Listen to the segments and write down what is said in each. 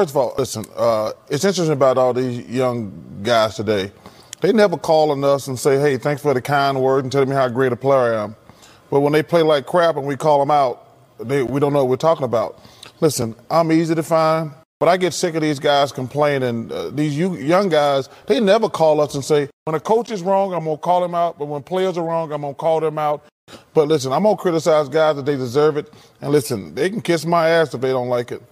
first of all, listen, uh, it's interesting about all these young guys today. They never call on us and say, hey, thanks for the kind word and tell me how great a player I am. But when they play like crap and we call them out, they, we don't know what we're talking about. Listen, I'm easy to find, but I get sick of these guys complaining. Uh, these young guys, they never call us and say, when a coach is wrong, I'm going to call him out. But when players are wrong, I'm going to call them out. But listen, I'm going to criticize guys that they deserve it. And listen, they can kiss my ass if they don't like it.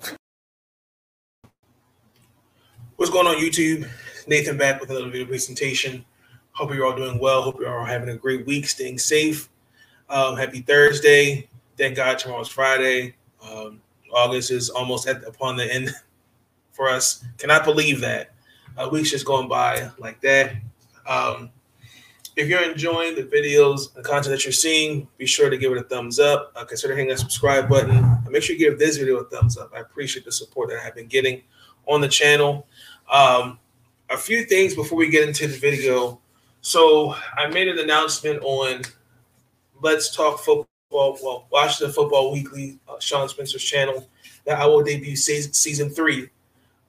What's going on, YouTube? Nathan back with another video presentation. Hope you're all doing well. Hope you're all having a great week, staying safe. Um, happy Thursday. Thank God tomorrow's Friday. Um, August is almost at upon the end for us. Cannot believe that. A week's just going by like that. Um, if you're enjoying the videos and content that you're seeing, be sure to give it a thumbs up. Uh, consider hitting that subscribe button. And make sure you give this video a thumbs up. I appreciate the support that I have been getting on the channel. Um, a few things before we get into the video. So I made an announcement on Let's Talk Football, well, Washington Football Weekly, uh, Sean Spencer's channel, that I will debut season, season three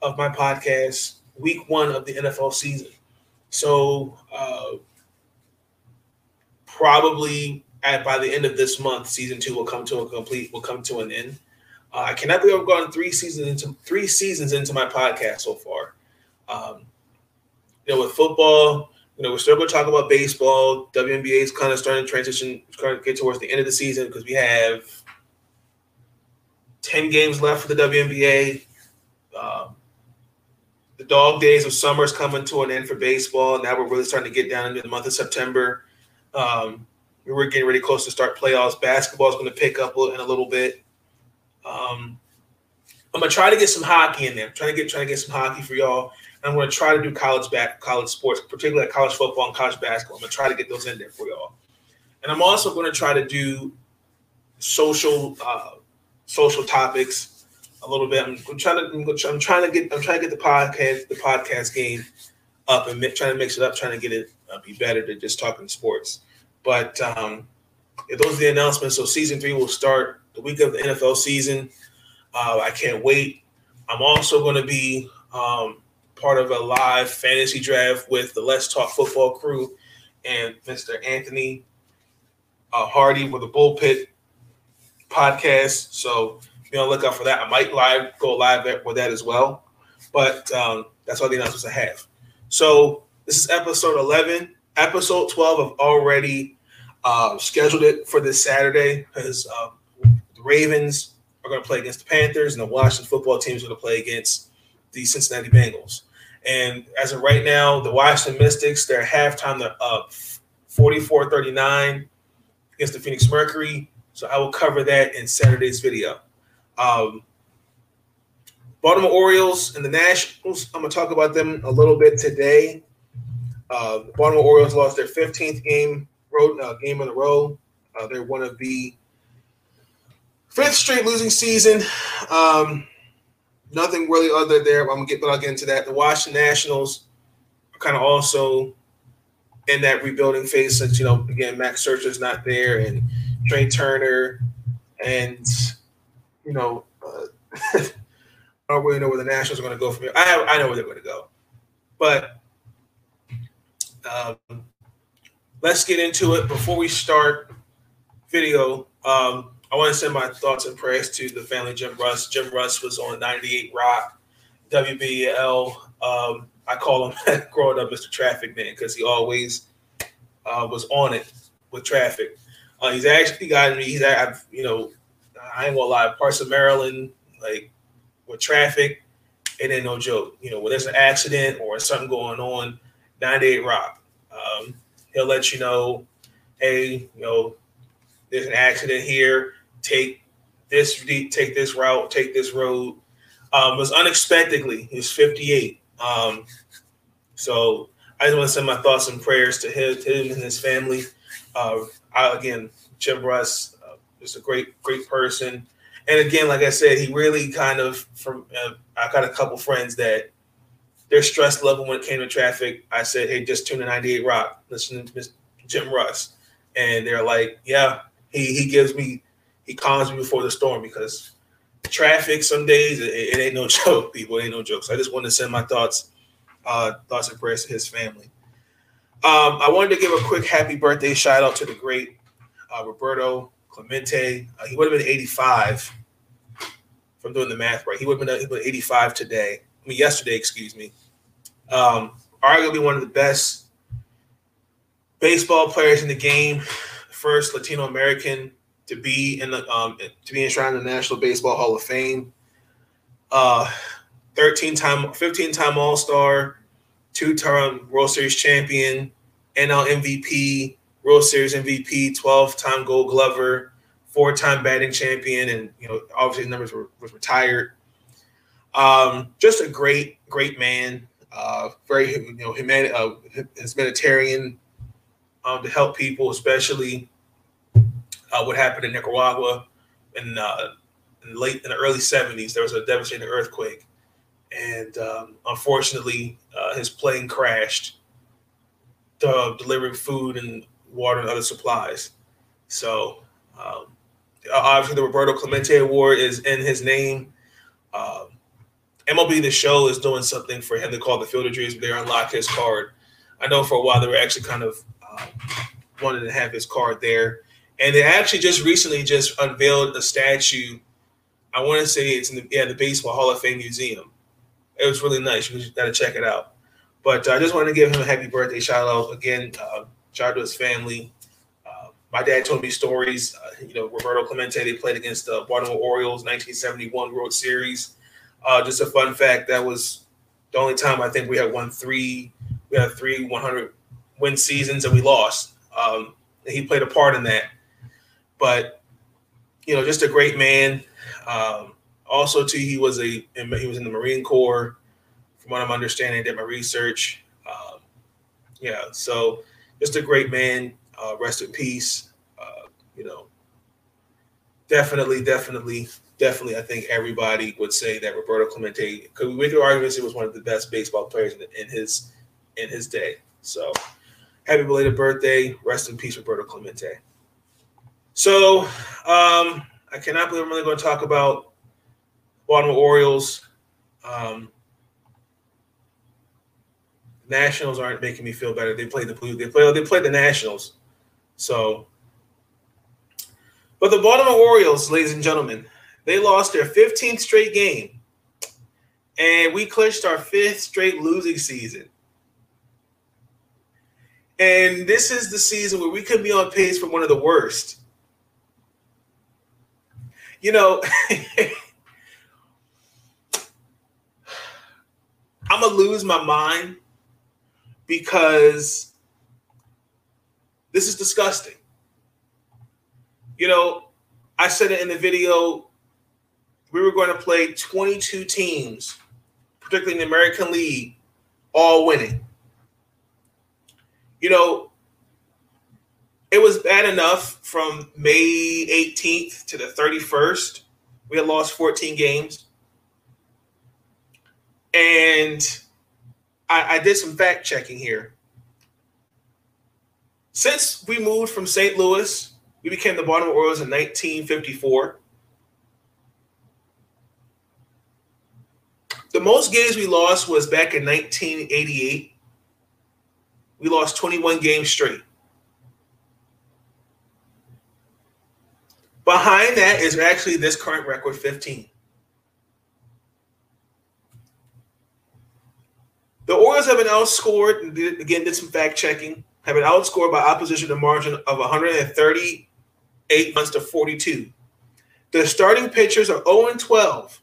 of my podcast, week one of the NFL season. So uh, probably at by the end of this month, season two will come to a complete will come to an end. Uh, I cannot believe I've gone three seasons into three seasons into my podcast so far. Um, you know, with football, you know, we're still going to talk about baseball. WNBA is kind of starting to transition, kind of get towards the end of the season because we have 10 games left for the WNBA. Um, the dog days of summer is coming to an end for baseball. Now we're really starting to get down into the month of September. Um, we're getting really close to start playoffs. Basketball is going to pick up in a little bit. Um, I'm gonna try to get some hockey in there. I'm trying to get trying to get some hockey for y'all. I'm going to try to do college back college sports, particularly like college football and college basketball. I'm going to try to get those in there for y'all. And I'm also going to try to do social uh, social topics a little bit. I'm, I'm trying to I'm trying to get I'm trying to get the podcast the podcast game up and trying to mix it up, trying to get it uh, be better than just talking sports. But um, those are the announcements. So season three will start the week of the NFL season. Uh, I can't wait. I'm also going to be um, part of a live fantasy draft with the Let's Talk Football crew and Mr. Anthony uh, Hardy with the Bullpit podcast. So be on the lookout for that. I might live go live with that as well. But um, that's all the announcements I have. So this is episode 11. Episode 12, I've already uh, scheduled it for this Saturday because uh, the Ravens are going to play against the Panthers and the Washington football team is going to play against the Cincinnati Bengals. And as of right now, the Washington Mystics, their halftime, they're up 44 39 against the Phoenix Mercury. So I will cover that in Saturday's video. Um, Baltimore Orioles and the Nationals, I'm going to talk about them a little bit today. Uh, the Baltimore Orioles lost their 15th game road uh, game in a row. Uh, they're one of the fifth straight losing season. Um, nothing really other there. I'm gonna get, but get into that. The Washington Nationals are kind of also in that rebuilding phase. Since you know, again, Max Scherzer not there, and Trea Turner, and you know, uh, I don't really know where the Nationals are going to go from here. I I know where they're going to go, but um, let's get into it. Before we start video, um, I want to send my thoughts and prayers to the family Jim Russ. Jim Russ was on 98 Rock, WBL. Um, I call him growing up Mr. Traffic Man because he always uh, was on it with traffic. Uh, he's actually gotten me. He's, I've, you know, I ain't gonna lie. Parts of Maryland, like with traffic, it ain't no joke. You know, when there's an accident or something going on, 98 Rock, um, he'll let you know, hey, you know, there's an accident here take this take this route, take this road. Um, was unexpectedly. He's 58. Um, so I just want to send my thoughts and prayers to him, to him and his family. Uh, I, again, Jim Russ uh, is a great, great person. And again, like I said, he really kind of from. Uh, I got a couple friends that their stress level when it came to traffic. I said, "Hey, just tune to 98 Rock, listen to Jim Russ," and they're like, "Yeah, he he gives me he calms me before the storm because traffic some days, it, it, ain't no joke, people. It ain't no joke. So I just want to send my thoughts, uh, thoughts and prayers to his family. Um, I wanted to give a quick happy birthday shout out to the great uh, Roberto Clemente. Uh, he would have been 85 from doing the math right. He would have been, been 85 today. I mean, yesterday, excuse me. Um, arguably one of the best baseball players in the game, first Latino American to be in the um, to be enshrined in the National Baseball Hall of Fame. Uh, 13 time, 15 time All Star, two time World Series champion, NL MVP, World Series MVP, 12 time Gold Glover, four time batting champion, and you know obviously his numbers were was retired. Um, just a great, great man. Uh, very you know uh, humanitarian um, to help people, especially uh, what happened in Nicaragua in, uh, in late in the early 70s. There was a devastating earthquake, and um, unfortunately, uh, his plane crashed, uh, delivering food and water and other supplies. So, um, obviously, the Roberto Clemente Award is in his name. Um, MLB The Show is doing something for him to call the Field of Dreams. They unlock his card. I know for a while they were actually kind of um, wanted to have his card there. And they actually just recently just unveiled a statue. I want to say it's in the yeah the Baseball Hall of Fame Museum. It was really nice. You got to check it out. But uh, I just wanted to give him a happy birthday shout out again. Uh, shout out to his family. Uh, my dad told me stories. Uh, you know, Roberto Clemente. They played against the Baltimore Orioles, 1971 World Series. Uh, just a fun fact. That was the only time I think we had won three. We had three 100 win seasons and we lost. Um, he played a part in that but you know, just a great man. Um, also, too, he was a he was in the Marine Corps. From what I'm understanding, did my research. Um, yeah, so just a great man. Uh, rest in peace. Uh, you know, definitely, definitely, definitely. I think everybody would say that Roberto Clemente could we make the arguments he was one of the best baseball players in, in his in his day. So, happy belated birthday. Rest in peace, Roberto Clemente. So um, I cannot believe I'm really going to talk about Baltimore Orioles. Um, Nationals aren't making me feel better. They played the Blue. They play. They played the Nationals. So, but the Baltimore Orioles, ladies and gentlemen, they lost their 15th straight game, and we clinched our fifth straight losing season. And this is the season where we could be on pace for one of the worst you know, I'm gonna lose my mind because this is disgusting. You know, I said it in the video. We were going to play 22 teams, particularly in the American League, all winning. You know, it was bad enough from May 18th to the 31st. We had lost 14 games. And I, I did some fact checking here. Since we moved from St. Louis, we became the Baltimore Orioles in 1954. The most games we lost was back in 1988. We lost 21 games straight. Behind that is actually this current record 15. The Orioles have been outscored, again, did some fact checking, have been outscored by opposition a margin of 138 runs to 42. The starting pitchers are 0 12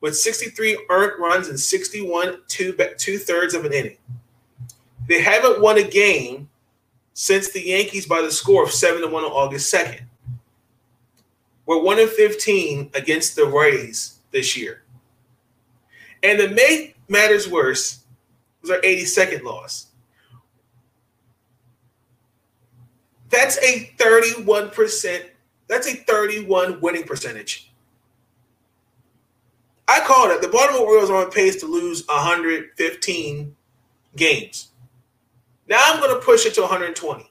with 63 earned runs and 61 two, two thirds of an inning. They haven't won a game since the Yankees by the score of 7 to 1 on August 2nd. We're 1 in 15 against the Rays this year. And to make matters worse, was our 82nd loss. That's a 31%, that's a 31 winning percentage. I called it. The Baltimore Orioles are on pace to lose 115 games. Now I'm going to push it to 120.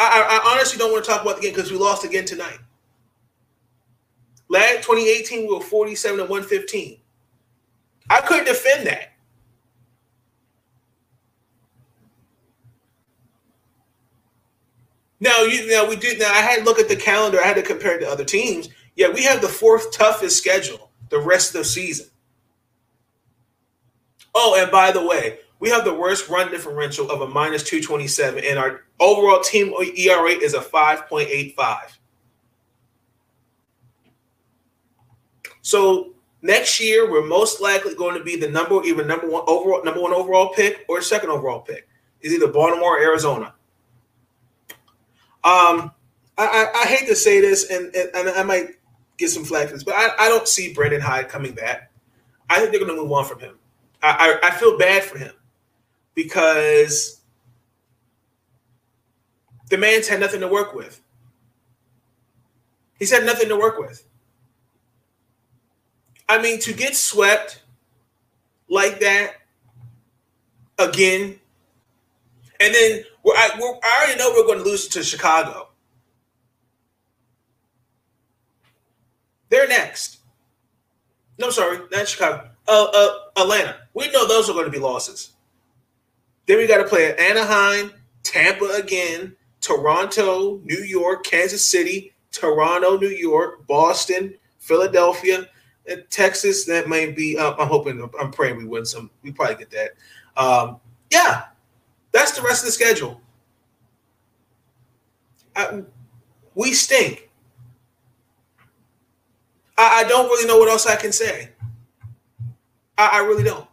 I, I honestly don't want to talk about the game because we lost again tonight. Last 2018, we were 47 and 115. I couldn't defend that. Now you now we did now I had to look at the calendar, I had to compare it to other teams. Yeah, we have the fourth toughest schedule the rest of the season. Oh, and by the way, we have the worst run differential of a minus 227, and our overall team ERA is a 5.85. So next year, we're most likely going to be the number either number one overall number one overall pick or second overall pick. Is either Baltimore or Arizona. Um, I, I, I hate to say this, and, and, and I might get some flack for this, but I, I don't see Brandon Hyde coming back. I think they're going to move on from him. I, I, I feel bad for him because the man's had nothing to work with. He's had nothing to work with. I mean, to get swept like that again, and then we're, I, we're, I already know we're going to lose to Chicago. They're next. No, sorry, not Chicago. Uh, uh, Atlanta. We know those are going to be losses. Then we got to play at Anaheim, Tampa again, Toronto, New York, Kansas City, Toronto, New York, Boston, Philadelphia, and Texas. That might be. Uh, I'm hoping. I'm praying we win some. We probably get that. Um, yeah, that's the rest of the schedule. I, we stink. I, I, don't really know what else I can say. I, I really don't.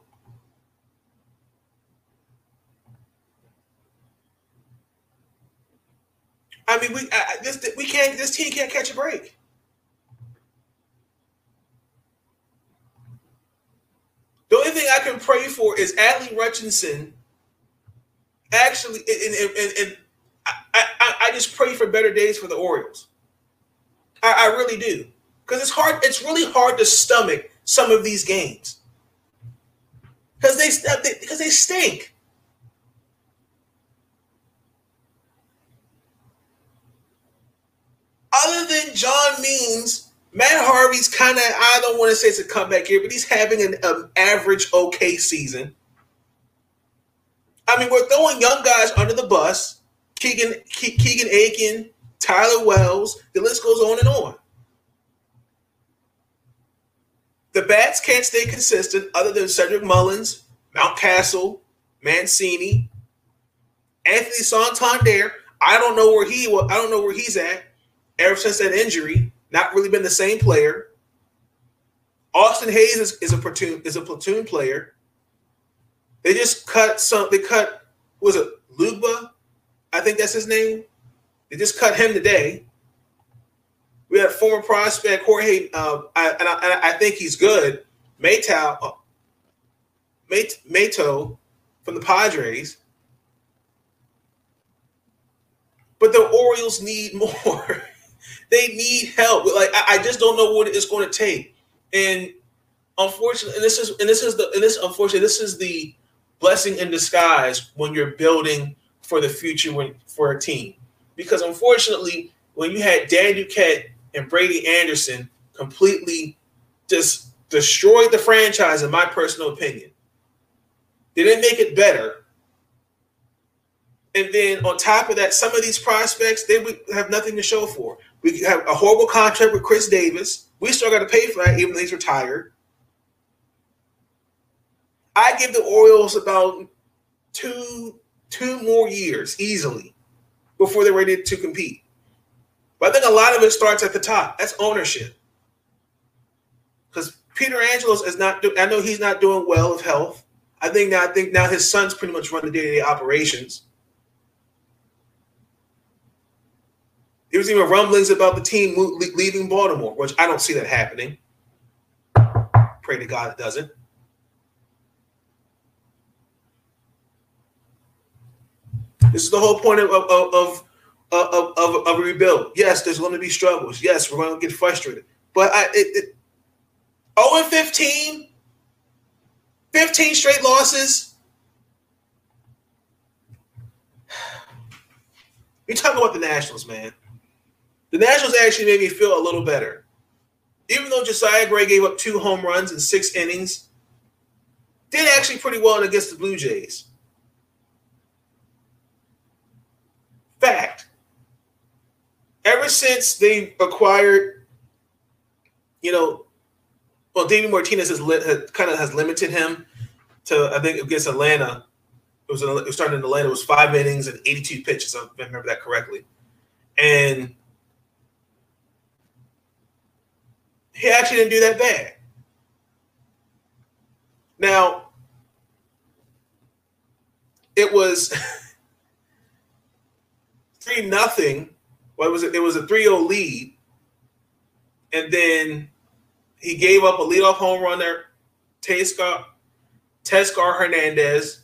I mean, we I, this we can't. This team can't catch a break. The only thing I can pray for is Adley Rutschman. Actually, and, and, and I, I, I, just pray for better days for the Orioles. I, I really do, because it's hard. It's really hard to stomach some of these games because they because they stink. Other than John Means, Matt Harvey's kind of, I don't want to say it's a comeback here, but he's having an um, average okay season. I mean, we're throwing young guys under the bus. Keegan, Ke- Keegan Akin, Tyler Wells, the list goes on and on. The bats can't stay consistent other than Cedric Mullins, Mountcastle, Mancini, Anthony Santander. I don't know where he I don't know where he's at ever since that injury, not really been the same player. Austin Hays is, is a platoon is a platoon player. They just cut some. They cut was it Lugba? I think that's his name. They just cut him today. We had former prospect Jorge, uh, I, and, I, and, I, think he's good. Maytow, uh, Mato from the Padres. But the Orioles need more. They need help. Like I, I just don't know what it's going to take. And unfortunately, and this is and this is the and this unfortunately this is the blessing in disguise when you're building for the future when for a team. Because unfortunately, when you had Dan Duquette and Brady Anderson completely just destroyed the franchise, in my personal opinion, they didn't make it better. And then on top of that, some of these prospects they would have nothing to show for. We have a horrible contract with Chris Davis. We still got to pay for that, even though he's retired. I give the Orioles about two two more years easily before they're ready to compete. But I think a lot of it starts at the top. That's ownership. Because Peter Angelos is not. Do- I know he's not doing well of health. I think now. I think now his sons pretty much run the day to day operations. There was even rumblings about the team leaving Baltimore, which I don't see that happening. Pray to God it doesn't. This is the whole point of of of, of, of, of a rebuild. Yes, there's going to be struggles. Yes, we're going to get frustrated. But I, it, it 0 and 15, 15 straight losses. You're talking about the Nationals, man. The Nationals actually made me feel a little better even though Josiah Gray gave up two home runs in six innings, did actually pretty well against the Blue Jays. Fact. Ever since they acquired, you know, well, David Martinez has, li- has kind of has limited him to I think against Atlanta. It was, it was starting in Atlanta. It was five innings and 82 pitches. If I remember that correctly, and he actually didn't do that bad. Now, it was three nothing. What was it? It was a 3-0 lead. And then he gave up a leadoff home run there. Teoscar Hernandez.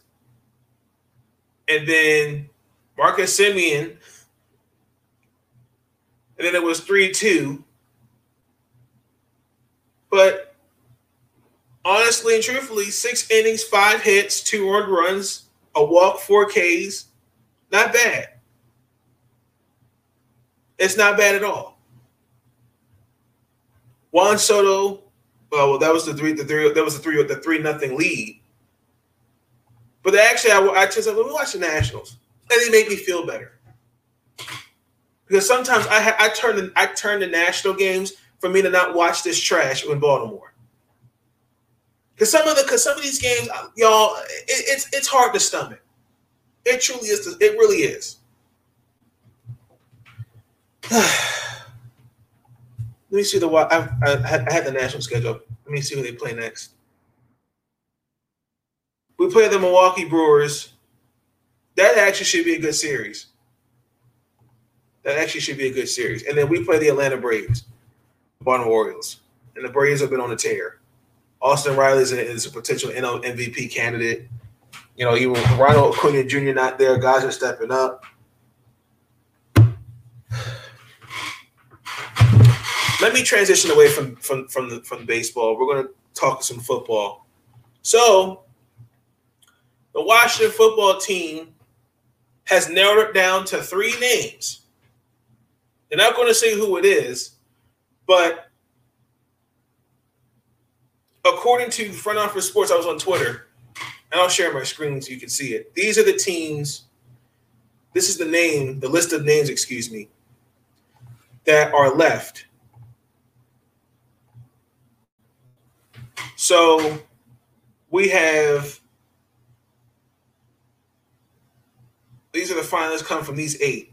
And then Marcus Semien, And then it was 3 2. But honestly and truthfully, six innings, five hits, two earned runs, a walk, four Ks, not bad. It's not bad at all. Juan Soto, well, that was the three, the three, that was the three, the three nothing lead. But actually, I, I just let me watch the Nationals, and they make me feel better because sometimes I I turn I turn the national games for me to not watch this trash in Baltimore. Because some of the because some of these games, uh, y'all, it, it's it's hard to stomach. It truly is. It really is. Let me see the I, I, I had the national schedule. Let me see who they play next. We play the Milwaukee Brewers. That actually should be a good series. That actually should be a good series. And then we play the Atlanta Braves. Baltimore Orioles, and the Braves have been on a tear. Austin Riley is a, is a potential NL MVP candidate. You know, even Ronald Acuna Jr. not there, guys are stepping up. Let me transition away from from from the, from baseball. We're going to talk some football. So, the Washington football team has narrowed it down to three names. They're not going to say who it is, but according to Front Office Sports, I was on Twitter, and I'll share my screen so you can see it. These are the teams. This is the name, the list of names, excuse me, that are left. So we have these are the finalists come from these eight.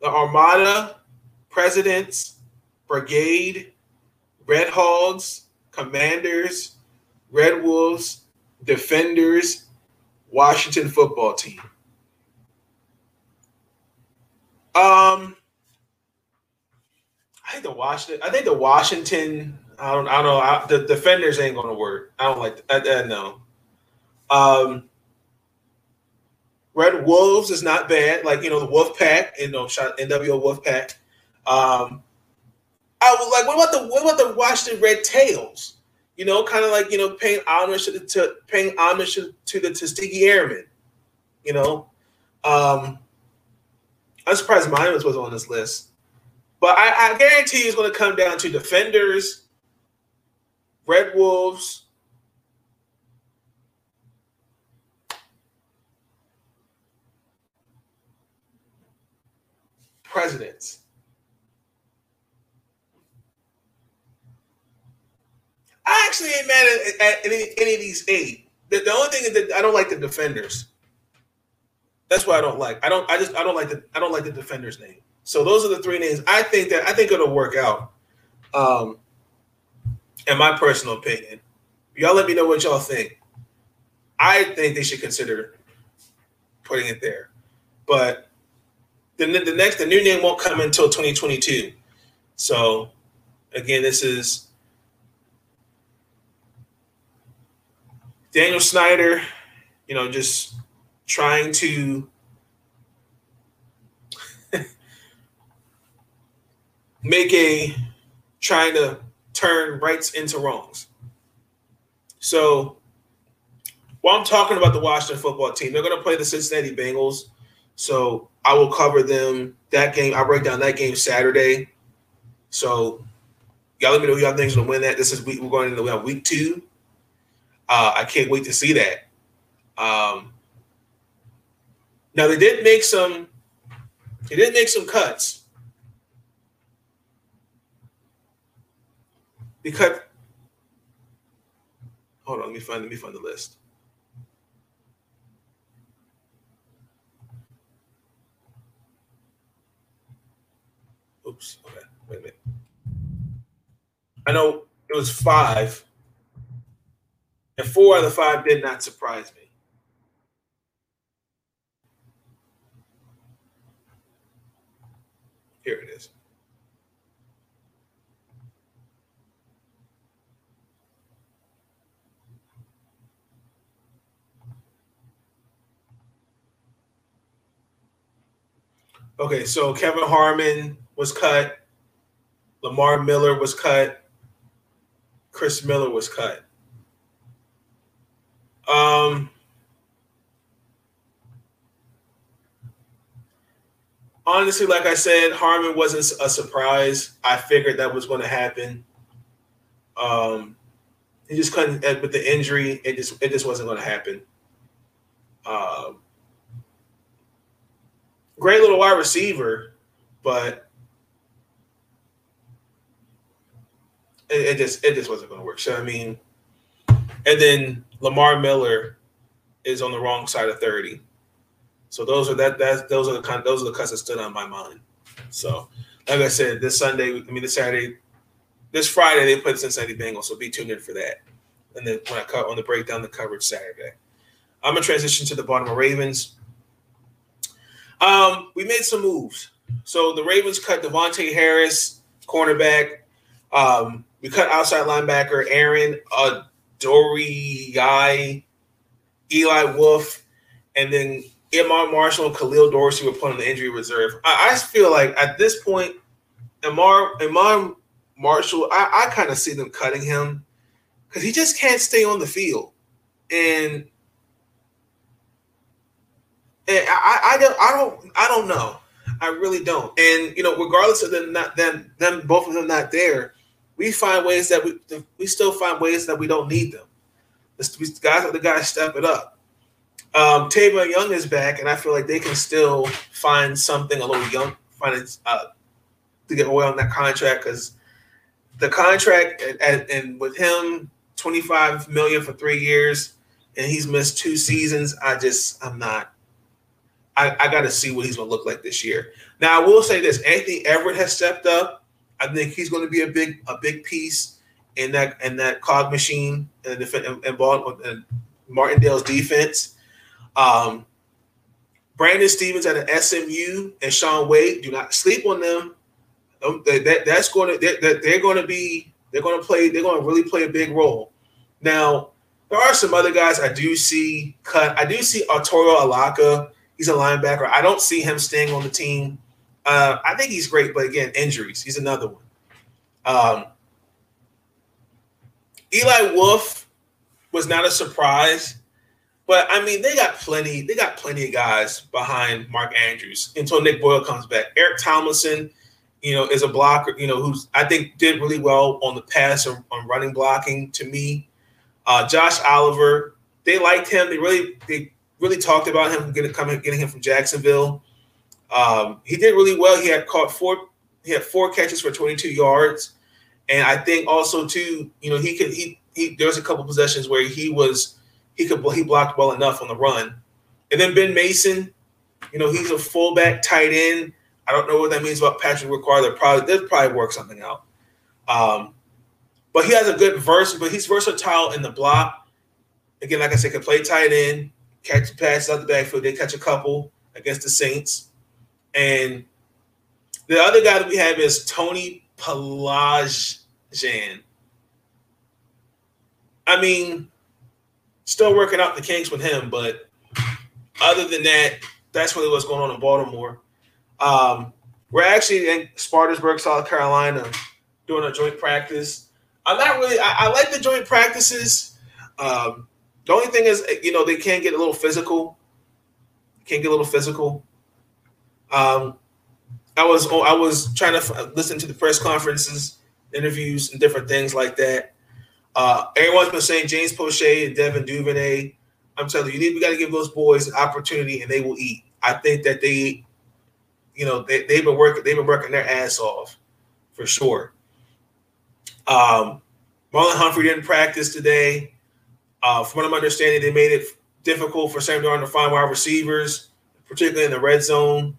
The Armada, Presidents, Brigade, Red Hogs, Commanders, Red Wolves, Defenders, Washington football team. Um, I think the Washington. I think the Washington. I don't. I don't know. I, the defenders ain't to work. I don't like. I know. Um, Red Wolves is not bad. Like you know the Wolf Pack. You know, shot NWO Wolf Pack. Um, I was like, what about the what about the Washington Red Tails? You know, kind of like you know, paying homage to, to paying homage to, to the Tuskegee Airmen. You know, um, I'm surprised mine was, was on this list, but I, I guarantee it's going to come down to Defenders, Red Wolves. Presidents. I actually ain't mad at, at any, any, of these eight. The, the, only thing is that I don't like the defenders. That's why I don't like. I don't. I just. I don't like the. I don't like the defenders name. So those are the three names. I think that I think it'll work out. Um, in my personal opinion, y'all let me know what y'all think. I think they should consider putting it there, but the the next the new name won't come until 2022. So again, this is Daniel Snyder, you know, just trying to make a trying to turn rights into wrongs. So while I'm talking about the Washington football team, they're going to play the Cincinnati Bengals. So I will cover them that game. I'll break down that game Saturday. So Y'all let me know who y'all think's gonna win that. This is week we're going into week two. Uh, I can't wait to see that. Um, now they did make some. They did make some cuts. Because hold on, let me find let me find the list. Oops. Okay. Wait a minute. I know it was five, and four out of five did not surprise me. Here it is. Okay, so Kelvin Harmon was cut. Lamar Miller was cut. Chris Miller was cut. Um, honestly, like I said, Harmon wasn't a surprise. I figured that was going to happen. Um, he just couldn't with the injury. It just it just wasn't going to happen. Um, great little wide receiver, but it, it just it just wasn't going to work. So I mean, and then Lamar Miller is on the wrong side of thirty. So those are that that those are the kind those are the cuts that stood on my mind. So like I said, this Sunday, I mean this Saturday, this Friday they put Cincinnati Bengals. So be tuned in for that. And then when I cut on the breakdown the coverage Saturday, I'm gonna transition to the Baltimore Ravens. Um, we made some moves. So the Ravens cut Davontae Harris, cornerback. Um, we cut outside linebacker Aaron Adoree', Eli Wolf, and then Iman Marshall and Khalil Dorsey were put on the injury reserve. I, I feel like at this point, Amar Iman Marshall, I, I kind of see them cutting him because he just can't stay on the field. And and I, I don't I don't I don't know. I really don't. And you know, regardless of them not them them both of them not there, we find ways that we we still find ways that we don't need them. The guys the guys step it up. Um, Tavon Young is back, and I feel like they can still find something a little young, find it uh, to get away on that contract because the contract and, and with him, twenty five million for three years, and he's missed two seasons. I just I'm not I, I got to see what he's going to look like this year. Now, I will say this: Anthony Averett has stepped up. I think he's going to be a big a big piece in that in that cog machine and the involved in Martindale's defense. Um, Brandon Stephens at an SMU and Shaun Wade do not sleep on them. That, that's going to they're, they're going to be they're going to play they're going to really play a big role. Now there are some other guys I do see cut. I do see Arturo Alaka He's a linebacker. I don't see him staying on the team. Uh, I think he's great, but again, injuries. He's another one. Um, Eli Wolf was not a surprise, but I mean they got plenty. They got plenty of guys behind Mark Andrews until Nick Boyle comes back. Eric Tomlinson, you know, is a blocker. You know, who's I think did really well on the pass or on running blocking. To me, uh, Josh Oliver, they liked him. They really they really talked about him getting coming getting him from Jacksonville. Um, he did really well. He had caught four he had four catches for 22 yards. And I think also too, you know, he could he he there was a couple possessions where he was he could he blocked well enough on the run. And then Ben Mason, you know, he's a fullback tight end. I don't know what that means about Patrick Ricard. They'll probably they'll probably work something out. Um, but he has a good verse, but he's versatile in the block. Again, like I said, can play tight end catch passes out the backfield. They catch a couple against the Saints. And the other guy that we have is Tony Poljan. I mean, still working out the kinks with him, but other than that, that's really what's going on in Baltimore. Um, we're actually in Spartanburg, South Carolina, doing a joint practice. I'm not really. I, I like the joint practices. Um, the only thing is, you know, they can get a little physical. Can get a little physical. Um, I was I was trying to listen to the press conferences interviews and different things like that. Uh, everyone's been saying James Proche and Devin Duvernay. I'm telling you, you need, we got to give those boys an opportunity, and they will eat. I think that they, you know, they, they've been working. They've been working their ass off, for sure. Um, Marlon Humphrey didn't practice today. Uh, from what I'm understanding, they made it difficult for Sam Darnold to find wide receivers, particularly in the red zone.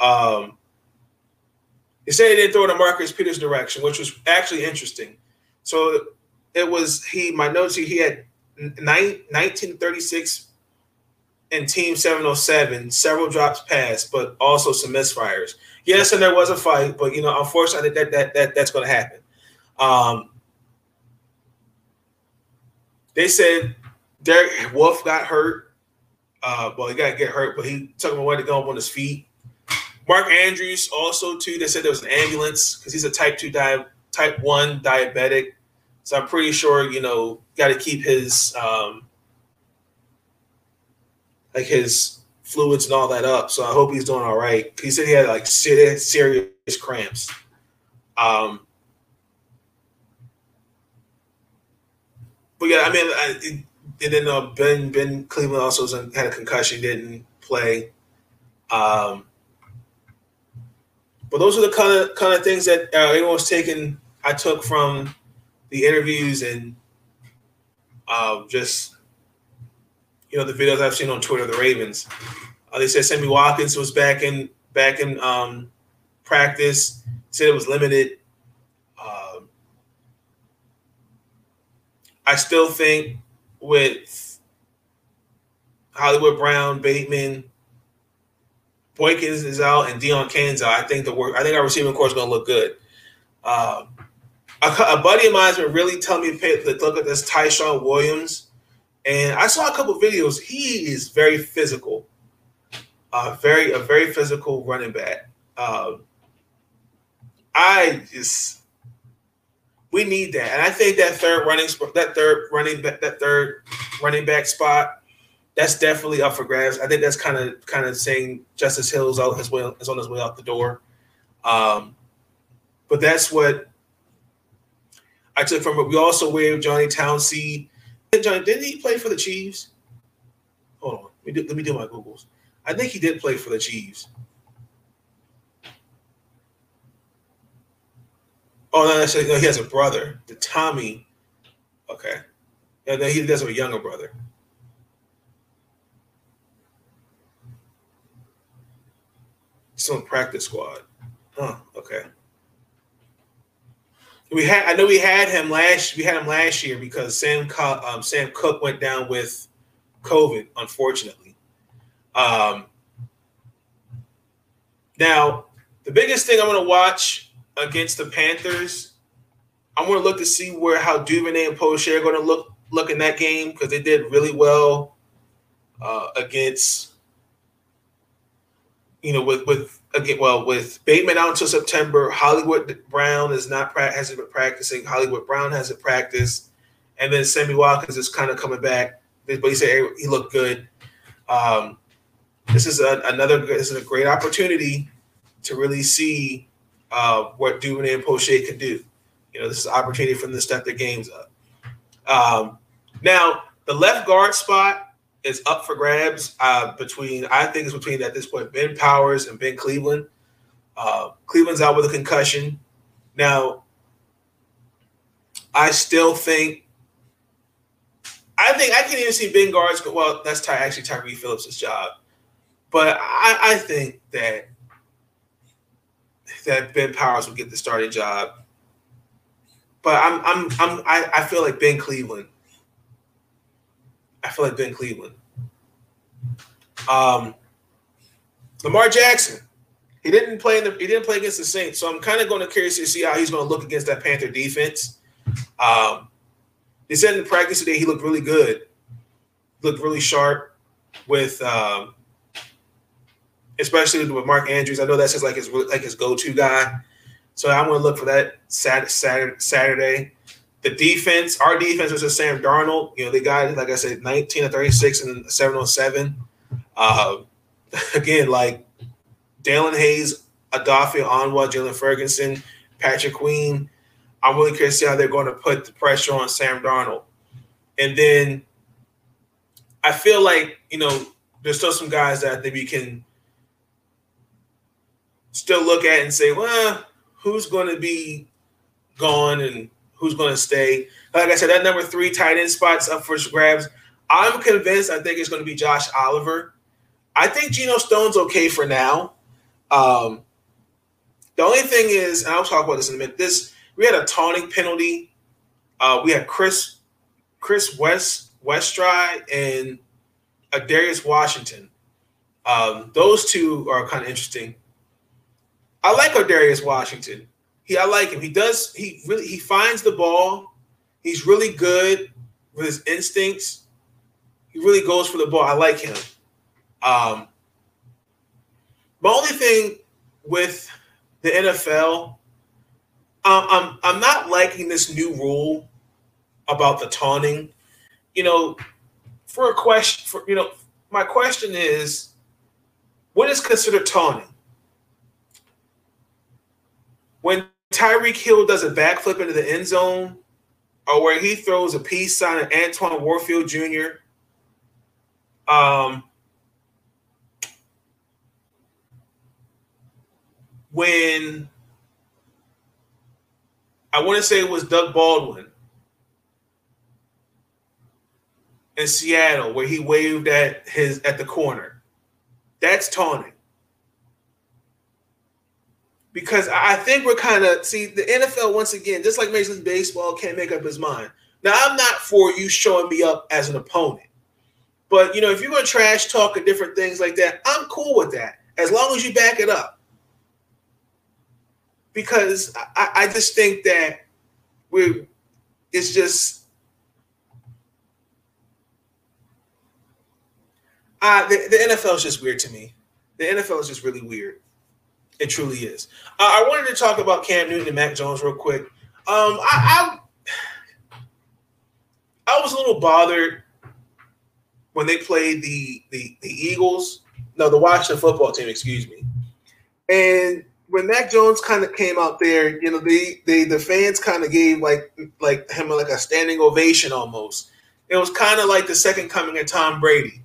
Um, they said he didn't throw it in Marcus Peters' direction, which was actually interesting. So it was he. My notes here, he had 1936 and Team 707, several drops passed, but also some misfires. Yes, and there was a fight, but you know, unfortunately, that that that that's going to happen. Um, they said Derek Wolfe got hurt. Uh, well, he got to get hurt, but he took him away to go up on his feet. Mark Andrews also too. They said there was an ambulance because he's a type two di- type one diabetic. So I'm pretty sure you know got to keep his um, like his fluids and all that up. So I hope he's doing all right. He said he had like serious cramps. Um, but yeah, I mean, I, and then uh, Ben Ben Cleveland also had a concussion, didn't play. Um, but those are the kind of kind of things that uh, everyone was taking. I took from the interviews and uh, just you know the videos I've seen on Twitter. The Ravens. Uh, they said Sammy Watkins was back in back in um, practice. Said it was limited. Um, I still think with Hollywood Brown, Bateman, Boykins is out, and Deon Cain's out. I think the work. I think our receiving corps is going to look good. Uh, a, a, buddy of mine has been really telling me to look at this Ty'Son Williams, and I saw a couple videos. He is very physical, uh, very a very physical running back. Uh, I just we need that, and I think that third running that third running back that third running back spot that's definitely up for grabs. I think that's kind of kind of saying Justice Hill's out his way is on his way out the door. Um, but that's what I took from it. We also waived Johnny Townsend. Johnny, didn't he play for the Chiefs? Hold on, let me do, let me do my googles. I think he did play for the Chiefs. Oh no, actually, no, he has a brother, the Tommy. Okay, yeah, then he does have a younger brother. Some practice squad. Huh. Okay. We had. I know we had him last. We had him last year because Sam um, Sam Koch went down with COVID, unfortunately. Um, now, the biggest thing I'm going to watch against the Panthers. I want to look to see where how Duvernay and Proche are going to look look in that game because they did really well uh, against you know with with again well with Bateman out until September. Hollywood Brown is not hasn't been practicing. Hollywood Brown hasn't practiced, and then Sammy Watkins is kind of coming back. But he said he looked good. Um, this is a, another this is a great opportunity to really see uh, what Duvernay and Proche could do. You know, this is an opportunity for them to step their games up. Um, now, the left guard spot is up for grabs uh, between, I think it's between at this point, Ben Powers and Ben Cleveland. Uh, Cleveland's out with a concussion. Now, I still think, I think I can even see Ben guards. Well, that's Ty, actually Tyre Phillips' job. But I, I think that that Ben Powers will get the starting job. But I'm I'm I'm I, I feel like Ben Cleveland. I feel like Ben Cleveland. Um Lamar Jackson. He didn't play in the he didn't play against the Saints. So I'm kind of going to curious to see how he's going to look against that Panther defense. Um they said in practice today he looked really good. Looked really sharp with um especially with Mark Andrews. I know that's just like his like his go to guy. So I'm going to look for that Saturday. Saturday. The defense, our defense was Sam Darnold. You know, they got like I said, 19 to 36 and 707. Uh, again, like Daelin Hayes, Odafe Onwuaghh, Jaylon Ferguson, Patrick Queen. I'm really curious to see how they're going to put the pressure on Sam Darnold. And then I feel like, you know, there's still some guys that I think we can still look at and say, well, who's going to be gone and who's going to stay? Like I said, that number three tight end spot's up for grabs. I'm convinced. I think it's going to be Josh Oliver. I think Geno Stone's okay for now. Um, the only thing is, and I'll talk about this in a minute. This we had a taunting penalty. Uh, we had Chris Chris West Westry and a Darius Washington. Um, those two are kind of interesting. I like Darius Washington. He I like him. He does he really he finds the ball. He's really good with his instincts. He really goes for the ball. I like him. Um, my only thing with the NFL, um, I'm I'm not liking this new rule about the taunting. You know, for a question, for you know, my question is, what is considered taunting? When Tyreek Hill does a backflip into the end zone, or where he throws a peace sign at Antoine Warfield Jr. Um, when I want to say it was Doug Baldwin in Seattle where he waved at his at the corner. That's taunting. Because I think we're kind of see the NFL once again, just like Major League Baseball, can't make up his mind. Now I'm not for you showing me up as an opponent, but you know if you're gonna trash talk and different things like that, I'm cool with that as long as you back it up because I, I just think that we it's just uh, the, the NFL is just weird to me. The NFL is just really weird. It truly is. Uh, I wanted to talk about Cam Newton and Mac Jones real quick. Um, I, I, I was a little bothered when they played the the the Eagles. No, the Washington football team. Excuse me. And when Mac Jones kind of came out there, you know, they they the fans kind of gave like like him like a standing ovation almost. It was kind of like the second coming of Tom Brady.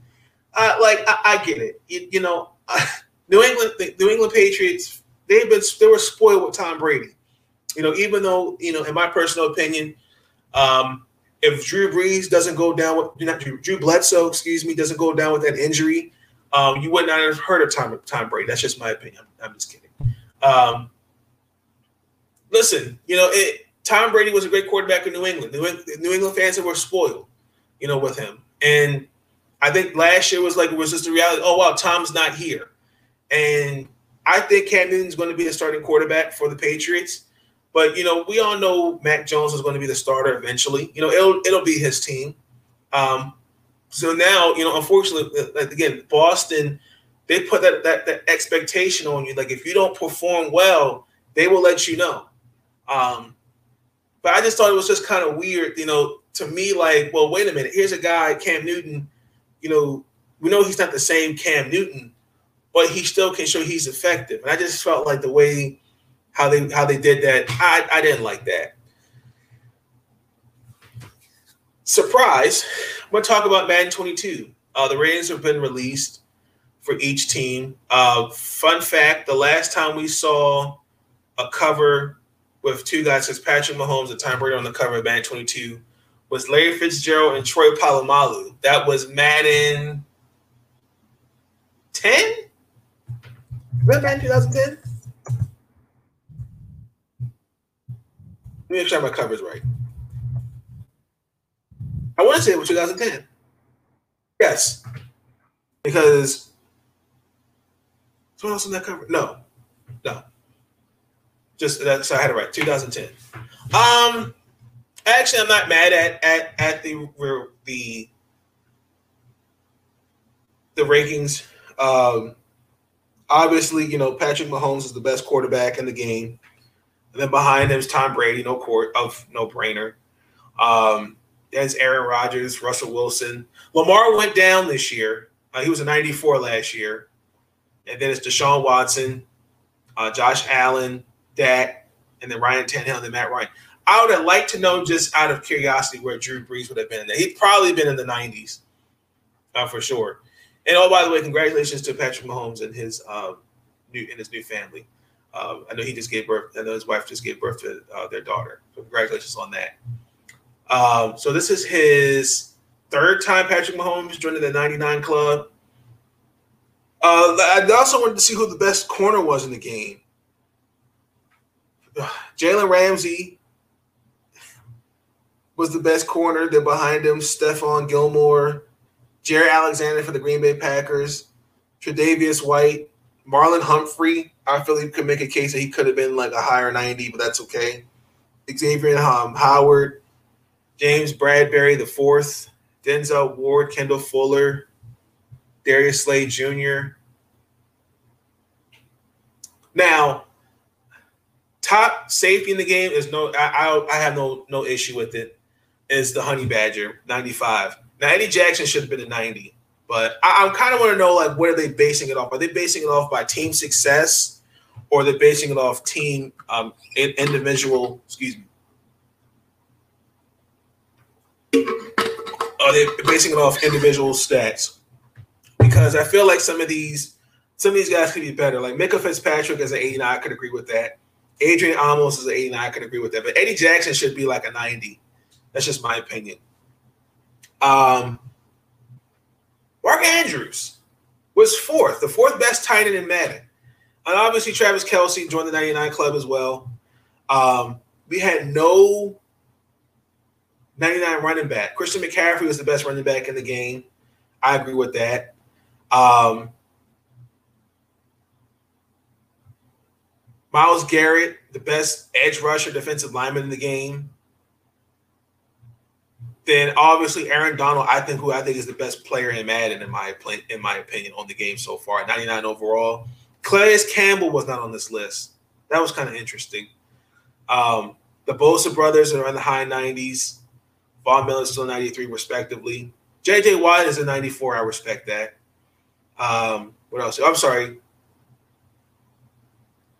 Like I, I, get it, you, you know, uh, New England the New England Patriots they've been they were spoiled with Tom Brady. You know, even though you know, in my personal opinion, um, if Drew Brees doesn't go down with not Drew, Drew Bledsoe, excuse me, doesn't go down with that injury, um, you would not have heard of Tom Tom Brady. That's just my opinion. I'm, I'm just kidding. Um, listen, you know, it, Tom Brady was a great quarterback in New England. New, New England fans were spoiled, you know, with him. And I think last year was like it was just a reality. Oh wow, Tom's not here, and I think Cam Newton's going to be the starting quarterback for the Patriots. But you know, we all know Mac Jones is going to be the starter eventually. You know, it'll it'll be his team. Um, so now, you know, unfortunately, again, Boston they put that, that that expectation on you. Like if you don't perform well, they will let you know. Um, but I just thought it was just kind of weird, you know, to me. Like, well, wait a minute. Here's a guy, Cam Newton. You know, we know he's not the same Cam Newton, but he still can show he's effective. And I just felt like the way how they how they did that, I I didn't like that. Surprise! I'm gonna talk about Madden 22. Uh, the ratings have been released for each team. Uh, fun fact: the last time we saw a cover with two guys, since Patrick Mahomes and Tom Brady on the cover of Madden 22, was Larry Fitzgerald and Troy Polamalu. That was Madden 10. That Madden 2010? Let me make sure my cover's right. I want to say it was 2010. Yes, because Someone else on that cover? No, no. Just that. So I had it right. 2010. Um, actually, I'm not mad at at at the the the rankings. Um, obviously, you know Patrick Mahomes is the best quarterback in the game. And then behind him is Tom Brady, no court of no brainer. Um, there's Aaron Rodgers, Russell Wilson. Lamar went down this year. Uh, he was a 94 last year and then it's Deshaun Watson, uh, Josh Allen, Dak, and then Ryan Tannehill and then Matt Ryan. I would have liked to know just out of curiosity where Drew Brees would have been. He'd probably been in the 90s uh, for sure. And oh, by the way, congratulations to Patrick Mahomes and his um, new and his new family. Um, I know he just gave birth. I know his wife just gave birth to uh, their daughter. So congratulations on that. Um, so this is his third time Patrick Mahomes joining the 99 club. Uh, I also wanted to see who the best corner was in the game. Jalen Ramsey was the best corner. Then behind him, Stephon Gilmore, Jaire Alexander for the Green Bay Packers, Tre'Davious White, Marlon Humphrey. I feel he could make a case that he could have been like a higher 90, but that's okay. Xavier um, Howard, James Bradberry the fourth, Denzel Ward, Kendall Fuller, Darius Slay Jr. Now, top safety in the game is no. I, I, I have no no issue with it. Is the Honey Badger ninety five? Now Eddie Jackson should have been a ninety, but I, I kind of want to know like what are they basing it off? Are they basing it off by team success, or are they basing it off team um, individual? Excuse me. Are they basing it off individual stats? Because I feel like some of these some of these guys could be better. Like Minkah Fitzpatrick as an 89, I could agree with that. Adrian Amos is an 89, I could agree with that. But Eddie Jackson should be like a 90. That's just my opinion. Um, Mark Andrews was fourth, the fourth best tight end in Madden. And obviously Travis Kelce joined the 99 club as well. Um, we had no 99 running back. Christian McCaffrey was the best running back in the game. I agree with that. Um, Myles Garrett, the best edge rusher, defensive lineman in the game. Then obviously Aaron Donald, I think who I think is the best player in Madden in my in my opinion on the game so far, 99 overall. Calais Campbell was not on this list. That was kind of interesting. Um, the Bosa brothers are in the high 90s. Von Miller is still 93, respectively. JJ Watt is a 94. I respect that. Um, what else? I'm sorry.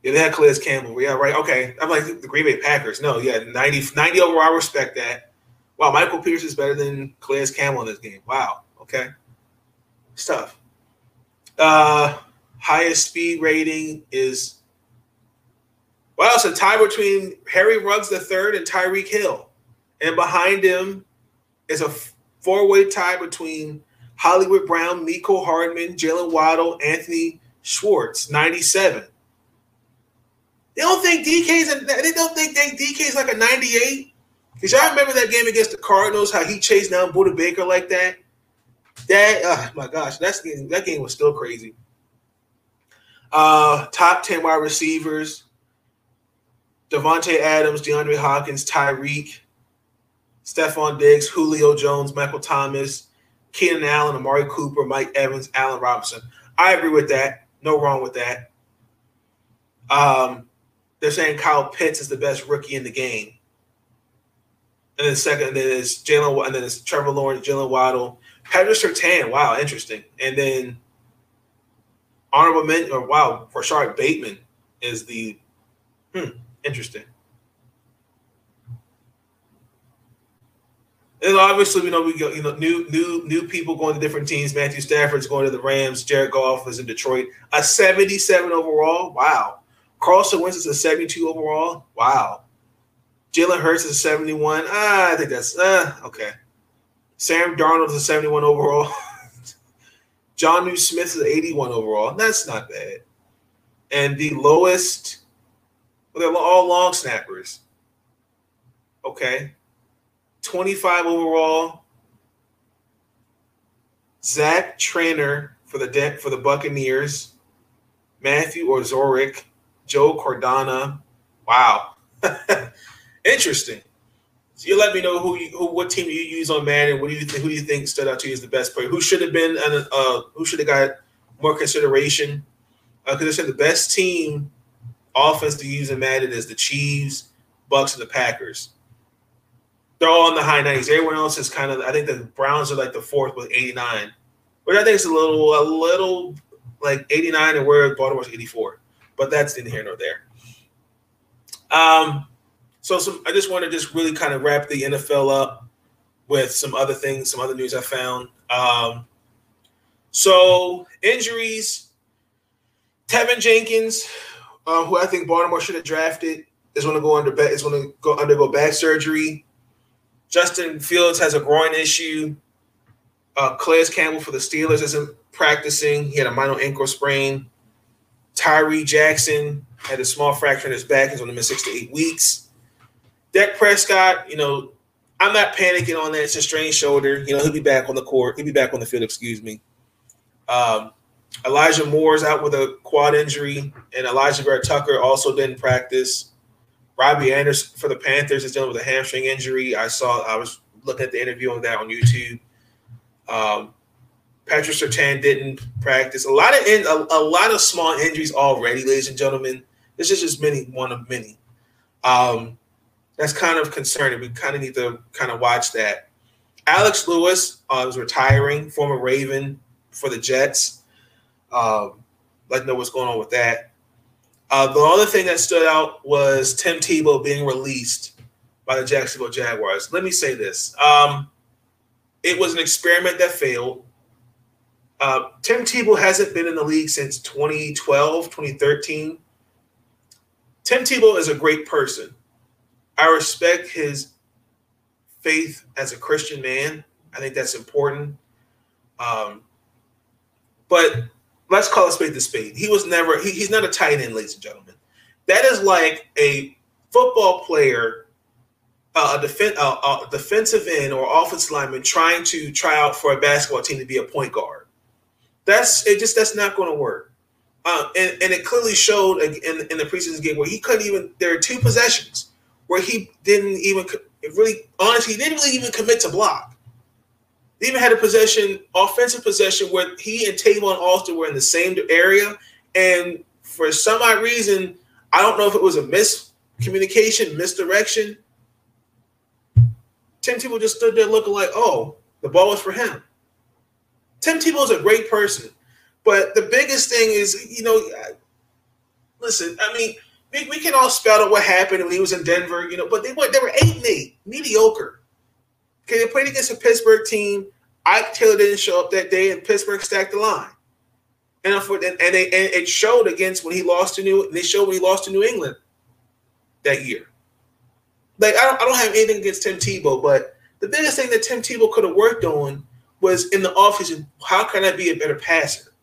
Yeah, they had Calais Campbell. Yeah, right. Okay. I'm like the Green Bay Packers. No, yeah, 90, 90 overall. I respect that. Wow, Michael Pierce is better than Calais Campbell in this game. Wow. Okay. Stuff. Uh, highest speed rating is well, it's a tie between Harry Ruggs III and Tyreek Hill. And behind him is a four-way tie between Hollywood Brown, Mecole Hardman, Jaylen Waddle, Anthony Schwartz, 97. They don't think DK's a, they don't think DK's like a 98. Cause y'all remember that game against the Cardinals, how he chased down Budda Baker like that? That oh my gosh, that's that game was still crazy. Uh top 10 wide receivers. Davante Adams, DeAndre Hopkins, Tyreek, Stefon Diggs, Julio Jones, Michael Thomas, Keenan Allen, Amari Cooper, Mike Evans, Allen Robinson. I agree with that. No wrong with that. Um, they're saying Kyle Pitts is the best rookie in the game. And then second, and then it's Jalen, and then it's Trevor Lawrence, Jaylen Waddle, Patrick Surtain. Wow, interesting. And then honorable mention, or wow, Rashod Bateman is the hmm, interesting. And obviously, we know we go, you know, new new new people going to different teams. Matthew Stafford's going to the Rams. Jared Goff is in Detroit. A 77 overall. Wow. Carson Wentz is a 72 overall. Wow. Jalen Hurts is a 71. Ah, I think that's uh, okay. Sam Darnold is a 71 overall. Jonnu Smith is 81 overall. That's not bad. And the lowest, well, they're all long snappers. Okay. 25 overall. Zach Trainer for the for the Buccaneers. Matthew Ozorick Joe Cardona. Wow. Interesting. So you let me know who you who what team you use on Madden. What do you think? Who do you think stood out to you as the best player? Who should have been? Uh, who should have got more consideration? Because uh, I said the best team offense to use in Madden is the Chiefs, Bucks, and the Packers. They're all in the high 90s. Everyone else is kind of. I think the Browns are like the fourth with 89, which I think is a little a little like 89 and where Baltimore's 84 but that's in here nor there. Um, So some, I just want to just really kind of wrap the NFL up with some other things, some other news I found. Um, so injuries, Teven Jenkins, uh, who I think Baltimore should have drafted, is going to go under is going to go undergo back surgery. Justin Fields has a groin issue. Uh, Campbell for the Steelers isn't practicing. He had a minor ankle sprain. Tyree Jackson had a small fracture in his back. He's going to miss six to eight weeks. Dak Prescott, you know, I'm not panicking on that. It's a strained shoulder. You know, he'll be back on the court. He'll be back on the field, excuse me. Um, Elijah Moore's out with a quad injury, and Alijah Vera-Tucker also didn't practice. Robbie Anderson for the Panthers is dealing with a hamstring injury. I saw I was looking at the interview on that on YouTube. Um, Patrick Surtain didn't practice. A lot of in, a, a, lot of small injuries already, ladies and gentlemen. This is just many one of many. Um, that's kind of concerning. We kind of need to kind of watch that. Alex Lewis uh, is retiring, former Raven for the Jets. Um, let me know what's going on with that. Uh, the other thing that stood out was Tim Tebow being released by the Jacksonville Jaguars. Let me say this. Um, it was an experiment that failed. Uh, Tim Tebow hasn't been in the league since 2012, 2013. Tim Tebow is a great person. I respect his faith as a Christian man. I think that's important. Um, but let's call a spade a spade. He was never, he, he's not a tight end, ladies and gentlemen. That is like a football player, uh, a, def- uh, a defensive end or offensive lineman trying to try out for a basketball team to be a point guard. That's it. Just that's not going to work. Uh, and, and it clearly showed in, in the preseason game where he couldn't even. There are two possessions where he didn't even really, honestly, didn't really even commit to block. They even had a possession, offensive possession, where he and Tavon Austin were in the same area, and for some odd reason, I don't know if it was a miscommunication, misdirection. Tim Tebow just stood there looking like, oh, the ball was for him. Tim Tebow is a great person, but the biggest thing is, you know, listen. I mean, we, we can all spell out what happened when he was in Denver, you know, but they were they were eight and eight, mediocre. Okay, they played against a Pittsburgh team. Ike Taylor didn't show up that day, and Pittsburgh stacked the line. And and, and, they, and it showed against when he lost to New. They showed when he lost to New England that year. Like I don't, I don't have anything against Tim Tebow, but the biggest thing that Tim Tebow could have worked on was in the office how can I be a better passer?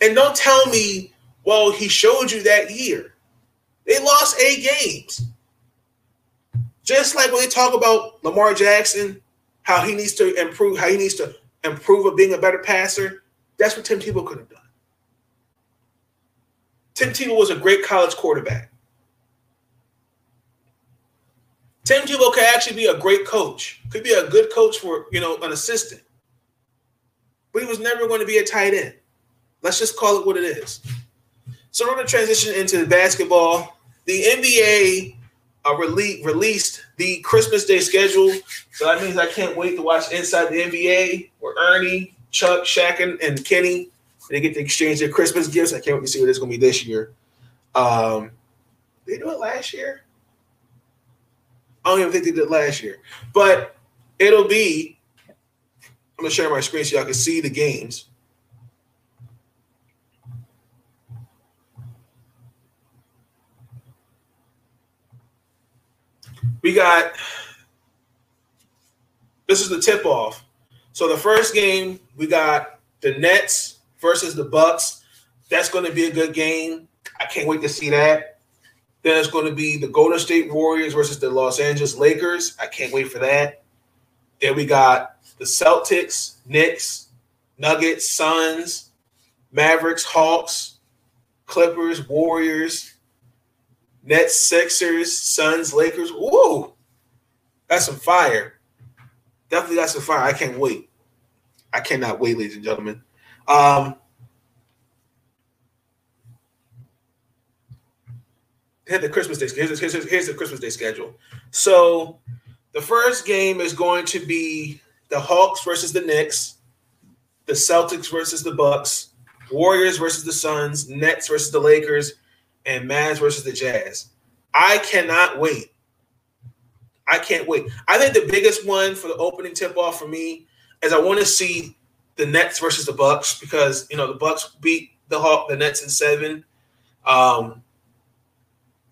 And don't tell me, well, he showed you that year. They lost eight games. Just like when they talk about Lamar Jackson, how he needs to improve, how he needs to improve of being a better passer, that's what Tim Tebow could have done. Tim Tebow was a great college quarterback. Tim Tebow could actually be a great coach. Could be a good coach for you know an assistant, but he was never going to be a tight end. Let's just call it what it is. So we're going to transition into the basketball. The NBA uh, rele- released the Christmas Day schedule, so that means I can't wait to watch Inside the NBA where Ernie, Chuck, Shaq, and, and Kenny they get to exchange their Christmas gifts. I can't wait to see what it's going to be this year. Um, they do it last year. I don't even think they did last year. But it'll be, I'm gonna share my screen so y'all can see the games. We got this is the tip off. So the first game we got the Nets versus the Bucks. That's going to be a good game. I can't wait to see that. Then it's going to be the Golden State Warriors versus the Los Angeles Lakers. I can't wait for that. Then we got the Celtics, Knicks, Nuggets, Suns, Mavericks, Hawks, Clippers, Warriors, Nets, Sixers, Suns, Lakers. Whoa, that's some fire. Definitely got some fire. I can't wait. I cannot wait, ladies and gentlemen. Um, hit the Christmas Day. Here's, here's, here's the Christmas Day schedule. So the first game is going to be the Hawks versus the Knicks, the Celtics versus the Bucks, Warriors versus the Suns, Nets versus the Lakers, and Mavs versus the Jazz. I cannot wait. I can't wait. I think the biggest one for the opening tip off for me is I want to see the Nets versus the Bucks because you know the Bucks beat the Hawk the Nets in seven. Um,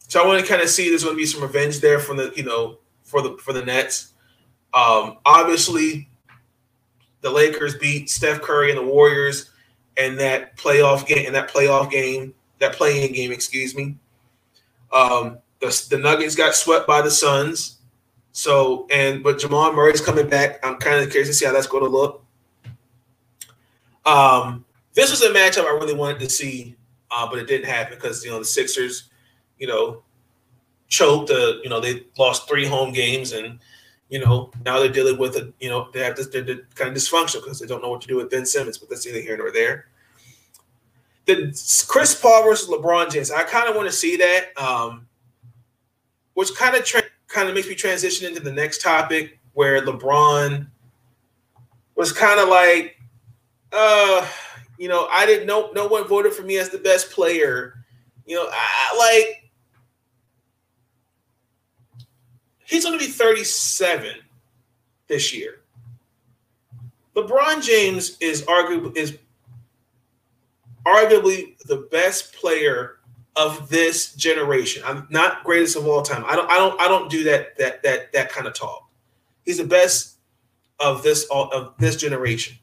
so I want to kind of see there's going to be some revenge there from the you know for the for the Nets. Um, obviously, the Lakers beat Steph Curry and the Warriors in that playoff game in that playoff game that playing game, excuse me. Um, the, the Nuggets got swept by the Suns. So and but Jamal Murray's coming back. I'm kind of curious to see how that's going to look. Um, this was a matchup I really wanted to see, uh, but it didn't happen because you know the Sixers, you know, choked. Uh, you know they lost three home games, and you know now they're dealing with a you know they have this kind of dysfunctional because they don't know what to do with Ben Simmons. But that's neither here nor there. The Chris Paul versus LeBron James, I kind of want to see that, um, which kind of tra- kind of makes me transition into the next topic where LeBron was kind of like, uh, you know, I didn't know no one voted for me as the best player. You know, I like he's going to be 37 this year. LeBron James is arguably is arguably the best player of this generation. I'm not greatest of all time. I don't I don't I don't do that that that that kind of talk. He's the best of this of this generation.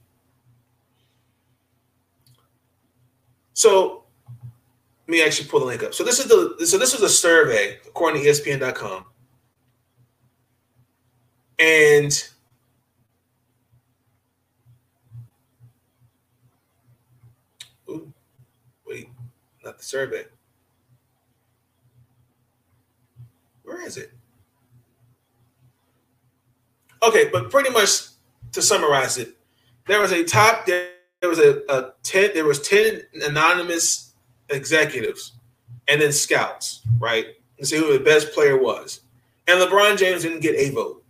So let me actually pull the link up. So this is the so this is a survey according to ESPN.com. And ooh, wait, not the survey. Where is it? Okay, but pretty much to summarize it, there was a top there, there was a, a 10 there was 10 anonymous executives and then scouts, right? To see who the best player was. And LeBron James didn't get a vote.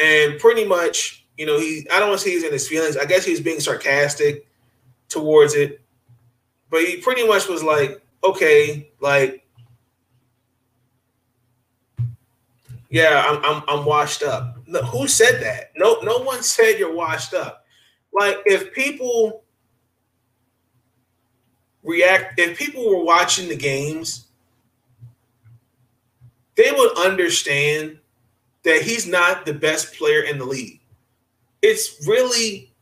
And pretty much, you know, he I don't want to say he's in his feelings. I guess he's being sarcastic towards it. But he pretty much was like, okay, like yeah, I'm, I'm I'm washed up. No, who said that? No, no one said you're washed up. Like if people react, if people were watching the games, they would understand that he's not the best player in the league. It's really,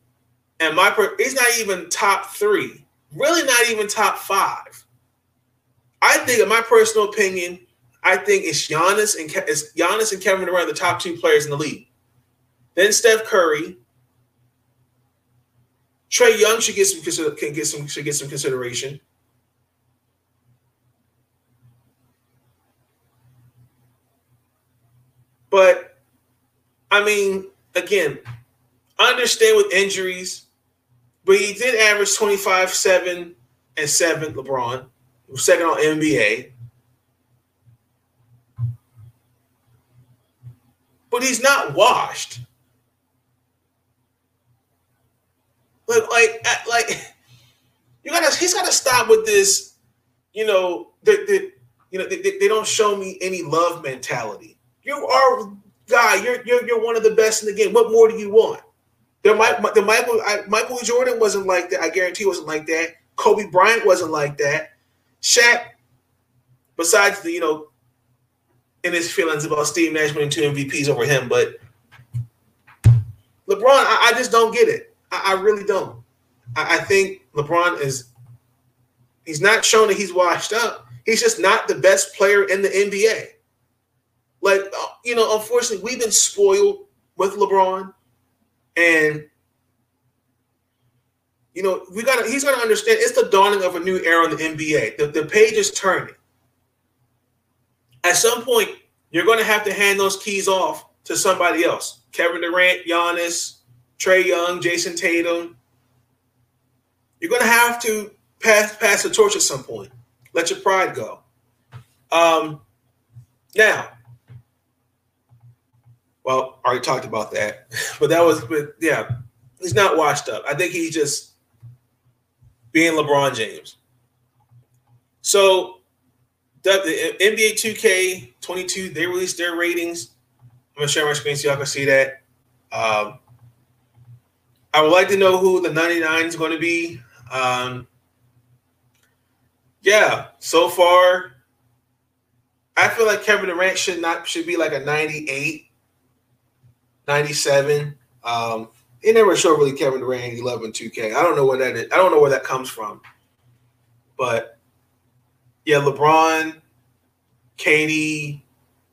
and my he's not even top three. Really, not even top five. I think, in my personal opinion, I think it's Giannis and Ke- it's Giannis and Kevin Durant the top two players in the league. Then Steph Curry. Trae Young should get some can get some should get some consideration. But I mean, again, I understand with injuries, but he did average 25, 7, and 7, LeBron. Second on NBA. but he's not washed. Like, like, like, you gotta. He's gotta stop with this. You know, the, the you know, they, they don't show me any love mentality. You are guy. You're you're you're one of the best in the game. What more do you want? Might the Michael I, Michael Jordan wasn't like that. I guarantee wasn't like that. Kobe Bryant wasn't like that. Shaq, besides the you know in his feelings about Steve Nash winning two MVPs over him, but LeBron, I, I just don't get it. I, I really don't. I, I, think LeBron is he's not showing that he's washed up. He's just not the best player in the NBA. Like uh, you know, unfortunately, we've been spoiled with LeBron, and you know, we got he's got to understand it's the dawning of a new era in the NBA. The, the page is turning at some point, you're going to have to hand those keys off to somebody else. Kevin Durant, Giannis, Trae Young, Jayson Tatum. You're going to have to pass pass the torch at some point. Let your pride go. Um, now, well, already talked about that, but that was, but yeah, he's not washed up. I think he's just being LeBron James. So the NBA 2K 22, they released their ratings. I'm gonna share my screen so y'all can see that. Um, I would like to know who the 99 is going to be. Um, yeah, so far, I feel like Kevin Durant should not should be like a 98, 97. Um, they never show really Kevin Durant 11 2K. I don't know where that is. I don't know where that comes from. But yeah, LeBron, KD,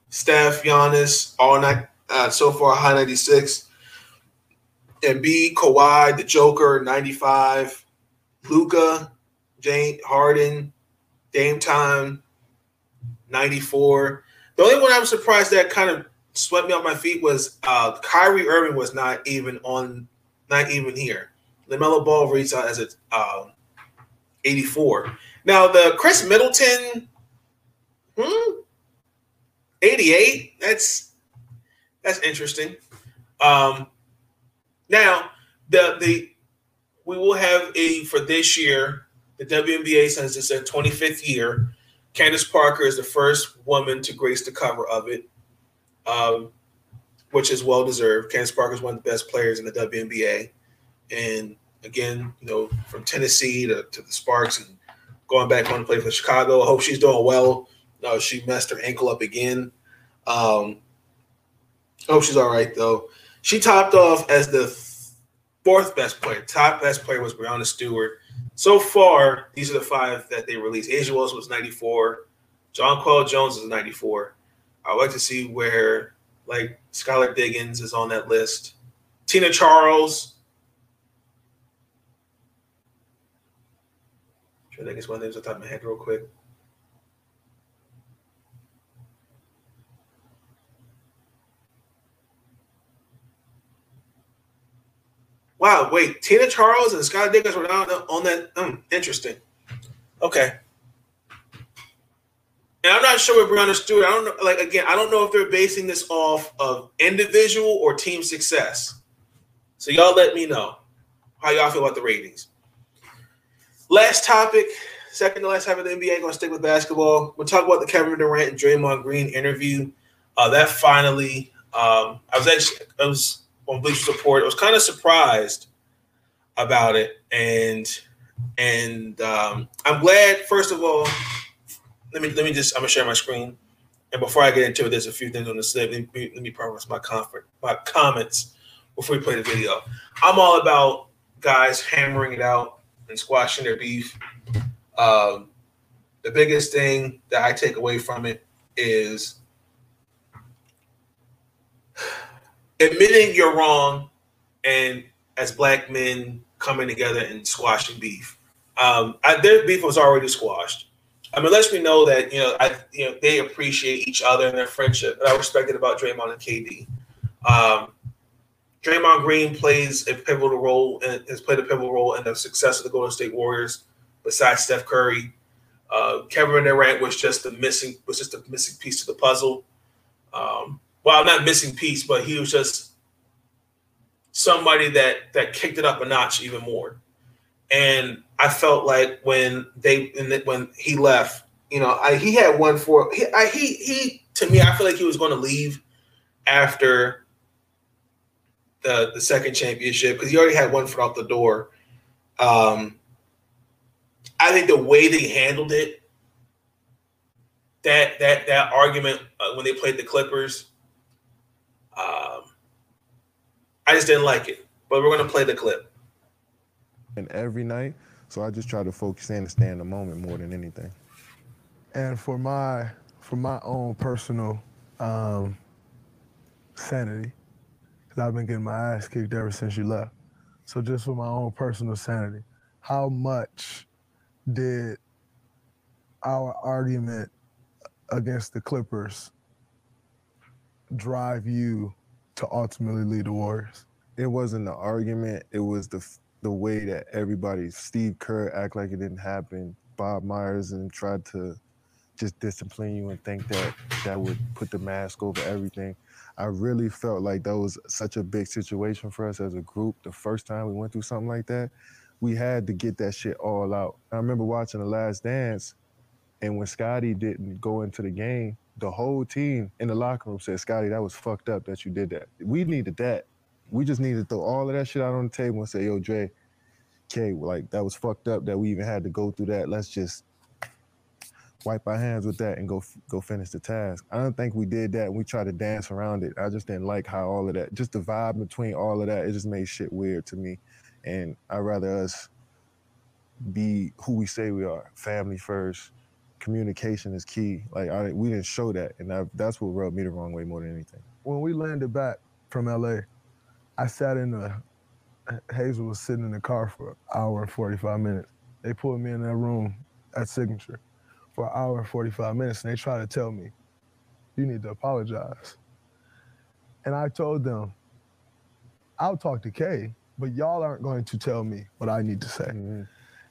Steph, Giannis, all night uh, so far high 96. And B, Kawhi, the Joker, 95. Luka, James Harden, Dame Time, 94. The only one I'm surprised that kind of swept me off my feet was uh Kyrie Irving was not even on, not even here. LaMelo Ball reached out as a um, 84. Now the Khris Middleton, hmm, 88. That's that's interesting. Um, now the the we will have a for this year the WNBA since it's their 25th year. Candace Parker is the first woman to grace the cover of it, um, which is well deserved. Candace Parker is one of the best players in the WNBA, and again, you know, from Tennessee to, to the Sparks and going back on to play for Chicago. I hope she's doing well. No, she messed her ankle up again. Um, I hope she's all right though. She topped off as the fourth best player. Top best player was Breanna Stewart. So far, these are the five that they released. A'ja Wilson was 94. John Jonquel Jones is 94. I would like to see where like Skylar Diggins is on that list. Tina Charles, I think it's one names off the top of my head real quick. Wow, wait, Tina Charles and Scott Diggins were down on that. Um, interesting. Okay. And I'm not sure with Breanna Stewart. I don't know. Like again, I don't know if they're basing this off of individual or team success. So y'all let me know how y'all feel about the ratings. Last topic, second to last topic of the NBA. Going to stick with basketball. We'll talk about the Kevin Durant and Draymond Green interview. Uh, that finally, um, I was actually I was on Bleacher Report. I was kind of surprised about it, and and um, I'm glad. First of all, let me let me just I'm gonna share my screen. And before I get into it, there's a few things on the slip. Let me, let me preface my comfort, my comments before we play the video. I'm all about guys hammering it out and squashing their beef. Um, the biggest thing that I take away from it is admitting you're wrong and as black men coming together and squashing beef. Um, I, their beef was already squashed. I mean, lets me know that you know, I you know they appreciate each other and their friendship. And I respected about Draymond and KD. Um, Draymond Green plays a pivotal role and has played a pivotal role in the success of the Golden State Warriors. Besides Steph Curry, uh, Kevin Durant was just the missing was just a missing piece to the puzzle. Um, well, not missing piece, but he was just somebody that that kicked it up a notch even more. And I felt like when they when he left, you know, I, he had one for he, I, he he to me, I feel like he was going to leave after the the second championship because he already had one foot out the door. Um, I think the way they handled it, that that that argument uh, when they played the Clippers, um, I just didn't like it. But we're gonna play the clip. Every night, so I just try to focus in and stay in the moment more than anything. And for my for my own personal um, sanity, because I've been getting my ass kicked ever since you left. So just for my own personal sanity, how much did our argument against the Clippers drive you to ultimately lead the Warriors? It wasn't the argument. It was the the way that everybody, Steve Kerr, act like it didn't happen. Bob Myers and tried to just discipline you and think that that would put the mask over everything. I really felt like that was such a big situation for us as a group. The first time we went through something like that, we had to get that shit all out. I remember watching The Last Dance, And when Scottie didn't go into the game, the whole team in the locker room said, Scottie, that was fucked up that you did that. We needed that. We just needed to throw all of that shit out on the table and say, yo, Dre, K, like that was fucked up that we even had to go through that. Let's just wipe our hands with that and go go finish the task. I don't think we did that. We tried to dance around it. I just didn't like how all of that, just the vibe between all of that, it just made shit weird to me. And I'd rather us be who we say we are, family first. Communication is key. Like I, we didn't show that, and that, that's what rubbed me the wrong way more than anything. When we landed back from LA, I sat in the Hazel was sitting in the car for an hour and 45 minutes. They pulled me in that room at Signature for an hour and 45 minutes, and they tried to tell me, you need to apologize. And I told them, I'll talk to Kay, but y'all aren't going to tell me what I need to say. Mm-hmm.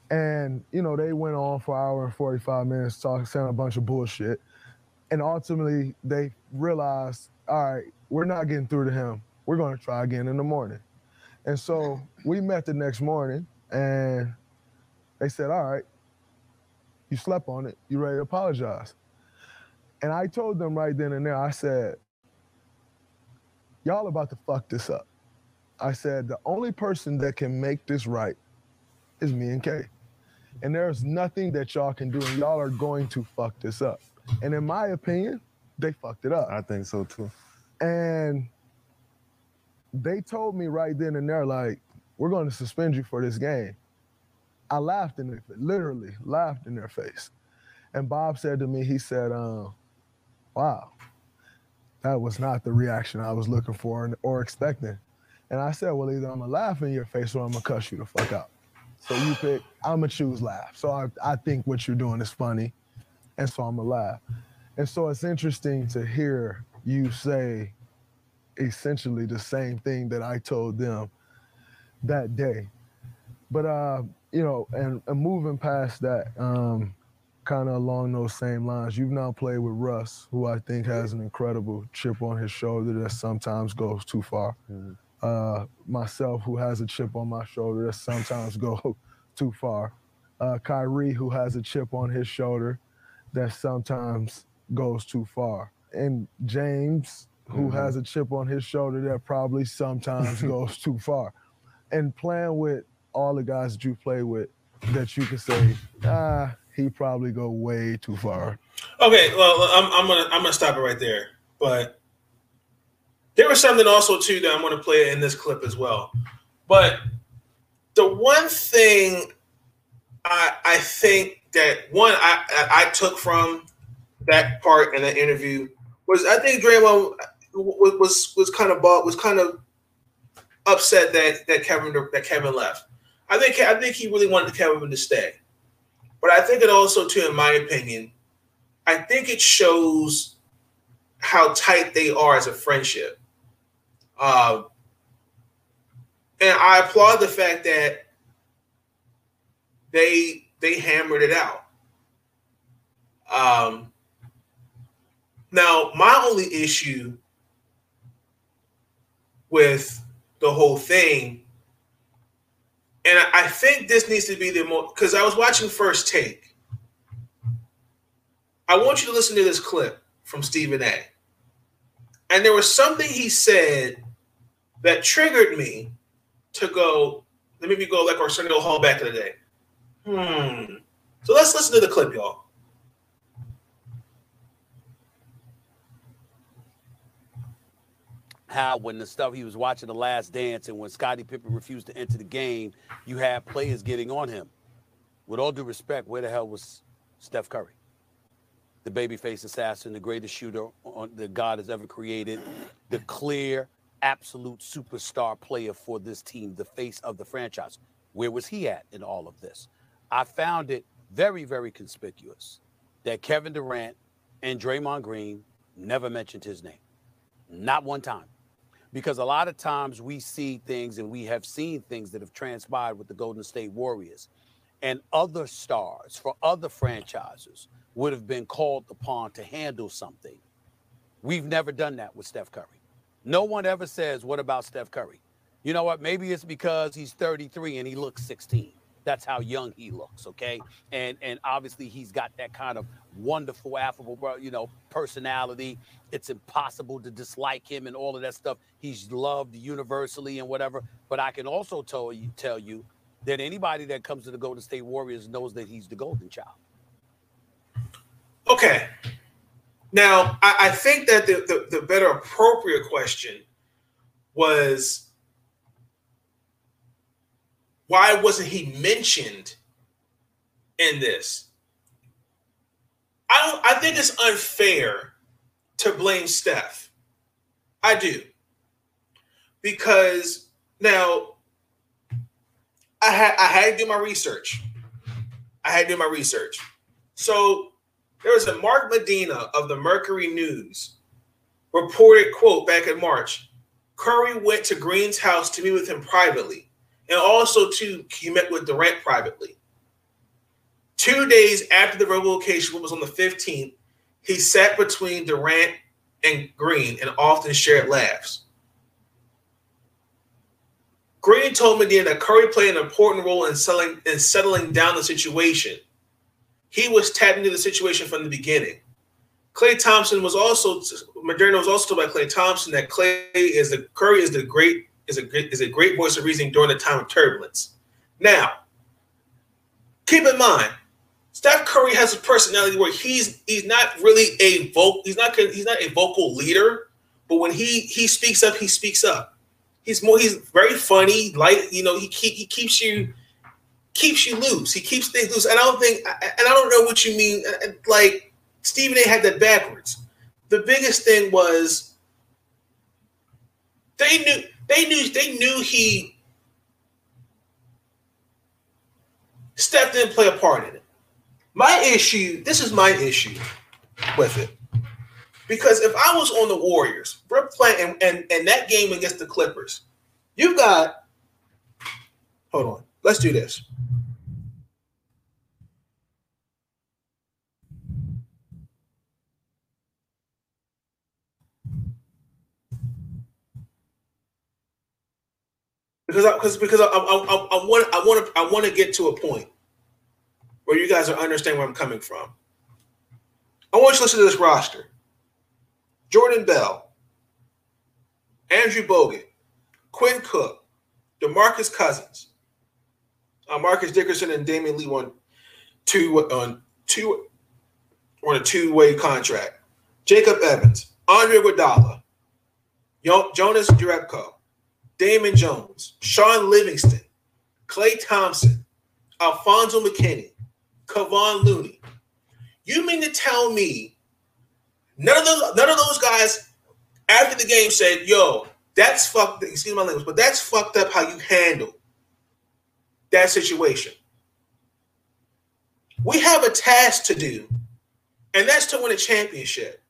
And, you know, they went on for an hour and 45 minutes talking, saying a bunch of bullshit. And ultimately, they realized, all right, we're not getting through to him. We're going to try again in the morning. And so we met the next morning and they said, All right, you slept on it. You ready to apologize? And I told them right then and there, I said, Y'all about to fuck this up. I said, The only person that can make this right is me and Kay. And there's nothing that y'all can do, and y'all are going to fuck this up. And in my opinion, they fucked it up. I think so too. And they told me right then and there, like, we're going to suspend you for this game. I laughed in their literally laughed in their face. And Bob said to me, he said, um, wow, that was not the reaction I was looking for or expecting. And I said, well, either I'm gonna laugh in your face or I'm gonna cuss you the fuck out. So you pick, I'm gonna choose laugh. So I, I think what you're doing is funny. And so I'm gonna laugh. And so it's interesting to hear you say essentially the same thing that I told them that day. But uh, you know, and, and moving past that, um, kind of along those same lines, you've now played with Russ, who I think has an incredible chip on his shoulder that sometimes goes too far. Mm-hmm. Uh, myself, who has a chip on my shoulder that sometimes go too far. Uh, Kyrie, who has a chip on his shoulder that sometimes goes too far. And James, who mm-hmm. has a chip on his shoulder that probably sometimes goes too far. And playing with all the guys that you play with, that you can say, ah, he probably go way too far. Okay, well, I'm, I'm gonna I'm gonna stop it right there. But there was something also too that I'm gonna play in this clip as well. But the one thing I I think that one I I took from that part in the interview was I think Draymond was was, kind of was kind of upset that that Kevin that Kevin left. I think I think he really wanted Kevin to stay, but I think it also, too, in my opinion, I think it shows how tight they are as a friendship. Uh, and I applaud the fact that they they hammered it out. Um, now, my only issue with the whole thing. And I think this needs to be the more because I was watching First Take. I want you to listen to this clip from Stephen A. And there was something he said that triggered me to go, let me go like Arsenio Hall back in the day. Hmm. So let's listen to the clip, y'all. How when the stuff he was watching the last dance and when Scottie Pippen refused to enter the game, you had players getting on him. With all due respect, where the hell was Steph Curry? The babyface assassin, the greatest shooter on, that God has ever created, the clear, absolute superstar player for this team, the face of the franchise. Where was he at in all of this? I found it very, very conspicuous that Kevin Durant and Draymond Green never mentioned his name. Not one time because a lot of times we see things and we have seen things that have transpired with the Golden State Warriors and other stars for other franchises would have been called upon to handle something. We've never done that with Steph Curry. No one ever says, What about Steph Curry? You know what? Maybe it's because he's 33 and he looks 16. That's how young he looks, okay? And and obviously he's got that kind of wonderful, affable, you know, personality. It's impossible to dislike him and all of that stuff. He's loved universally and whatever. But I can also tell you tell you that anybody that comes to the Golden State Warriors knows that he's the golden child. Okay. Now, I, I think that the, the, the better appropriate question was why wasn't he mentioned in this? I don't, I think it's unfair to blame Steph. I do. Because now I had I had to do my research. I had to do my research. So there was a Mark Medina of the Mercury News reported quote back in March. Curry went to Green's house to meet with him privately. And also, too, he met with Durant privately. Two days after the revocation was on the 15th, he sat between Durant and Green and often shared laughs. Green told Medina that Curry played an important role in, selling, in settling down the situation. He was tapped into the situation from the beginning. Klay Thompson was also Medina was also told by Klay Thompson that Clay is the Curry is the great is a is a great voice of reason during the time of turbulence. Now, keep in mind, Steph Curry has a personality where he's he's not really a vocal he's not he's not a vocal leader, but when he he speaks up, he speaks up. He's more he's very funny, light. You know, he keep, he keeps you keeps you loose. He keeps things loose. And I don't think and I don't know what you mean. Like Stephen A. had that backwards. The biggest thing was they knew they knew they knew he Steph didn't play a part in it. My issue, this is my issue with it. Because if I was on the Warriors, we're playing and, and, and that game against the Clippers, you've got hold on, let's do this. Because I, because because I, I, I, want I want to I want to get to a point where you guys are understand where I'm coming from. I want you to listen to this roster: Jordan Bell, Andrew Bogut, Quinn Cook, DeMarcus Cousins, uh, Marcus Derrickson, and Damion Lee on two on two on a two way contract. Jacob Evans, Andre Iguodala, Jonas Jerebko, Damian Jones, Shaun Livingston, Klay Thompson, Alfonzo McKinnie, Kevon Looney. You mean to tell me none of those none of those guys after the game said, "Yo, that's fucked." Excuse my language, but that's fucked up how you handle that situation. We have a task to do, and that's to win a championship.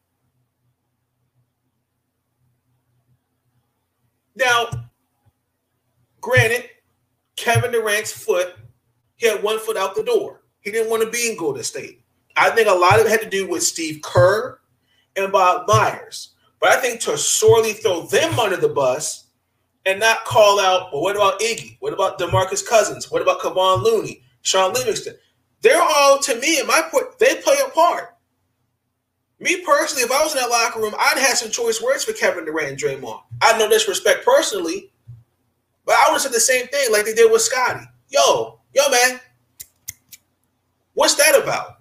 Now, Granted, Kevin Durant's foot, he had one foot out the door. He didn't want to be in Golden State. I think a lot of it had to do with Steve Kerr and Bob Myers. But I think to sorely throw them under the bus and not call out, well, what about Iggy? What about DeMarcus Cousins? What about Kevon Looney? Shaun Livingston? They're all, to me, in my point, they play a part. Me personally, if I was in that locker room, I'd have some choice words for Kevin Durant and Draymond. I know disrespect personally, but I would have said the same thing like they did with Scotty. Yo, yo, man, what's that about?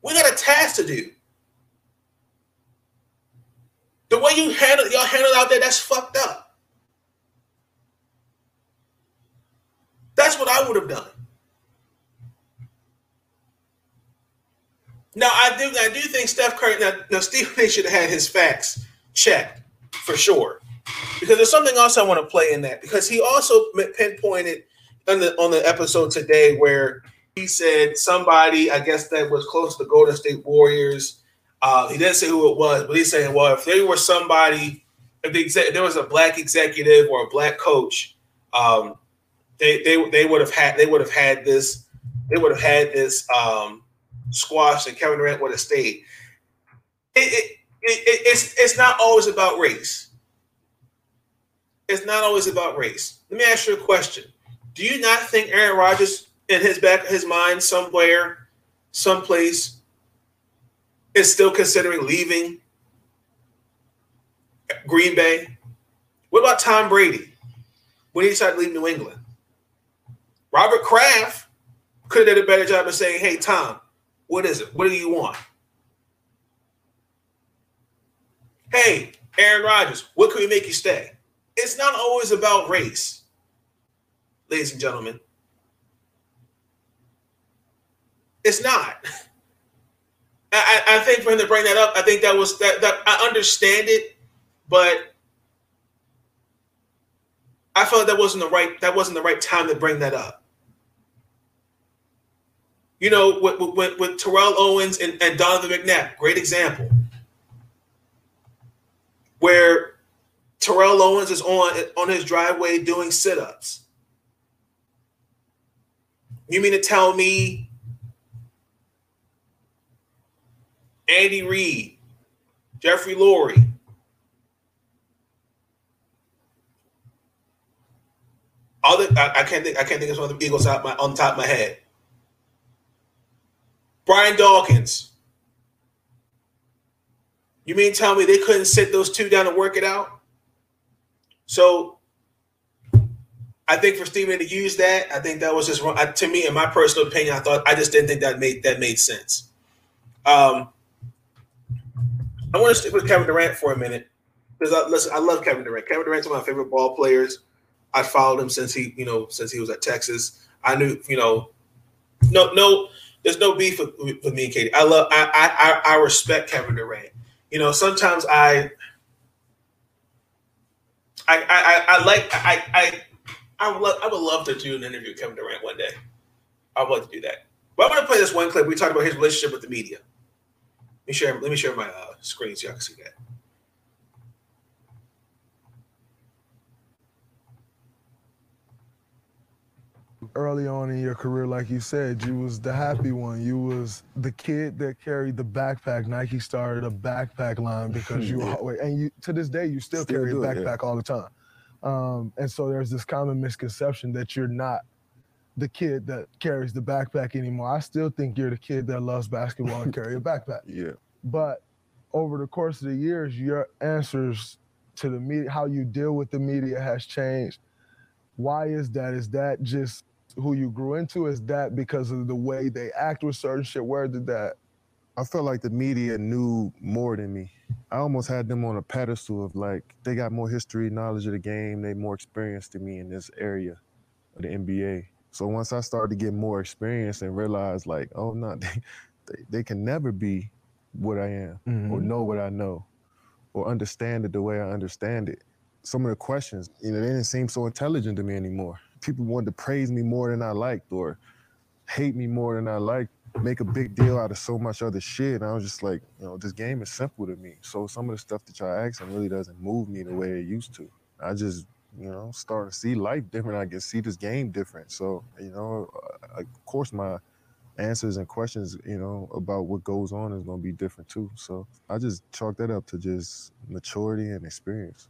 We got a task to do. The way you handle y'all handle out there, that's fucked up. That's what I would have done. Now I do I do think Steph Curry now, now Stephen should have had his facts checked for sure because there's something else I want to play in that because he also pinpointed on the on the episode today where he said somebody I guess that was close to the Golden State Warriors. Uh, he didn't say who it was, but he's saying, well, if there were somebody, if, the if there was a black executive or a black coach, um, they they they would have had they would have had this they would have had this um, squash and Kevin Durant would have stayed. It, it, it, it's it's not always about race it's not always about race. Let me ask you a question. Do you not think Aaron Rodgers in his back, of his mind, somewhere, someplace, is still considering leaving Green Bay? What about Tom Brady when he decided to leave New England? Robert Kraft could have done a better job of saying, "Hey, Tom, what is it? What do you want?" Hey, Aaron Rodgers, what can we make you stay? It's not always about race, ladies and gentlemen. It's not. I, I think for him to bring that up, I think that was that, that I understand it, but I felt that wasn't the right that wasn't the right time to bring that up. You know, with, with, with Terrell Owens and, and Donovan McNabb, great example where Terrell Owens is on on his driveway doing sit-ups. You mean to tell me Andy Reid, Jeffrey Lurie, the I, I, can't think I can't think of some of the Eagles out my on top of my head. Brian Dawkins, you mean tell me they couldn't sit those two down and work it out? So I think for Steven to use that, I think that was just wrong. I, to me, in my personal opinion, I thought I just didn't think that made that made sense. Um, I want to stick with Kevin Durant for a minute because I, listen, I love Kevin Durant. Kevin Durant's one of my favorite ball players. I followed him since he, you know, since he was at Texas. I knew, you know, no, no, there's no beef with, with me and KD. I love, I, I, I respect Kevin Durant you know, sometimes I, I, I, I like, I, I, I would, love, I would love to do an interview with Kevin Durant one day. I would love to do that. But I want to play this one clip. We talked about his relationship with the media. Let me share. Let me share my uh, screen so y'all can see that. Early on in your career, like you said, you was the happy one. You was the kid that carried the backpack. Nike started a backpack line because you always, and you to this day you still, still carry a backpack yeah. all the time. Um, and so there's this common misconception that you're not the kid that carries the backpack anymore. I still think you're the kid that loves basketball and carry a backpack. Yeah. But over the course of the years, your answers to the media, how you deal with the media has changed. Why is that? Is that just who you grew into? Is that because of the way they act with certain shit? Where did that? I felt like the media knew more than me. I almost had them on a pedestal of like they got more history, knowledge of the game, they more experienced than me in this area of the NBA. So once I started to get more experience and realize like, oh no, they, they, they can never be what I am mm-hmm. or know what I know or understand it the way I understand it. Some of the questions, you know, they didn't seem so intelligent to me anymore people wanted to praise me more than I liked or hate me more than I liked, make a big deal out of so much other shit. And I was just like, you know, this game is simple to me. So some of the stuff that y'all asking really doesn't move me the way it used to. I just, you know, start to see life different. I can see this game different. So, you know, uh, of course my answers and questions, you know, about what goes on is going to be different too. So I just chalk that up to just maturity and experience.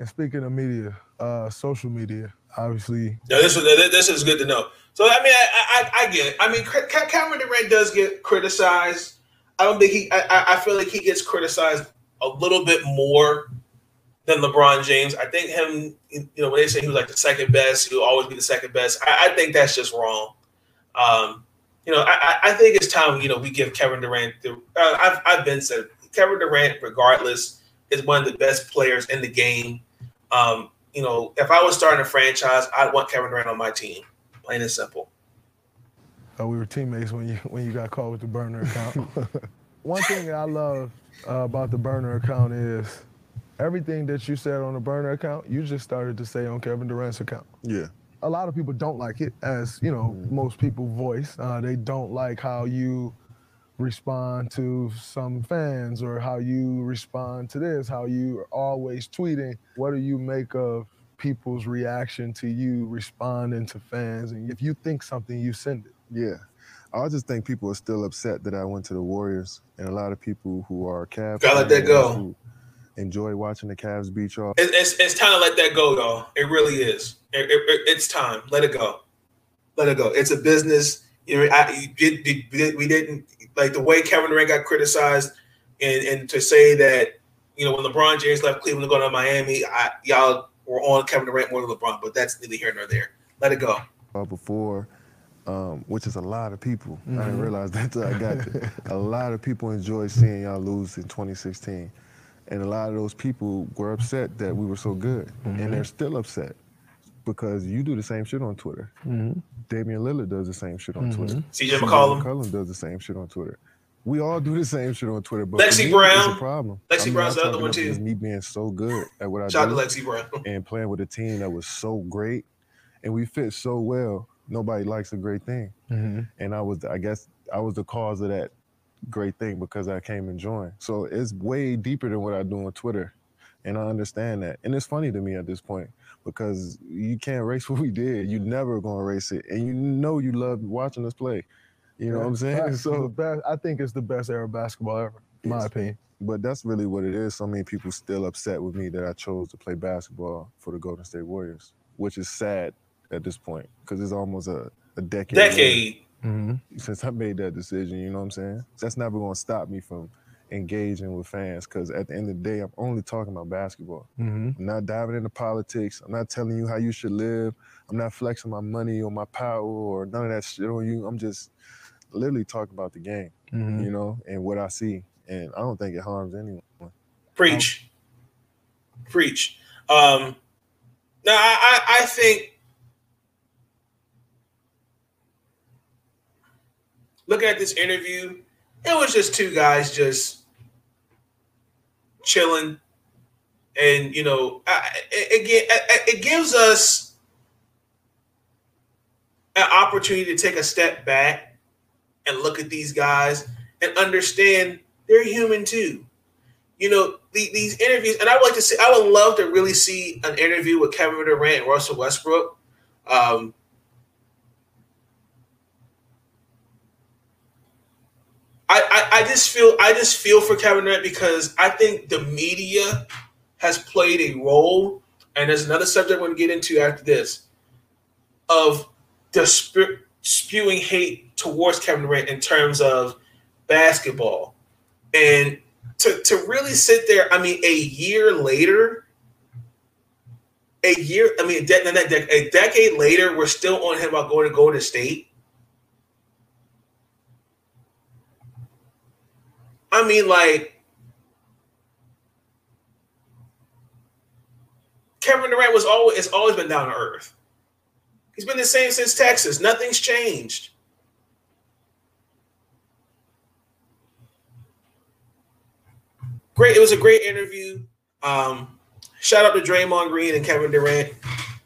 And speaking of media, uh, social media, obviously. Yeah, this is this is good to know. So I mean, I I, I get it. I mean, Cameron Durant does get criticized. I don't think he. I, I feel like he gets criticized a little bit more than LeBron James. I think him. You know, when they say he was like the second best, he'll always be the second best. I, I think that's just wrong. Um, you know, I, I think it's time. You know, we give Kevin Durant. The, uh, I've I've been said Kevin Durant, regardless, is one of the best players in the game. Um, you know, if I was starting a franchise, I'd want Kevin Durant on my team. Plain and simple. Oh, we were teammates when you when you got caught with the burner account. One thing that I love uh, about the burner account is everything that you said on the burner account, you just started to say on Kevin Durant's account. Yeah. A lot of people don't like it, as you know, mm. most people voice. Uh, they don't like how you respond to some fans or how you respond to this, how you are always tweeting. What do you make of people's reaction to you responding to fans? And if you think something, you send it. Yeah. I just think people are still upset that I went to the Warriors, and a lot of people who are Cavs gotta let that go. Enjoy watching the Cavs beat y'all. It's, it's, it's time to let that go, y'all. It really is. It, it, it's time. Let it go. let it go. It's a business. You know, I, you did, we didn't like the way Kevin Durant got criticized, and and to say that you know when LeBron James left Cleveland to go to Miami, I, y'all were on Kevin Durant more than LeBron, but that's neither here nor there. Let it go. Uh, before, um, which is a lot of people. Mm-hmm. I didn't mm-hmm. realize that until I got there. a lot of people enjoyed seeing y'all lose in 2016. And a lot of those people were upset that we were so good. Mm-hmm. And they're still upset because you do the same shit on Twitter. Mm-hmm. Damian Lillard does the same shit on mm-hmm. Twitter. CJ McCollum. McCollum does the same shit on Twitter. We all do the same shit on Twitter. But Lexi Brown. a problem. Lexi I'm Brown's the other one too. Me being so good at what I Shout do. Shout out to Lexi Brown. And playing with a team that was so great, and we fit so well. Nobody likes a great thing, mm-hmm. and I was, I guess, I was the cause of that great thing because I came and joined. So it's way deeper than what I do on Twitter, and I understand that. And it's funny to me at this point because you can't race what we did. You're never gonna race it, and you know you love watching us play. You know yeah, what I'm saying? So best, I think it's the best era of basketball ever, in my opinion. But that's really what it is. So many people still upset with me that I chose to play basketball for the Golden State Warriors, which is sad at this point because it's almost a, a decade. Decade. Mm-hmm. Since I made that decision, you know what I'm saying? That's never going to stop me from engaging with fans because at the end of the day, I'm only talking about basketball. Mm-hmm. I'm not diving into politics. I'm not telling you how you should live. I'm not flexing my money or my power or none of that shit on you. I'm just literally talking about the game, mm-hmm. you know, and what I see. And I don't think it harms anyone. Preach. Preach. Um, now, I, I think looking at this interview, it was just two guys just chilling, and you know, again, it, it gives us an opportunity to take a step back and look at these guys and understand they're human too. You know, the, these interviews, and I would like to see, I would love to really see an interview with Kevin Durant and Russell Westbrook. Um, I, I, I just feel I just feel for Kevin Durant because I think the media has played a role, and there's another subject I'm going to get into after this, of the sp- spewing hate towards Kevin Durant in terms of basketball, and to to really sit there. I mean, a year later, a year. I mean, a, de- a decade later, we're still on him about going to Golden State. I mean, like Kevin Durant was always has always been down to earth. He's been the same since Texas. Nothing's changed. Great. It was a great interview. Um, shout out to Draymond Green and Kevin Durant.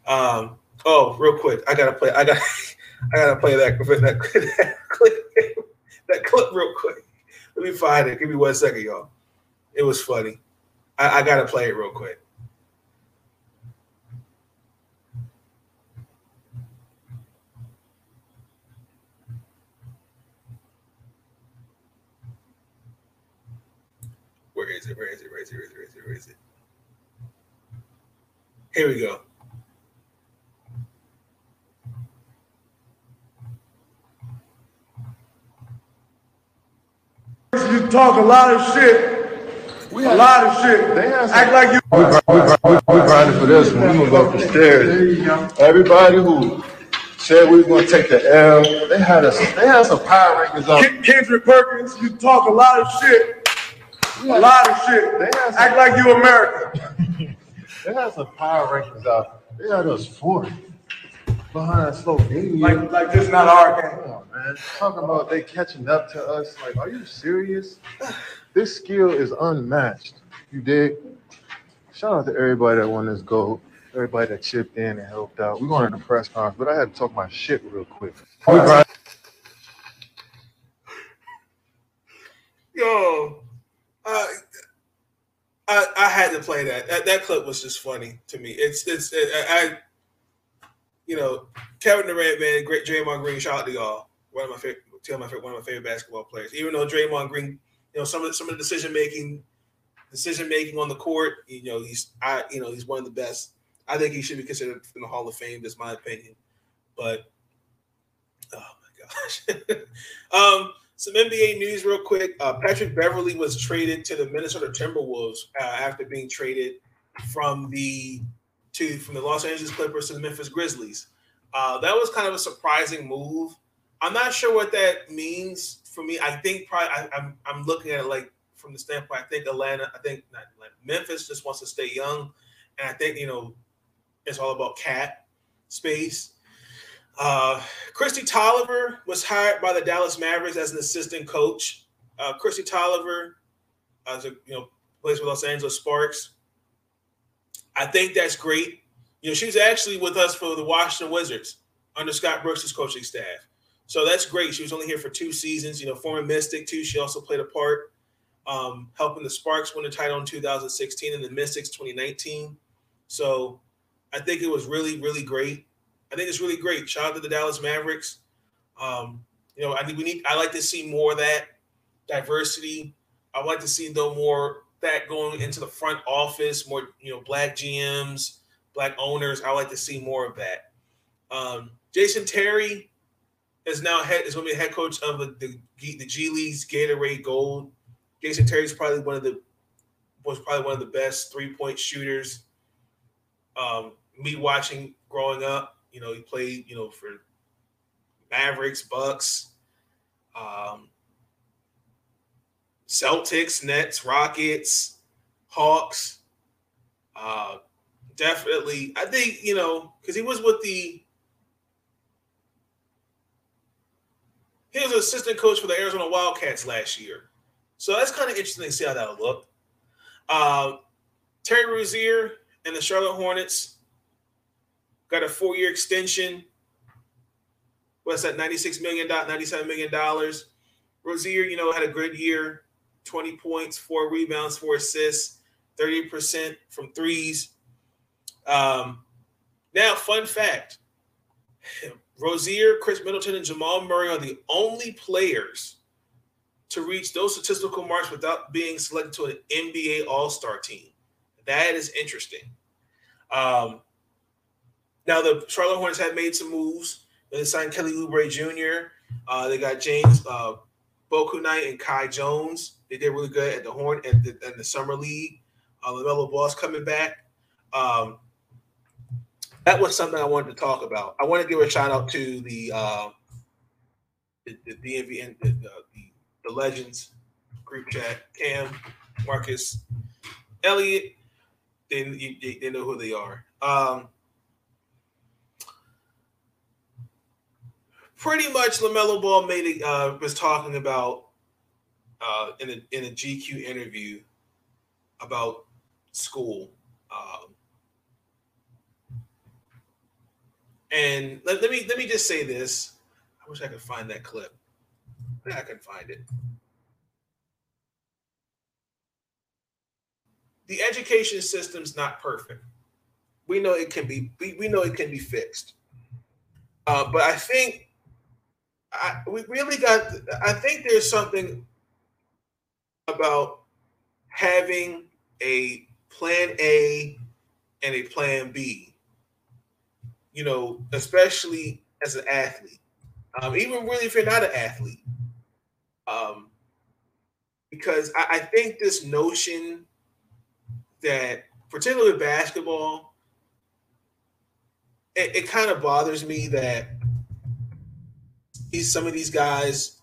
Um, oh, real quick, I gotta play. I got. I gotta play that, that clip. That clip real quick. Let me find it. Give me one second, y'all. It was funny. I, I gotta play it real quick. Where is it? Where is it? Where is it? Where is it? Where is it? Where is it? Here we go. You talk a lot of shit. We a lot of shit. Act like you. We, we, we, we grinding for this one. We gonna go up the stairs. There you go. Everybody who said we was gonna take the L, they had us. They had some power rankings on. Kendrick Perkins, you talk a lot of shit. A lot of shit. They had some, Act like you American. they had some power rankings out. They had us 40 behind slow game. Like, like this not our game Come on, man. Talking about they catching up to us. Like, are you serious? This skill is unmatched. You dig? Shout out to everybody that won this gold. Everybody that chipped in and helped out. We're going to the press conference, but I had to talk my shit real quick. Yo, uh, I I had to play that. That that clip was just funny to me. It's it's it, I, you know, Kevin Durant, man, great Draymond Green, shout out to y'all one of my favorite, one of my favorite basketball players. Even though Draymond Green, you know, some of the, some of the decision making, decision making on the court, you know, he's I, you know, he's one of the best. I think he should be considered in the Hall of Fame. That's my opinion. But Oh my gosh. um, some NBA news, real quick. Uh, Patrick Beverley was traded to the Minnesota Timberwolves uh, after being traded from the to from the Los Angeles Clippers to the Memphis Grizzlies. Uh, that was kind of a surprising move. I'm not sure what that means for me. I think probably I, I'm I'm looking at it like from the standpoint. I think Atlanta. I think not Atlanta, Memphis just wants to stay young, and I think you know it's all about cap space. Uh, Kristi Toliver was hired by the Dallas Mavericks as an assistant coach. Uh, Kristi Toliver, as a you know, plays for Los Angeles Sparks. I think that's great. You know, she's actually with us for the Washington Wizards under Scott Brooks' coaching staff. So that's great. She was only here for two seasons. You know, former Mystic too. She also played a part um, helping the Sparks win the title in 2016 and the Mystics 2019. So I think it was really, really great. I think it's really great. Shout out to the Dallas Mavericks. Um, you know, I think we need. I like to see more of that diversity. I like to see no more that going into the front office. More, you know, black GMs, black owners. I like to see more of that. Um, Jason Terry is now head is going to be head coach of the, the the G League's Gatorade Gold. Jason Terry is probably one of the was probably one of the best three point shooters. Um, me watching growing up, you know, he played, you know, for Mavericks, Bucks, um, Celtics, Nets, Rockets, Hawks. Uh, definitely, I think you know because he was with the he was an assistant coach for the Arizona Wildcats last year, so that's kind of interesting to see how that'll look. Uh, Terry Rozier and the Charlotte Hornets got a four-year extension. What's that? Ninety-six million, ninety-seven million dollars. Rozier, you know, had a good year. 20 points, four rebounds, four assists, 30% from threes. Um, now, fun fact Rozier, Khris Middleton, and Jamal Murray are the only players to reach those statistical marks without being selected to an NBA All Star team. That is interesting. Um, now, the Charlotte Hornets have made some moves. They signed Kelly Oubre Jr., uh, they got James uh, Bouknight and Kai Jones. They did really good at the Horn and the, and the summer league. Uh, LaMelo Ball's coming back. Um, that was something I wanted to talk about. I want to give a shout out to the uh, the, the DMV and the, the, the Legends group chat. Cam, Marcus, Elliot. They, they, they know who they are. Um, pretty much, Lamelo Ball made it. Uh, was talking about uh, in a in a GQ interview about school. Um, and let, let me let me just say this. I wish I could find that clip. I can find it. The education system's not perfect. We know it can be. We, we know it can be fixed. Uh, but I think I, we really got. I think there's something about having a plan A and a plan B. You know, especially as an athlete, um, even really if you're not an athlete, um, because I, I think this notion that, particularly basketball, it, it kind of bothers me that these some of these guys,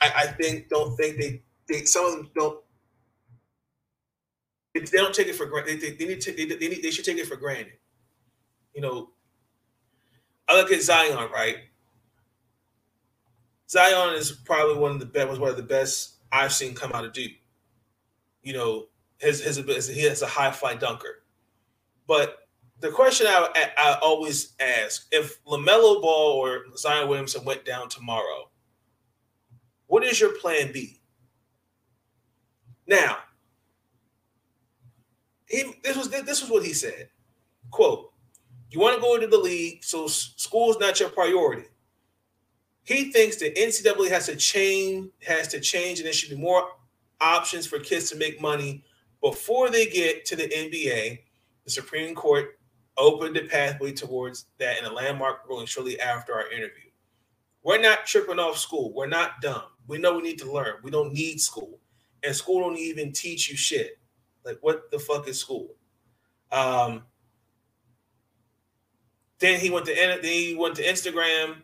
I, I think, don't think they they some of them don't they, they don't take it for granted. They, they, need to they, they, need, they should take it for granted. You know, I look at Zion, right? Zion is probably one of the best was one of the best I've seen come out of Duke. You know, his his he has a high fly dunker. But the question I, I always ask: If LaMelo Ball or Zion Williamson went down tomorrow, what is your plan B? Now, he this was this was what he said. Quote, you want to go into the league, so school is not your priority. He thinks the NCAA has to change, has to change, and there should be more options for kids to make money before they get to the NBA. The Supreme Court opened the pathway towards that in a landmark ruling shortly after our interview. We're not tripping off school. We're not dumb. We know we need to learn. We don't need school. And school don't even teach you shit. Like what the fuck is school? Um then he went to then he went to Instagram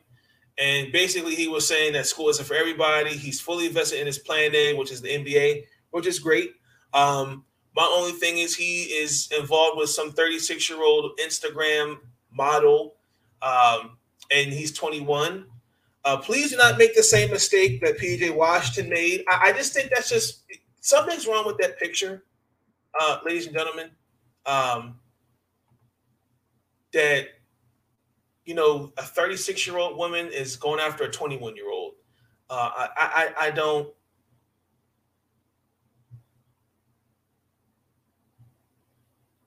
and basically he was saying that school isn't for everybody. He's fully invested in his plan A, which is the NBA, which is great. Um, my only thing is he is involved with some 36 year old Instagram model, um, and he's 21. Uh, please do not make the same mistake that PJ Washington made. I, I just think that's just something's wrong with that picture, uh, ladies and gentlemen. Um, that you know, a 36 year old woman is going after a 21 year old. Uh, I, I, I don't.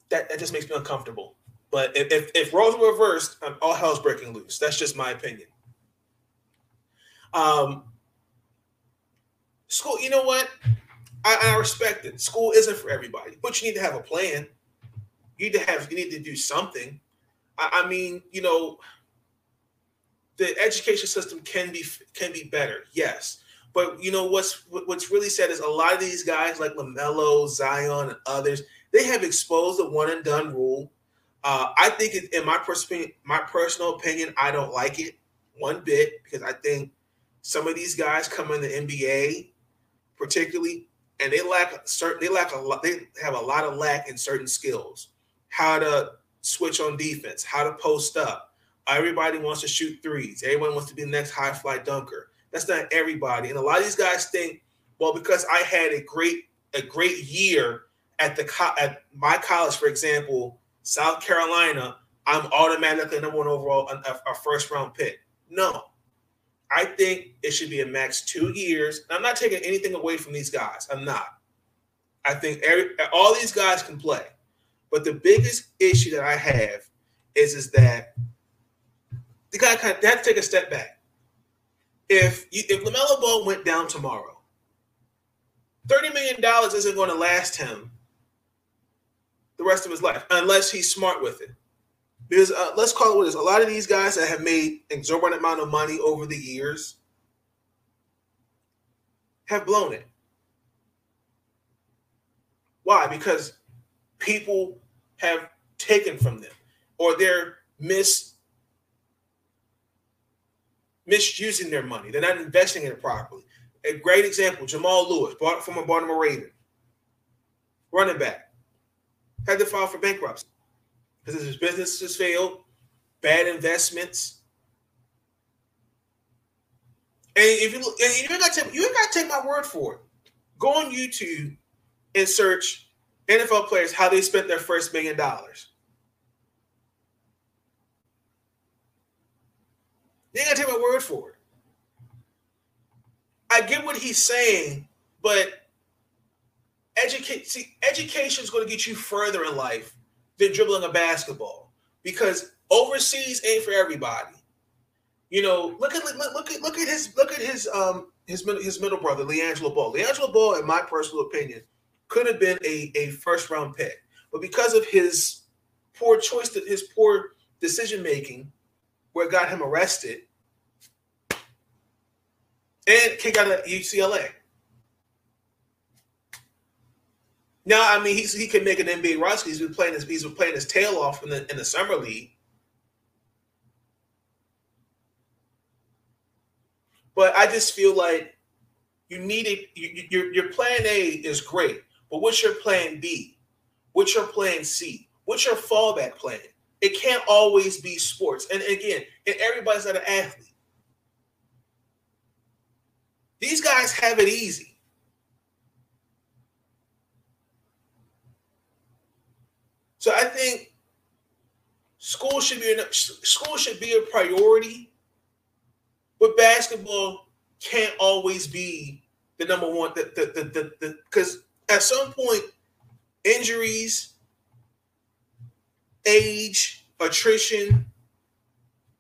That, that just makes me uncomfortable. But if, if, if roles were reversed, um, all hell's breaking loose. That's just my opinion. Um, school, you know what? I, I respect it. School isn't for everybody, but you need to have a plan. You need to have. You need to do something. I, I mean, you know, the education system can be can be better, yes. But you know what's what's really sad is a lot of these guys like LaMelo, Zion, and others, they have exposed the one and done rule. Uh, I think, it, in my personal my personal opinion, I don't like it one bit because I think some of these guys come in the NBA, particularly, and they lack certain they lack a lot. They have a lot of lack in certain skills, how to switch on defense, how to post up. Everybody wants to shoot threes. Everyone wants to be the next high fly dunker. That's not everybody. And a lot of these guys think, well, because I had a great a great year at the co- at my college, for example, South Carolina, I'm automatically number one overall, a, a first round pick. No, I think it should be a max two years. I'm not taking anything away from these guys. I'm not. I think every, all these guys can play. But the biggest issue that I have is is that the guy kind of, they have to take a step back. If you, if LaMelo Ball went down tomorrow, thirty million dollars isn't going to last him the rest of his life unless he's smart with it. Because uh, let's call it what it is. A lot of these guys that have made exorbitant amount of money over the years have blown it. Why? Because people have taken from them or they're mis misusing their money. They're not investing in it properly. A great example, Jamal Lewis, former Baltimore Raven, running back, had to file for bankruptcy because his business has failed, bad investments. And if you look, and you ain't got to you ain't got to take my word for it. Go on YouTube and search NFL players how they spent their first million dollars. You ain't gotta take my word for it. I get what he's saying, but educate see, education is going to get you further in life than dribbling a basketball because overseas ain't for everybody. You know, look at look, look at look at his look at his um his middle his middle brother, LiAngelo Ball. LiAngelo Ball, in my personal opinion, could have been a, a first round pick. But because of his poor choice, that his poor decision making, where it got him arrested and kicked out of UCLA. Now, I mean, he's, he can make an NBA roster. He's been playing his he's been playing his tail off in the in the summer league. But I just feel like you need it. You, your your plan A is great, but what's your plan B? What's your plan C? What's your fallback plan? It can't always be sports. And again, and everybody's not an athlete. These guys have it easy. So I think school should be a, school should be a priority, but basketball can't always be the number one. The the the the because at some point, injuries, age, attrition,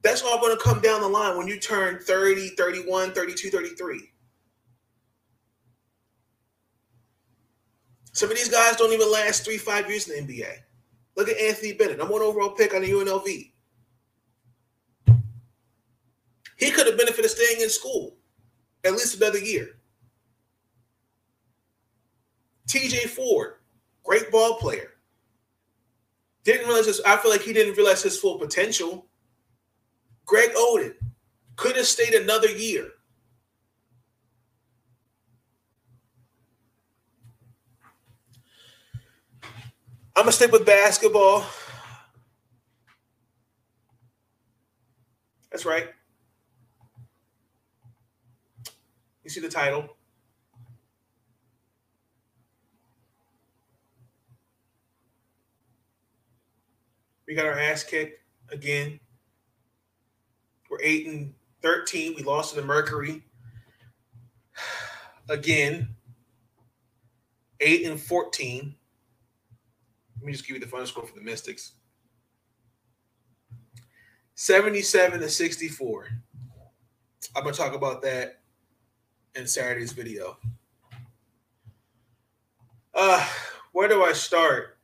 that's all going to come down the line when you turn 30, 31, 32, 33. Some of these guys don't even last three, five years in the NBA. Look at Anthony Bennett, number one overall pick on the UNLV. He could could have benefited staying in school at least another year. TJ Ford, great ball player. Didn't realize his, I feel like he didn't realize his full potential. Greg Oden could have stayed another year. I'm gonna stick with basketball. That's right. You see the title. We got our ass kicked again. We're 8 and 13. We lost to the Mercury again. 8 and 14. Let me just give you the final score for the Mystics 77 to 64. I'm going to talk about that in Saturday's video. Uh, where do I start?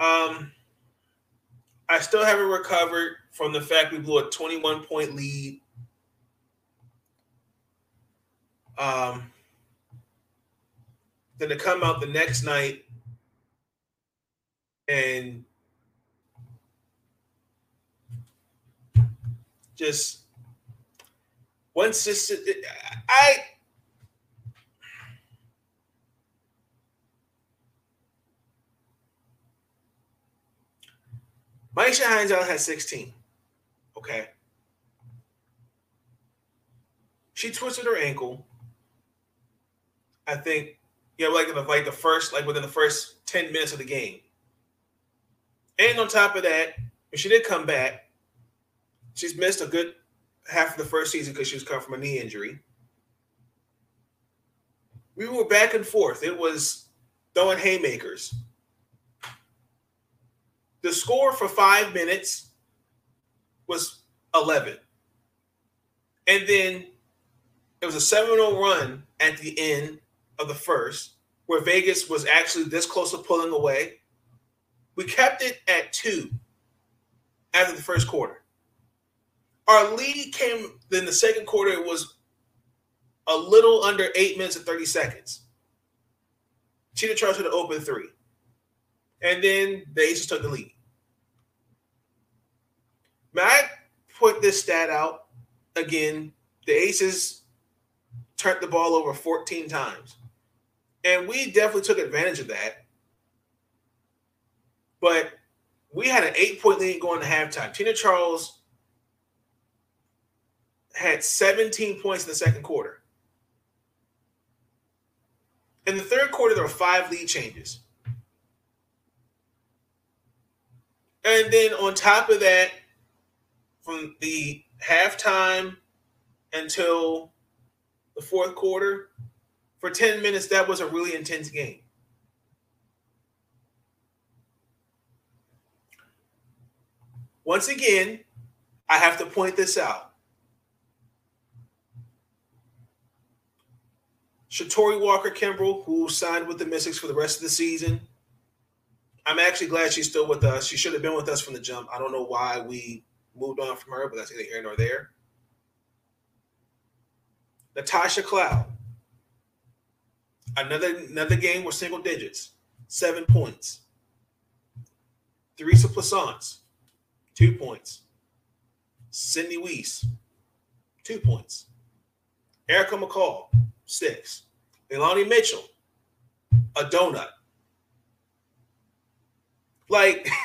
Um, I still haven't recovered from the fact we blew a 21 point lead. Um, then to come out the next night and just once this I Myisha Hines had 16. Okay. She twisted her ankle. I think, yeah, like in the like the first, like within the first 10 minutes of the game. And on top of that, when she did come back, she's missed a good half of the first season because she was coming from a knee injury. We were back and forth. It was throwing haymakers. The score for five minutes was 11. And then it was a 7 0 run at the end of the first, where Vegas was actually this close to pulling away. We kept it at two after the first quarter. Our lead came in the second quarter, it was a little under eight minutes and 30 seconds. Tina Charles had an open three. And then the Aces took the lead. May I put this stat out again? The Aces turned the ball over 14 times. And we definitely took advantage of that. But we had an eight point lead going to halftime. Tina Charles had 17 points in the second quarter. In the third quarter, there were five lead changes. And then on top of that, from the halftime until the fourth quarter, for 10 minutes, that was a really intense game. Once again, I have to point this out. Shatori Walker Kimbrough, who signed with the Mystics for the rest of the season. I'm actually glad she's still with us. She should have been with us from the jump. I don't know why we moved on from her, but that's neither here nor there. Natasha Cloud. Another another game with single digits, seven points. Theresa Plaisance, two points. Sydney Wiese, two points. Erica McCall, six. Leilani Mitchell, a donut. Like,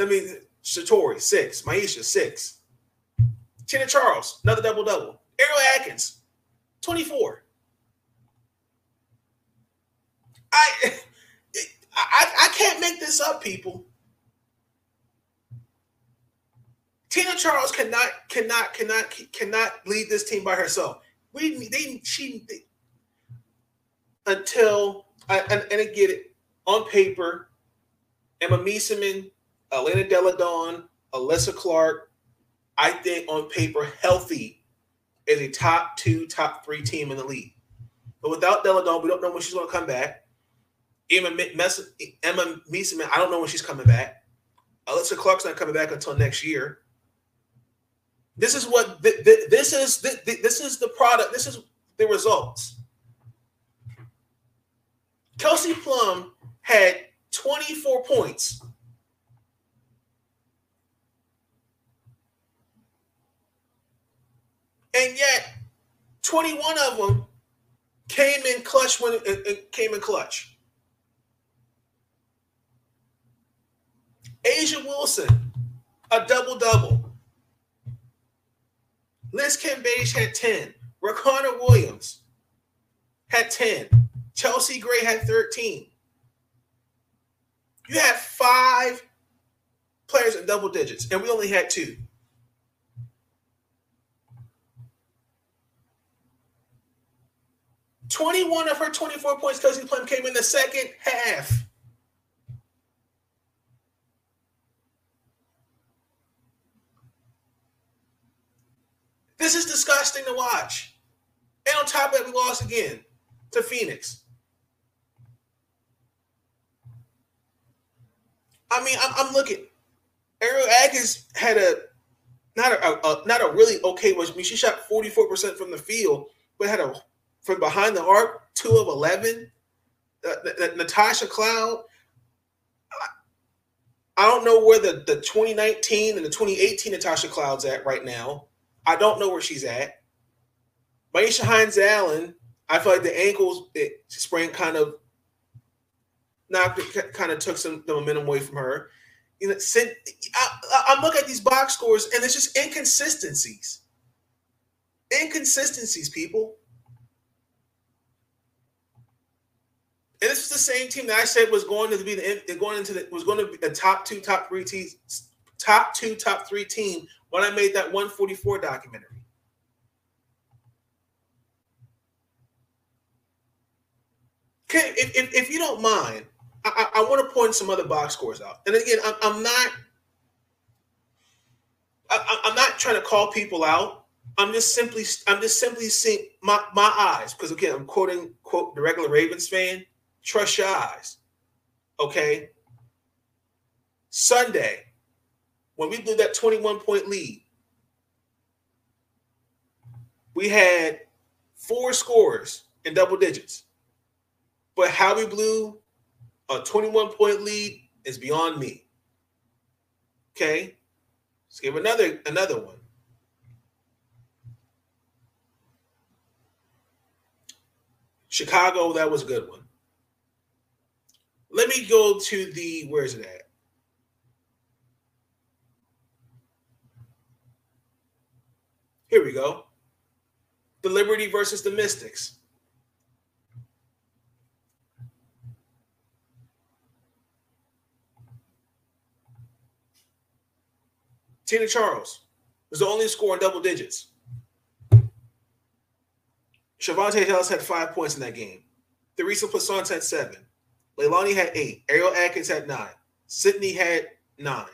I mean, Shatori, six. Myisha, six. Tina Charles, another double double. Ariel Atkins, 24. I, I I can't make this up, people. Tina Charles cannot cannot cannot cannot lead this team by herself. We they she they, until I, and, and get it on paper. Emma Meesseman, Elena Delle Donne, Alysha Clark, I think on paper, healthy is a top two, top three team in the league. But without Delle Donne, we don't know when she's going to come back. Emma, Emma Meesseman, I don't know when she's coming back. Alysha Clark's not coming back until next year. This is what th- th- this is. Th- this is the product. This is the results. Kelsey Plum had 24 points. And yet, 21 of them came in clutch when it, came in clutch. A'ja Wilson, a double double. Liz Cambage had 10. Riquna Williams had 10. Chelsea Gray had 13. You had five players in double digits, and we only had two. Twenty-one of her twenty-four points, Kelsey Plum came in the second half. This is disgusting to watch. And on top of that, we lost again to Phoenix. I mean, I'm, I'm looking. Ariel Atkins had a not a, a, not a really okay. I mean, she shot 44% from the field, but had a from behind the arc, two of 11. Uh, Natasha Cloud, I, I don't know where the, the 2019 and the 2018 Natasha Cloud's at right now. I don't know where she's at. Myisha Hines Allen, I feel like the ankles sprain kind of knocked kind of took some the momentum away from her. You know, I, I look at these box scores and it's just inconsistencies. Inconsistencies, people. And this was the same team that I said was going to be the going into the was going to be the top two, top three teams, top two, top three team when I made that 144 documentary. Okay, if, if, if you don't mind, I, I, want to point some other box scores out. And again, I'm, I'm not I, I'm not trying to call people out. I'm just simply I'm just simply seeing my, my eyes because again I'm quoting quote the regular Ravens fan. Trust your eyes. Okay. Sunday, when we blew that 21 point lead, we had four scores in double digits. But how we blew a 21 point lead is beyond me. Okay. Let's give another another one. Chicago, that was a good one. Let me go to the where is it at? Here we go. The Liberty versus the Mystics. Tina Charles was the only score in double digits. Shavonte Hills had five points in that game. Theresa Plaisance had seven. Leilani had eight. Ariel Atkins had nine. Sydney had nine.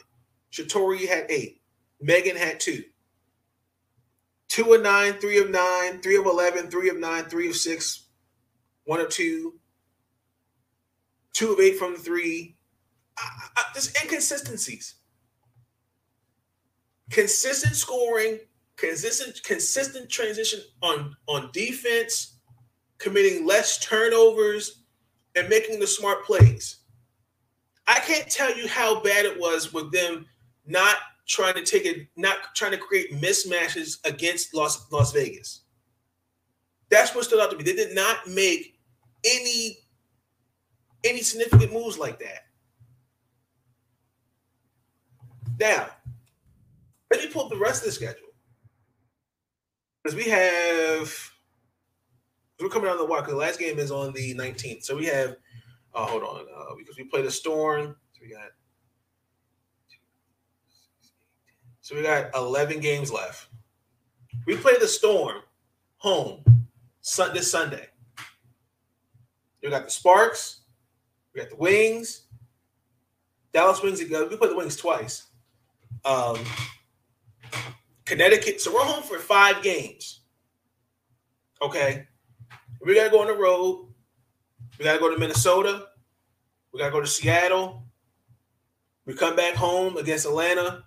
Shatori had eight. Megan had two. Two of nine, three of nine, three of 11, three of nine, three of six, one of two, two of eight from three. Just inconsistencies consistent scoring, consistent consistent transition on on defense, committing less turnovers, and making the smart plays. I can't tell you how bad it was with them not trying to take it, not trying to create mismatches against Las Las Vegas. That's what stood out to me. They did not make any any significant moves like that. Now, let me pull up the rest of the schedule. Because we have we're coming out of the wire because the last game is on the 19th. So we have oh hold on, uh, because we play the storm. So we got so we got 11 games left. We play the storm home this Sunday. We got the Sparks, we got the Wings, Dallas Wings. We play the Wings twice. Um, Connecticut. So we're home for five games. Okay. We got to go on the road. We got to go to Minnesota. We got to go to Seattle. We come back home against Atlanta.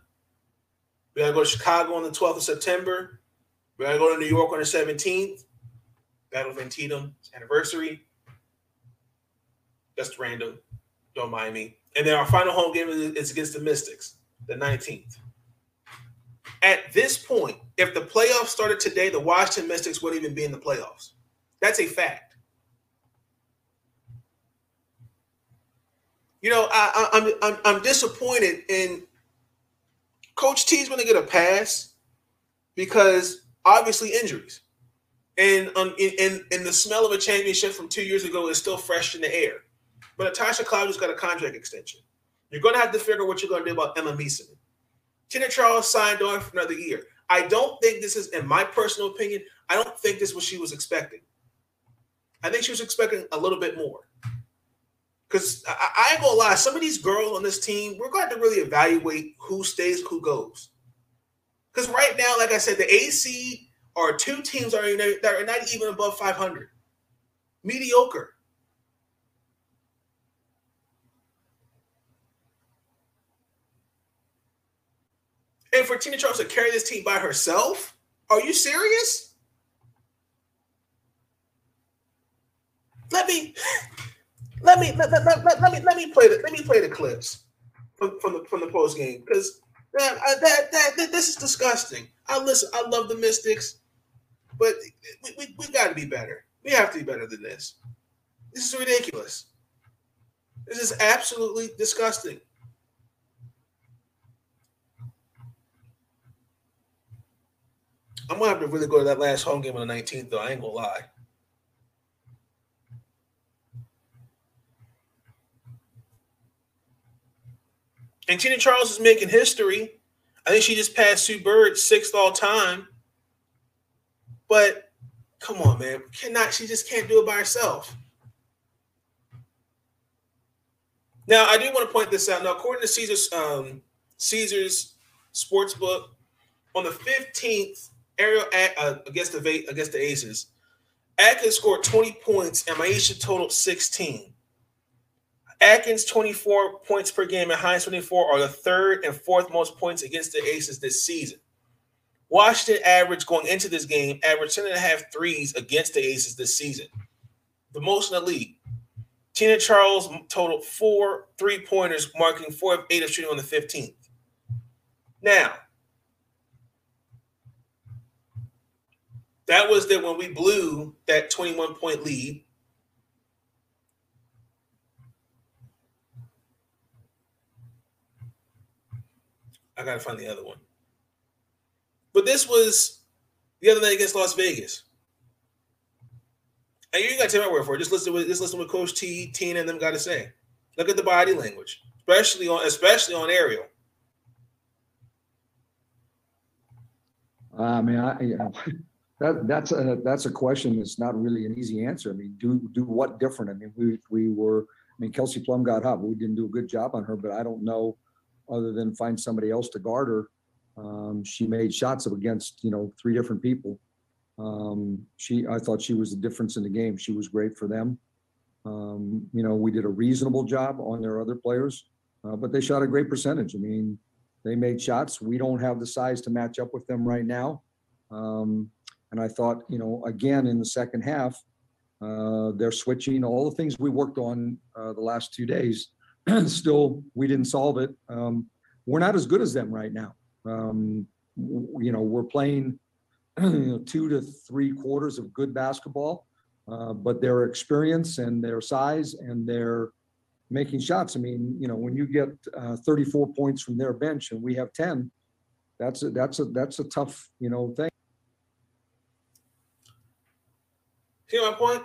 We gotta go to Chicago on the 12th of September. We gotta go to New York on the 17th. Battle of Antietam's anniversary. Just random. Don't mind me. And then our final home game is against the Mystics, the 19th. At this point, if the playoffs started today, the Washington Mystics wouldn't even be in the playoffs. That's a fact. You know, I, I'm, I'm I'm disappointed in Coach T's going to get a pass because obviously injuries, and um, in, in the smell of a championship from two years ago is still fresh in the air. But Natasha Cloud just got a contract extension. You're going to have to figure out what you're going to do about Emma Meesseman. Tina Charles signed on for another year. I don't think this is, in my personal opinion, I don't think this is what she was expecting. I think she was expecting a little bit more. Because I, I, ain't gonna lie, some of these girls on this team, we're going to really evaluate who stays, who goes. Because right now, like I said, the AC are two teams are, that are not even above 500. Mediocre. And for Tina Charles to carry this team by herself? Are you serious? Let me let me let, let, let, let me let me play the let me play the clips from, from the from the post game because that, that, that that this is disgusting. I listen. I love the Mystics, but we, we, we got to be better. We have to be better than this. This is ridiculous. This is absolutely disgusting. I'm gonna have to really go to that last home game on the 19th, though. I ain't gonna lie. And Tina Charles is making history. I think she just passed Sue Bird sixth all time. But come on, man, cannot she just can't do it by herself? Now I do want to point this out. Now, according to Caesar's um, Caesar's sports book, on the 15th, Ariel uh, against the against the Aces. Atkins scored 20 points and Myisha totaled 16. Atkins 24 points per game and Hines 24 are the third and fourth most points against the Aces this season. Washington average going into this game averaged 10 and a half threes against the Aces this season, the most in the league. Tina Charles totaled four three pointers, marking four of eight of shooting on the 15th. Now, That was that when we blew that 21 point lead. I gotta find the other one. But this was the other night against Las Vegas. And you gotta take my word for it. Just listen to just listen what Coach T, Tina, and them got to say. Look at the body language, especially on especially on Ariel. I mean, I you know, that, that's a, that's a question that's not really an easy answer. I mean, do, do what different? I mean, we, we were, I mean, Kelsey Plum got hot, we didn't do a good job on her, but I don't know, other than find somebody else to guard her. Um, she made shots against, you know, three different people. Um, she, I thought she was the difference in the game. She was great for them. Um, you know, we did a reasonable job on their other players, uh, but they shot a great percentage. I mean, they made shots. We don't have the size to match up with them right now. Um, and I thought, you know, again, in the second half, uh, they're switching all the things we worked on uh, the last two days. Still, we didn't solve it. Um, we're not as good as them right now. Um, you know, we're playing two to three quarters of good basketball, uh, but their experience and their size and their making shots. I mean, you know, when you get uh, 34 points from their bench and we have 10, that's a, that's a that's a tough you know thing. See my point?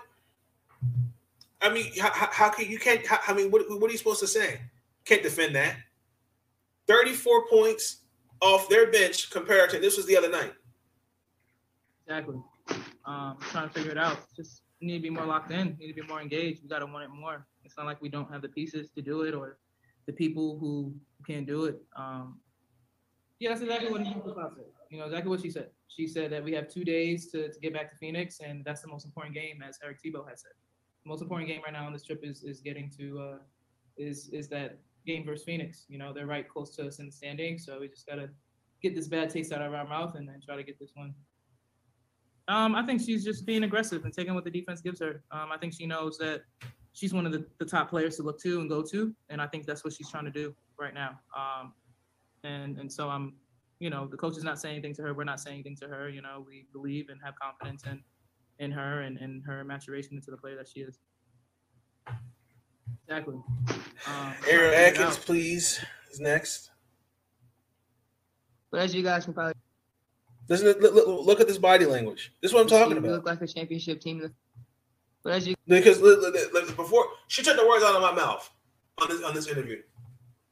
I mean, how, how can you can't? How, I mean, what, what are you supposed to say? Can't defend that. Thirty-four points off their bench compared to this was the other night. Exactly. Um, trying to figure it out. Just need to be more locked in. Need to be more engaged. We got to want it more. It's not like we don't have the pieces to do it or the people who can do it. Um, yeah, that's exactly what he said. You know, exactly what she said. She said that we have two days to, to get back to Phoenix, and that's the most important game, as Eric Thibault has said. Most important game right now on this trip is is getting to uh, is is that game versus Phoenix. You know, they're right close to us in the standing, so we just gotta get this bad taste out of our mouth and then try to get this one. Um, I think she's just being aggressive and taking what the defense gives her. Um, I think she knows that she's one of the, the top players to look to and go to, and I think that's what she's trying to do right now. Um, and and so I'm, you know, the coach is not saying anything to her. We're not saying anything to her. You know, we believe and have confidence in in her and, and her maturation into the player that she is. Exactly. Um, Aaron trying to figure it Atkins, out. please, is next. But as you guys can probably Listen, look, look, look at this body language. This is what I'm see, talking we about. look like a championship team. But as you Because look, look, look, look, before she took the words out of my mouth on this on this interview.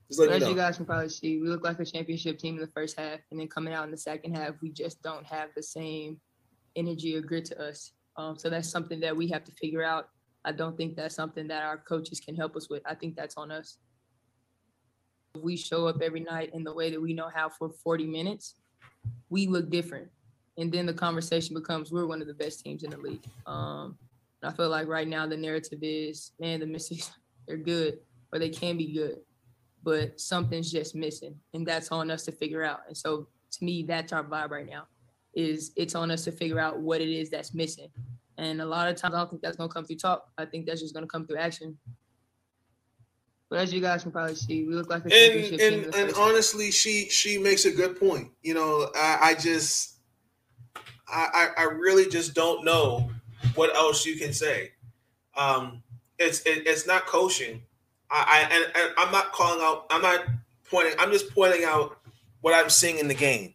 Just But as you you guys can probably see, we look like a championship team in the first half, and then coming out in the second half, we just don't have the same energy or grit to us. Um, so that's something that we have to figure out. I don't think that's something that our coaches can help us with. I think that's on us. We show up every night in the way that we know how for 40 minutes, we look different. And then the conversation becomes we're one of the best teams in the league. Um, and I feel like right now the narrative is, man, the Mystics, they're good, or they can be good but something's just missing and that's on us to figure out and so to me that's our vibe right now is it's on us to figure out what it is that's missing and a lot of times i don't think that's going to come through talk i think that's just going to come through action but as you guys can probably see we look like a and and, and honestly, she she makes a good point. You know, I, I just I, I I really just don't know what else you can say. Um, it's it, it's not coaching. I, I and, and I'm not calling out. I'm not pointing. I'm just pointing out what I'm seeing in the game.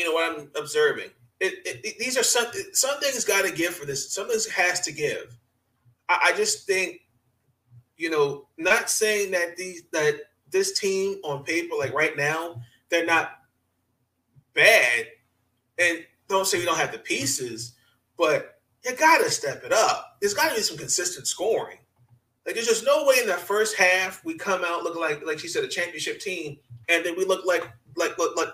You know what I'm observing. It, it, it- these are some something's got to give for this. Something has to give. I, I just think you know, not saying that these that this team on paper, like right now, they're not bad, and don't say we don't have the pieces, but you gotta step it up. There's got to be some consistent scoring. Like there's just no way in the first half we come out looking like like she said a championship team, and then we look like like, like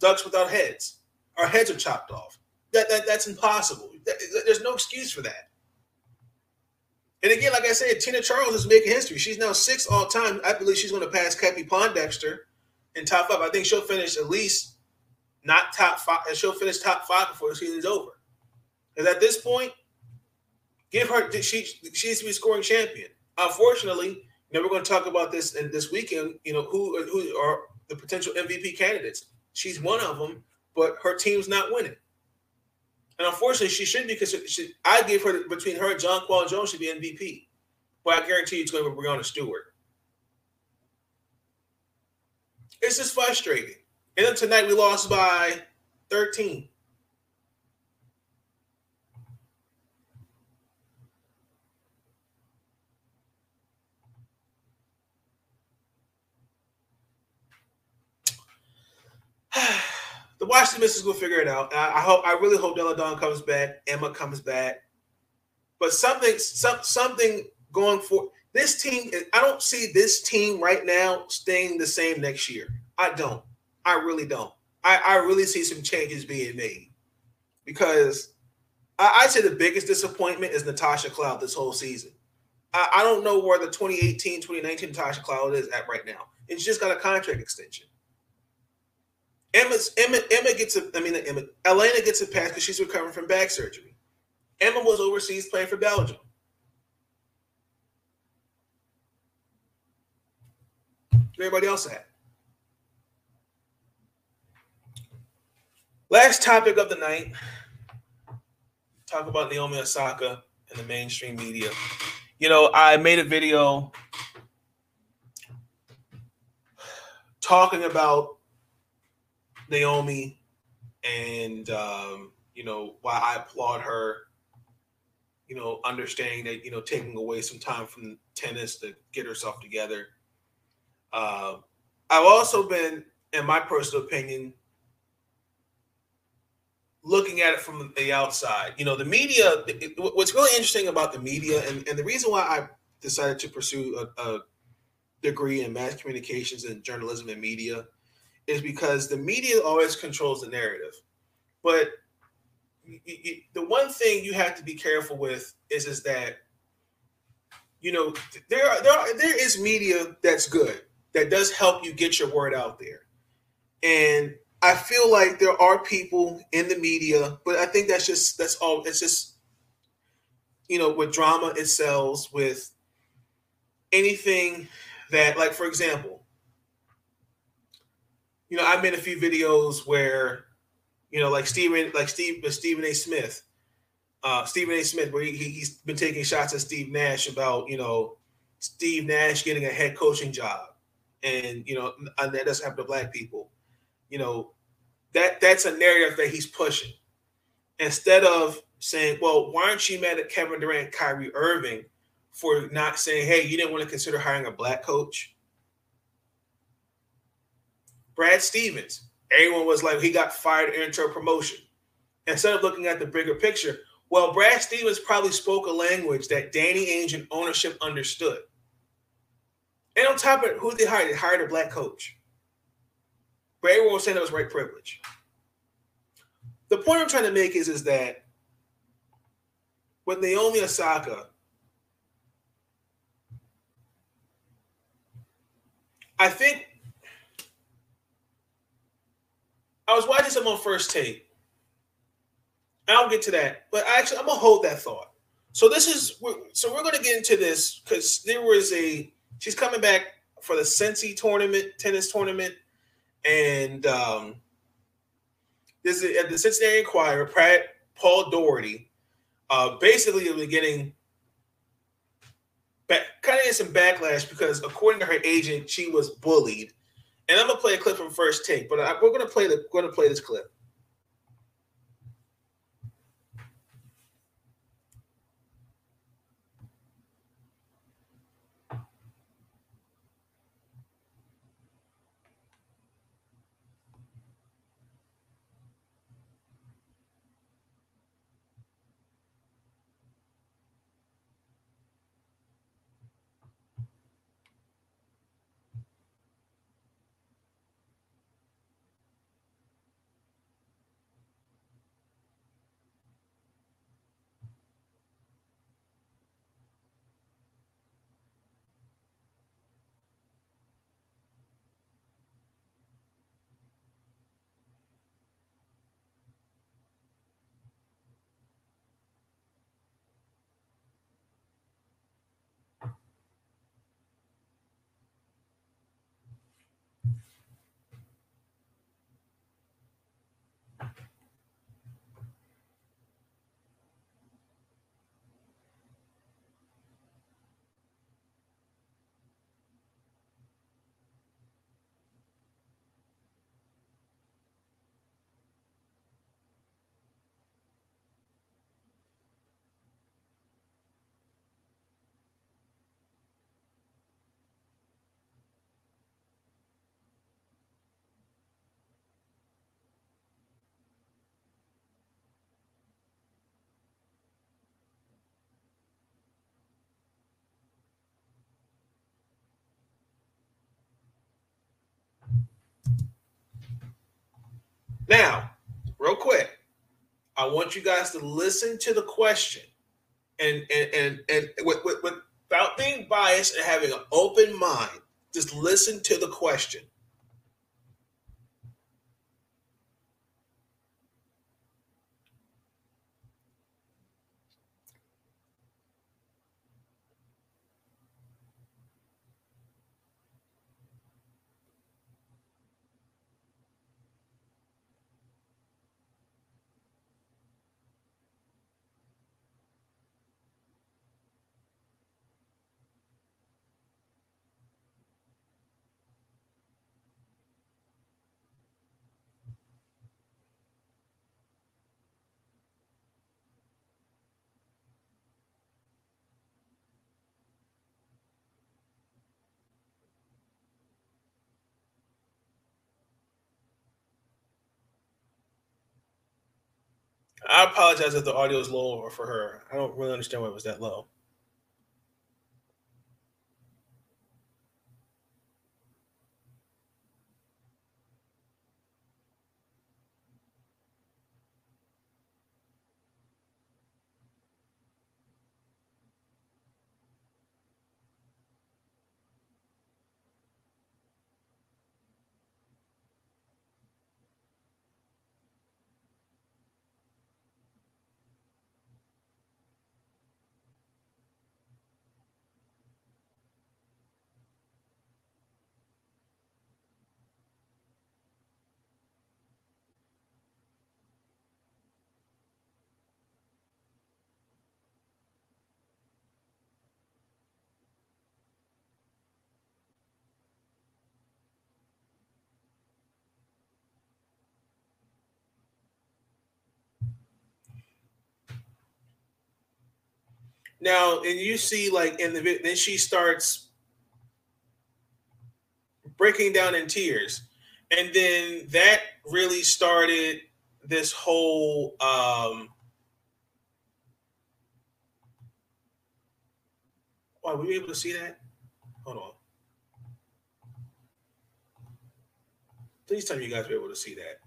ducks without heads. Our heads are chopped off. That, that that's impossible. That- there's no excuse for that. And again, like I said, Tina Charles is making history. She's now sixth all time. I believe she's going to pass Cappie Pondexter in top five. I think she'll finish at least not top five. She'll finish top five before the season's over. Because at this point, give her she she needs to be scoring champion. Unfortunately, you know we're going to talk about this in this weekend. You know who who are the potential MVP candidates. She's one of them, but her team's not winning. And unfortunately, she should be because she, I gave her between her and Jonquel Jones should be MVP. But I guarantee you it's going to be Breanna Stewart. It's just frustrating. And then tonight we lost by 13. the Washington Mystics will figure it out. I, I hope. I really hope Delle Donne comes back. Emma comes back. But something, some, something going for this team. I don't see this team right now staying the same next year. I don't. I really don't. I, I really see some changes being made because I, I'd say the biggest disappointment is Natasha Cloud this whole season. I, I don't know where the 2018, 2019 Natasha Cloud is at right now. And she just got a contract extension. Emma's Emma Emma gets a I mean Emma Elena gets a pass because she's recovering from back surgery. Emma was overseas playing for Belgium. Everybody else at. Last topic of the night. Talk about Naomi Osaka and the mainstream media. You know, I made a video talking about Naomi and um, you know why I applaud her. You know, understanding that you know taking away some time from tennis to get herself together. Uh, I've also been, in my personal opinion, looking at it from the outside. You know, the media. it- what's really interesting about the media, and, and the reason why I decided to pursue a, a degree in mass communications and journalism and media is because the media always controls the narrative. But the one thing you have to be careful with is is that you know there are, there are, there is media that's good that does help you get your word out there. And I feel like there are people in the media, but I think that's just that's all. It's just you know, with drama it sells, with anything that, like for example, you know, I made a few videos where, you know, like Stephen, like Steve, Stephen A. Smith, uh, Stephen A. Smith, where he, he's been taking shots at Steve Nash about, you know, Steve Nash getting a head coaching job, and you know, and that doesn't happen to black people. You know, that that's a narrative that he's pushing instead of saying, "Well, why aren't you mad at Kevin Durant, Kyrie Irving for not saying, hey, you didn't want to consider hiring a black coach?" Brad Stevens, everyone was like, he got fired into a promotion. Instead of looking at the bigger picture, well, Brad Stevens probably spoke a language that Danny Ainge and ownership understood. And on top of it, who they hired? They hired a black coach. But everyone was saying that was white privilege. The point I'm trying to make is, is that with Naomi Osaka, I think I was watching some on first take. I'll get to that, but actually, I'm gonna hold that thought. So this is so we're gonna get into this because there was a she's coming back for the Cincy tournament, tennis tournament, and um, this is at the Cincinnati Enquirer. Pratt Paul Daugherty, uh, basically was getting kind of some backlash because according to her agent, she was bullied and I'm gonna play a clip from First Take, but I, we're gonna play the going to play this clip. Now, real quick, I want you guys to listen to the question and and and, and with, with, without being biased and having an open mind, just listen to the question. I apologize if the audio is low or for her. I don't really understand why it was that low. Now, and you see, like in the then she starts breaking down in tears, and then that really started this whole. um were you able to see that? Hold on. Please tell me you guys were able to see that.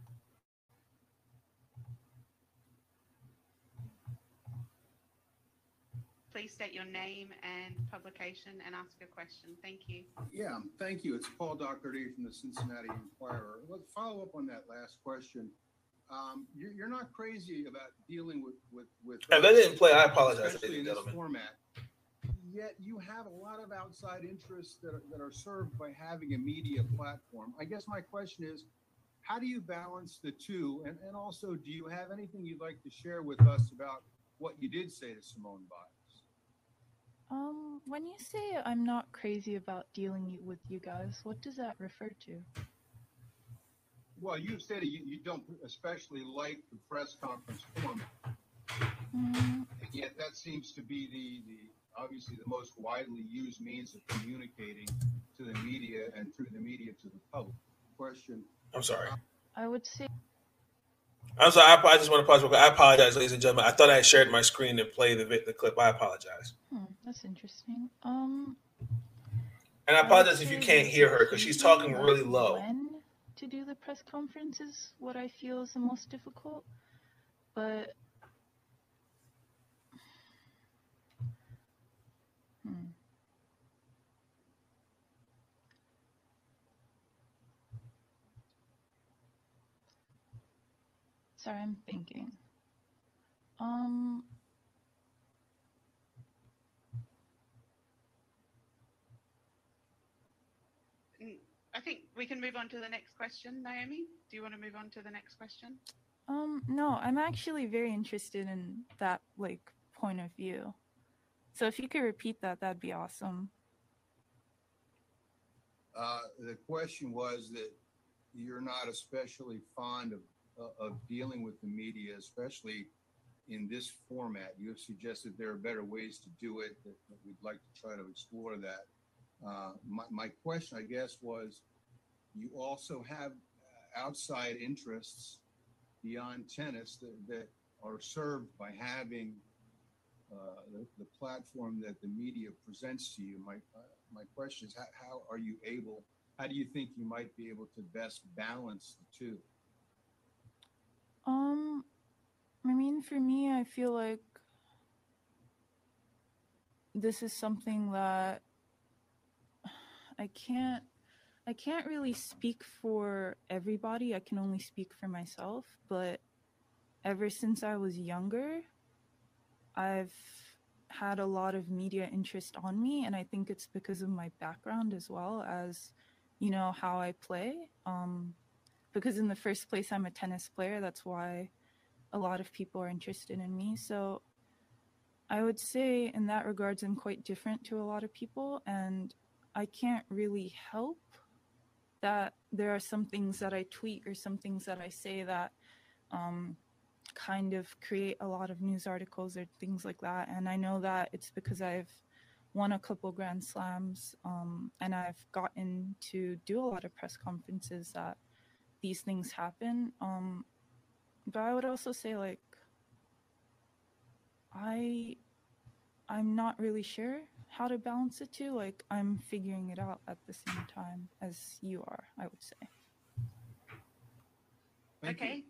Please state your name and publication and ask a question. Thank you. Yeah, thank you. It's Paul Daugherty from the Cincinnati Enquirer. Let's follow up on that last question. Um, you're, you're not crazy about dealing with, with, with. If that didn't play, I apologize, Especially in ladies and this gentlemen. format. Yet you have a lot of outside interests that are, that are served by having a media platform. I guess my question is, how do you balance the two? And, and also, do you have anything you'd like to share with us about what you did say to Simone Biles? Um, when you say I'm not crazy about dealing with you guys, what does that refer to? Well, you've said you, you don't especially like the press conference format. Mm, And yet that seems to be the, the, obviously the most widely used means of communicating to the media and through the media to the public. Question. I'm sorry. I would say I'm sorry. I, I just want to quick. I apologize, ladies and gentlemen. I thought I shared my screen to play the the clip. I apologize, hmm, that's interesting. Um, and I apologize if you can't hear her because she's talking really low. When to do the press conference is what I feel is the most difficult, but hmm. Sorry, I'm thinking. Um, Mm, I think we can move on to the next question. Naomi, do you want to move on to the next question? Um, no, I'm actually very interested in that like point of view. So if you could repeat that, that'd be awesome. Uh, the question was that you're not especially fond of, of dealing with the media, especially in this format. You have suggested there are better ways to do it, that, that we'd like to try to explore that. Uh, my, my question, I guess, was you also have outside interests beyond tennis that, that are served by having uh, the, the platform that the media presents to you. My, uh, my question is, how, how are you able, how do you think you might be able to best balance the two? Um, I mean, for me, I feel like this is something that I can't I can't really speak for everybody. I can only speak for myself, but ever since I was younger, I've had a lot of media interest on me and I think it's because of my background as well as you know how I play. Um because in the first place I'm a tennis player, that's why a lot of people are interested in me. So I would say in that regards I'm quite different to a lot of people and I can't really help that there are some things that I tweet or some things that I say that um, kind of create a lot of news articles or things like that. And I know that it's because I've won a couple Grand Slams um, and I've gotten to do a lot of press conferences that these things happen. Um, but I would also say like I I'm not really sure how to balance it too. Like I'm figuring it out at the same time as you are, I would say. okay.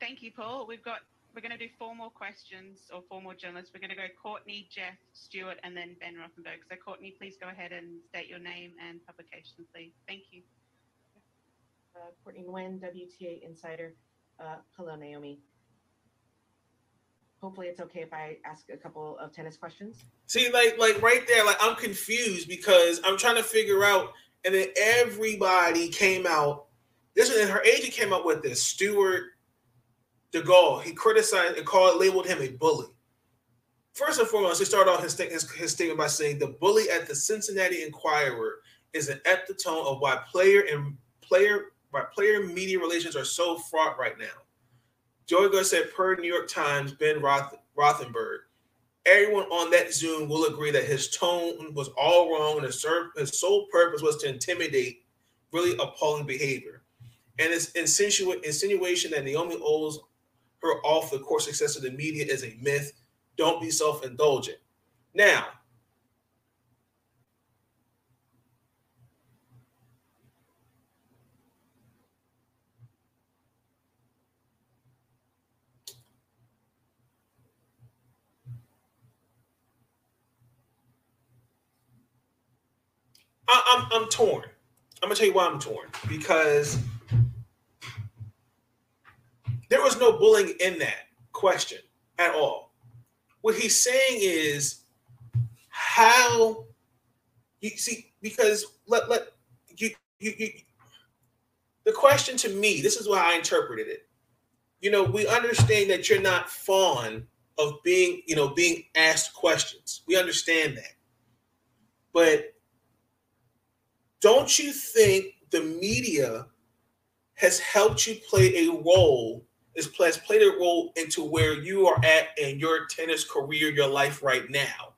Thank you, Paul. We've got we're going to do four more questions or four more journalists. We're going to go Courtney, Jeff, Stuart, and then Ben Rothenberg. So, Courtney, please go ahead and state your name and publication, please. Thank you. Uh, Courtney Nguyen, WTA Insider. Uh, hello, Naomi. Hopefully, it's okay if I ask a couple of tennis questions. See, like, like right there, like I'm confused because I'm trying to figure out, and then everybody came out. This and her agent came up with this. Stuart Duguid. He criticized and called labeled him a bully. First and foremost, he started off his, his his statement by saying the bully at the Cincinnati Enquirer is an epitome of why player and player why player media relations are so fraught right now. Joey Gar said per New York Times, Ben Roth, Rothenberg, everyone on that Zoom will agree that his tone was all wrong and his, his sole purpose was to intimidate really appalling behavior. And his insinu- insinuation that Naomi owes her off the court success of the media is a myth. Don't be self indulgent. Now, I, I'm I'm torn. I'm gonna tell you why I'm torn because there was no bullying in that question at all. What he's saying is how you see because let let you you, you the question to me this is why I interpreted it. You know, we understand that you're not fond of being, you know, being asked questions. We understand that. But don't you think the media has helped you play a role has played a role into where you are at in your tennis career your life right now?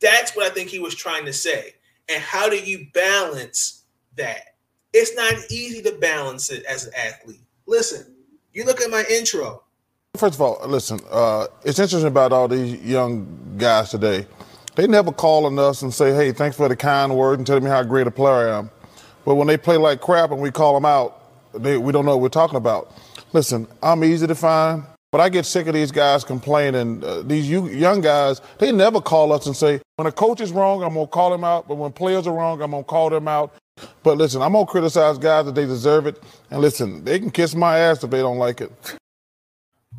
That's what i think he was trying to say. And how do you balance that? It's not easy to balance it as an athlete. Listen you look at my intro. First of all, listen, uh, it's interesting about all these young guys today. They never call on us and say, hey, thanks for the kind word and telling me how great a player I am. But when they play like crap and we call them out, they, we don't know what we're talking about. Listen, I'm easy to find, but I get sick of these guys complaining. Uh, these you, young guys, they never call us and say, when a coach is wrong, I'm going to call him out. But when players are wrong, I'm going to call them out. But listen, I'm going to criticize guys that they deserve it. And listen, they can kiss my ass if they don't like it.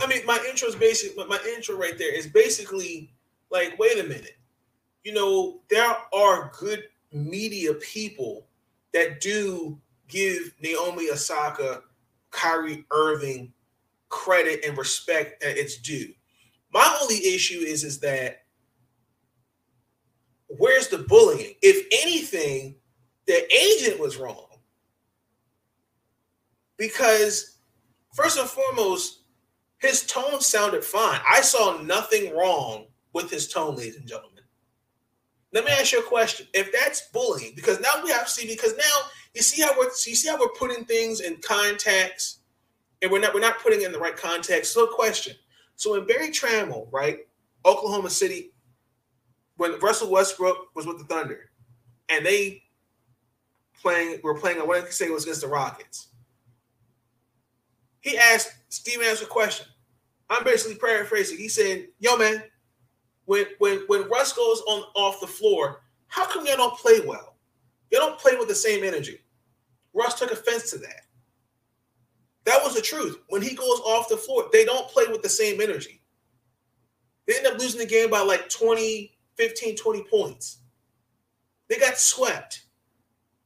I mean, my intro is basic. but My intro right there is basically like, wait a minute. You know, there are good media people that do give Naomi Osaka, Kyrie Irving credit and respect that it's due. My only issue is is that where's the bullying? If anything, the agent was wrong. Because first and foremost, his tone sounded fine. I saw nothing wrong with his tone, ladies and gentlemen. Let me ask you a question. If that's bullying, because now we have to see, because now you see how we're you see how we're putting things in context, and we're not we're not putting in the right context. So question. So in Berry Tramel, right, Oklahoma City, when Russell Westbrook was with the Thunder, and they playing were playing what I can say It was against the Rockets. He asked Steve asked a question. I'm basically paraphrasing. He said, "Yo, man, when when when Russ goes on off the floor, how come y'all don't play well? Y'all don't play with the same energy." Russ took offense to that. That was the truth. When he goes off the floor, they don't play with the same energy. They end up losing the game by like 20, 15, 20 points. They got swept.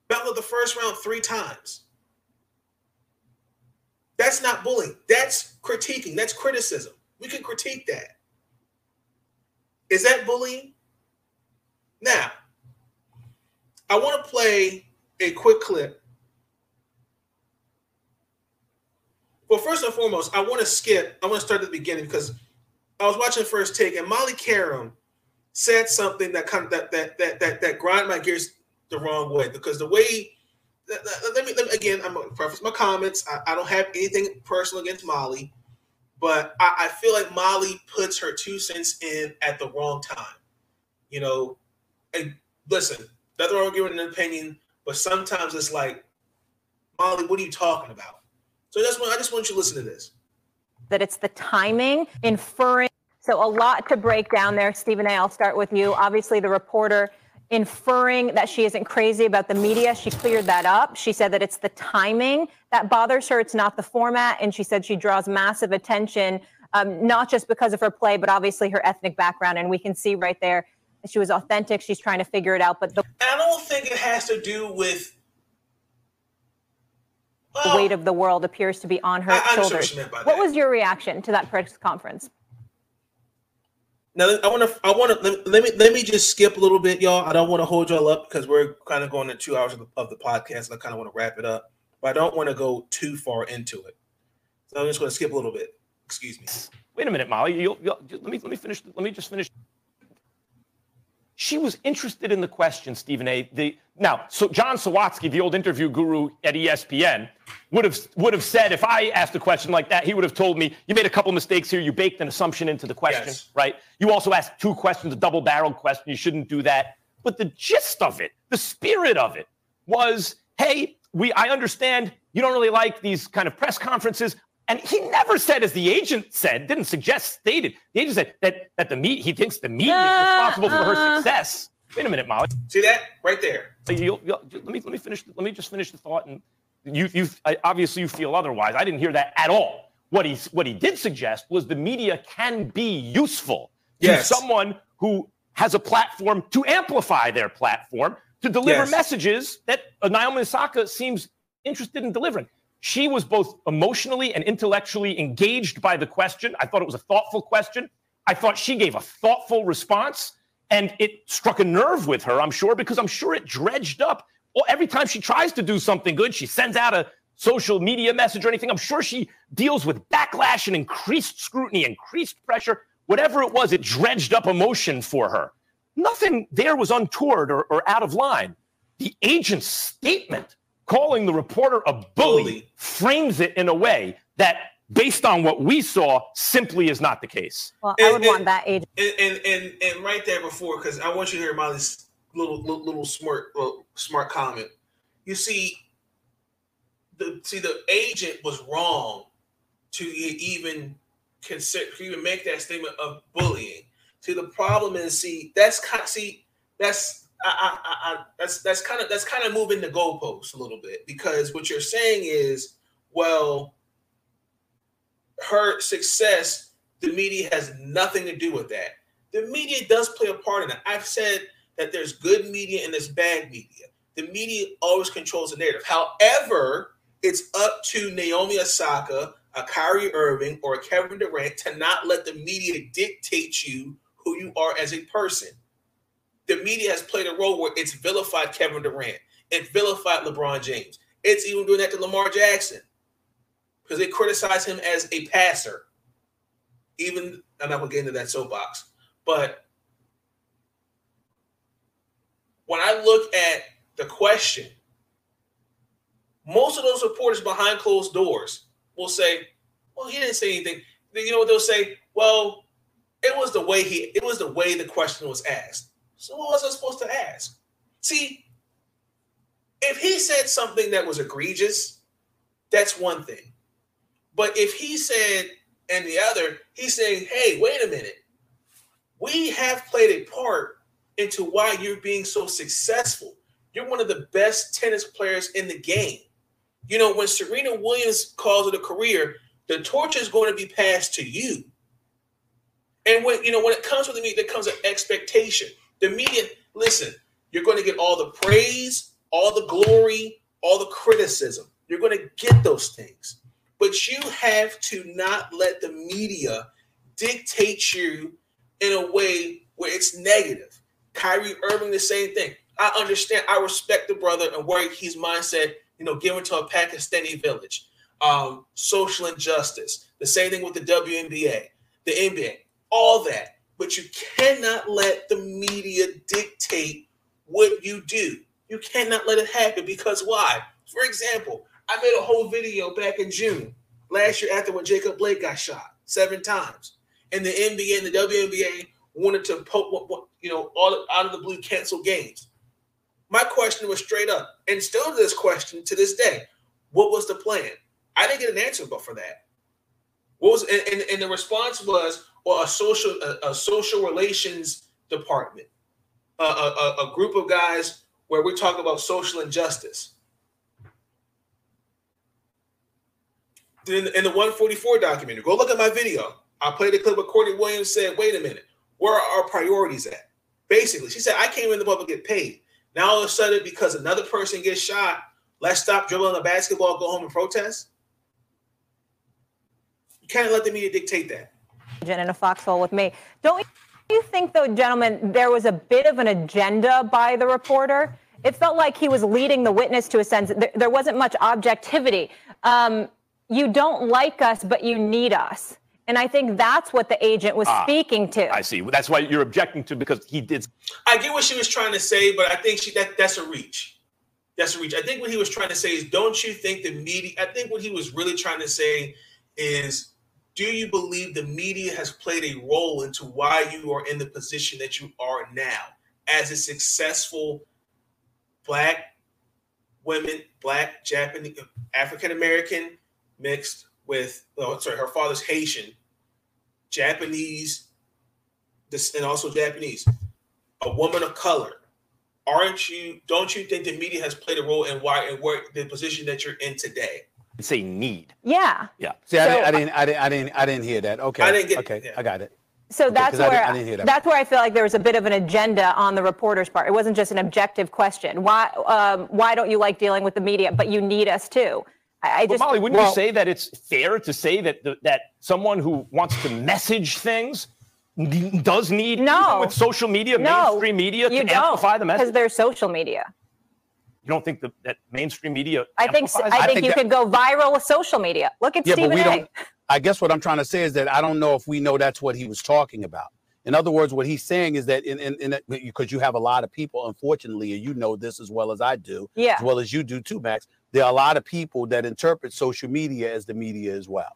Battled the first round three times. That's not bullying. That's critiquing. That's criticism. We can critique that. Is that bullying? Now, I want to play a quick clip. Well, first and foremost, I want to skip. I want to start at the beginning because I was watching First Take, and Molly Qerim said something that kind of that that that that that grind my gears the wrong way because the way. Let me, let me again. I'm gonna preface my comments. I, I don't have anything personal against Molly, but I, I feel like Molly puts her two cents in at the wrong time. You know, and listen, nothing wrong giving an opinion, but sometimes it's like, Molly, what are you talking about? So that's why I just want you to listen to this. that it's the timing, inferring. So a lot to break down there. Stephen A., I'll start with you. Obviously, the reporter inferring that she isn't crazy about the media. She cleared that up. She said that it's the timing that bothers her. It's not the format. And she said she draws massive attention, um, not just because of her play, but obviously her ethnic background. And we can see right there that she was authentic. She's trying to figure it out. But the I don't think it has to do with the weight of the world appears to be on her I- I what shoulders. by What was your reaction to that press conference? Now I want to I want to let, me let me just skip a little bit, y'all. I don't want to hold y'all up because we're kind of going to two hours of the, of the podcast, and I kind of want to wrap it up, but I don't want to go too far into it. So I'm just going to skip a little bit. Excuse me. Wait a minute, Molly. You'll, you'll, let me let me finish. Let me just finish. She was interested in the question, Stephen A. The now, so John Sawatsky, the old interview guru at ESPN, would have would have said if I asked a question like that, he would have told me you made a couple mistakes here. You baked an assumption into the question, Yes. right? You also asked two questions, a double-barreled question. You shouldn't do that. But the gist of it, the spirit of it, was, hey, we I understand you don't really like these kind of press conferences. And he never said, as the agent said, didn't suggest, stated. The agent said that that the media, he thinks the media is responsible for her uh. success. Wait a minute, Molly. See that right there? You'll, you'll, let me let me finish. Let me just finish the thought. And you you obviously you feel otherwise. I didn't hear that at all. What he what he did suggest was the media can be useful to someone who has a platform to amplify their platform to deliver Yes. messages that uh, Naomi Osaka seems interested in delivering. She was both emotionally and intellectually engaged by the question. I thought it was a thoughtful question. I thought she gave a thoughtful response, and it struck a nerve with her, I'm sure, because I'm sure it dredged up. Every time she tries to do something good, she sends out a social media message or anything. I'm sure she deals with backlash and increased scrutiny, increased pressure. Whatever it was, it dredged up emotion for her. Nothing there was untoward or, or out of line. The agent's statement calling the reporter a bully, frames it in a way that, based on what we saw, simply is not the case. Well, I would want that agent. And and and, and right there before, because I want you to hear Molly's little little, little smart well, smart comment. You see, the see the agent was wrong to even consider to even make that statement of bullying. See, the problem is, see, that's kind see that's I, I, I, that's that's kind of that's kind of moving the goalposts a little bit because what you're saying is, well, her success, the media has nothing to do with that. The media does play a part in it. I've said that there's good media and there's bad media. The media always controls the narrative. However, it's up to Naomi Osaka, a Kyrie Irving, or Kevin Durant to not let the media dictate you who you are as a person. The media has played a role where it's vilified Kevin Durant, it vilified LeBron James. It's even doing that to Lamar Jackson because they criticize him as a passer. Even I'm not gonna get into that soapbox, but when I look at the question, most of those reporters behind closed doors will say, "Well, he didn't say anything." You know what they'll say? Well, it was the way he, it was the way the question was asked. So what was I supposed to ask? See, if he said something that was egregious, that's one thing. But if he said, and the other, he's saying, hey, wait a minute. We have played a part into why you're being so successful. You're one of the best tennis players in the game. You know, when Serena Williams calls it a career, the torch is going to be passed to you. And when you know when it comes with media, there comes an expectation. The media, listen, you're going to get all the praise, all the glory, all the criticism. You're going to get those things. But you have to not let the media dictate you in a way where it's negative. Kyrie Irving, the same thing. I understand, I respect the brother and where his mindset, you know, given to a Pakistani village. Um, social injustice. The same thing with the WNBA, the NBA, all that. But you cannot let the media dictate what you do. You cannot let it happen because why? For example, I made a whole video back in June last year after when Jacob Blake got shot seven times, and the NBA and the WNBA wanted to poke, you know, all out of the blue cancel games. My question was straight up, and still this question to this day: What was the plan? I didn't get an answer, but for that, what was and, and, and the response was, well, a social a, a social relations department, a, a, a- group of guys where we talk about social injustice. In, in the 144 documentary, go look at my video. I played a clip where Courtney Williams said, "Wait a minute, where are our priorities at?" Basically, she said, "I came in the to get paid. Now all of a sudden, because another person gets shot, let's stop dribbling the basketball, go home and protest." You can't let the media dictate that. Agent in a foxhole with me. Don't you think, though, gentlemen, there was a bit of an agenda by the reporter? It felt like he was leading the witness to a sense. There, there wasn't much objectivity. Um, you don't like us, but you need us. And I think that's what the agent was Ah, speaking to. I see. That's why you're objecting to because he did. I get what she was trying to say, but I think she that that's a reach. That's a reach. I think what he was trying to say is, don't you think the media? I think what he was really trying to say is, do you believe the media has played a role into why you are in the position that you are now as a successful black women, black Japanese, African American mixed with, oh, sorry, her father's Haitian, Japanese, and also Japanese, a woman of color. Aren't you? Don't you think the media has played a role in why and where the position that you're in today? It's a need. Yeah. Yeah. See, I, So- didn't, I didn't, I didn't, I didn't, I didn't hear that. Okay. I didn't get- Okay, yeah. I got it. So Okay, that's 'cause I where didn't- I didn't hear that that's where I feel like there was a bit of an agenda on the reporter's part. It wasn't just an objective question. Why um, why don't you like dealing with the media? But you need us too. I, I But just Molly, wouldn't you say that it's fair to say that the, that someone who wants to message things does need No. with social media, No, mainstream media, you to don't amplify the message because message? there's social media. You don't think that, that mainstream media? I think s- amplifies I it? think, you that- could go viral with social media. Look at Yeah, Stephen but we A. don't. I guess what I'm trying to say is that I don't know if we know that's what he was talking about. In other words, what he's saying is that in in, in because you have a lot of people, unfortunately, and you know this as well as I do, Yeah. as well as you do too, Max. There are a lot of people that interpret social media as the media as well.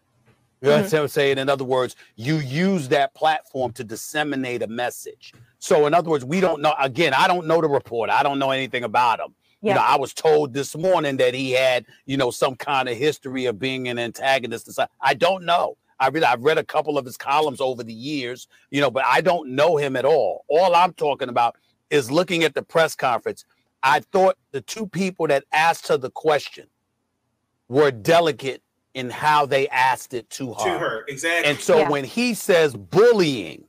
You know Mm-hmm. what I'm saying? In other words, you use that platform to disseminate a message. So, in other words, we don't know. Again, I don't know the reporter. I don't know anything about him. You know, I was told this morning that he had, you know, some kind of history of being an antagonist. to some- I don't know. I really, I've read a couple of his columns over the years, you know, but I don't know him at all. All I'm talking about is looking at the press conference. I thought the two people that asked her the question were delicate in how they asked it to her. To her, exactly. And so Yeah. when he says bullying,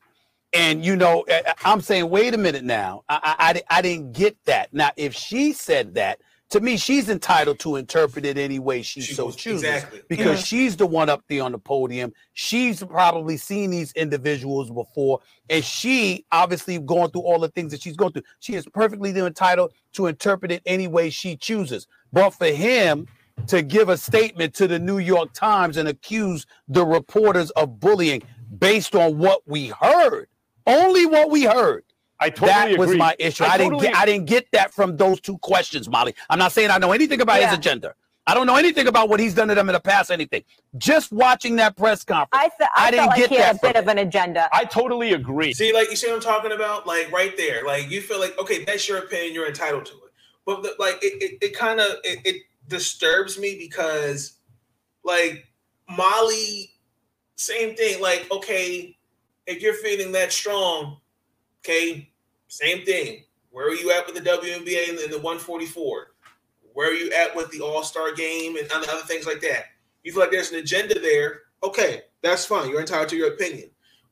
and you know, I- I- I'm saying, wait a minute now, I, I, I didn't get that. Now, if she said that, to me, she's entitled to interpret it any way she, so chooses, exactly. because Yeah. she's the one up there on the podium. She's probably seen these individuals before, and she obviously going through all the things that she's going through. She is perfectly entitled to interpret it any way she chooses. But for him to give a statement to the New York Times and accuse the reporters of bullying based on what we heard, only what we heard. I totally that was my issue. I I, didn't get I didn't get that from those two questions, Molly. I'm not saying I know anything about his agenda. I don't know anything about what he's done to them in the past, anything. Just watching that press conference. I, th- I, I didn't felt like get he had that a bit of an agenda. I totally agree. See, like you see what I'm talking about? Like right there. Like you feel like, okay, that's your opinion, you're entitled to it. But the, like it, it, it kind of it, it disturbs me because like Molly, same thing. Like, okay, if you're feeling that strong, okay, same thing. Where are you at with the WNBA and the, the 144? Where are you at with the All Star game and other, things like that? You feel like there's an agenda there. Okay, that's fine. You're entitled to your opinion.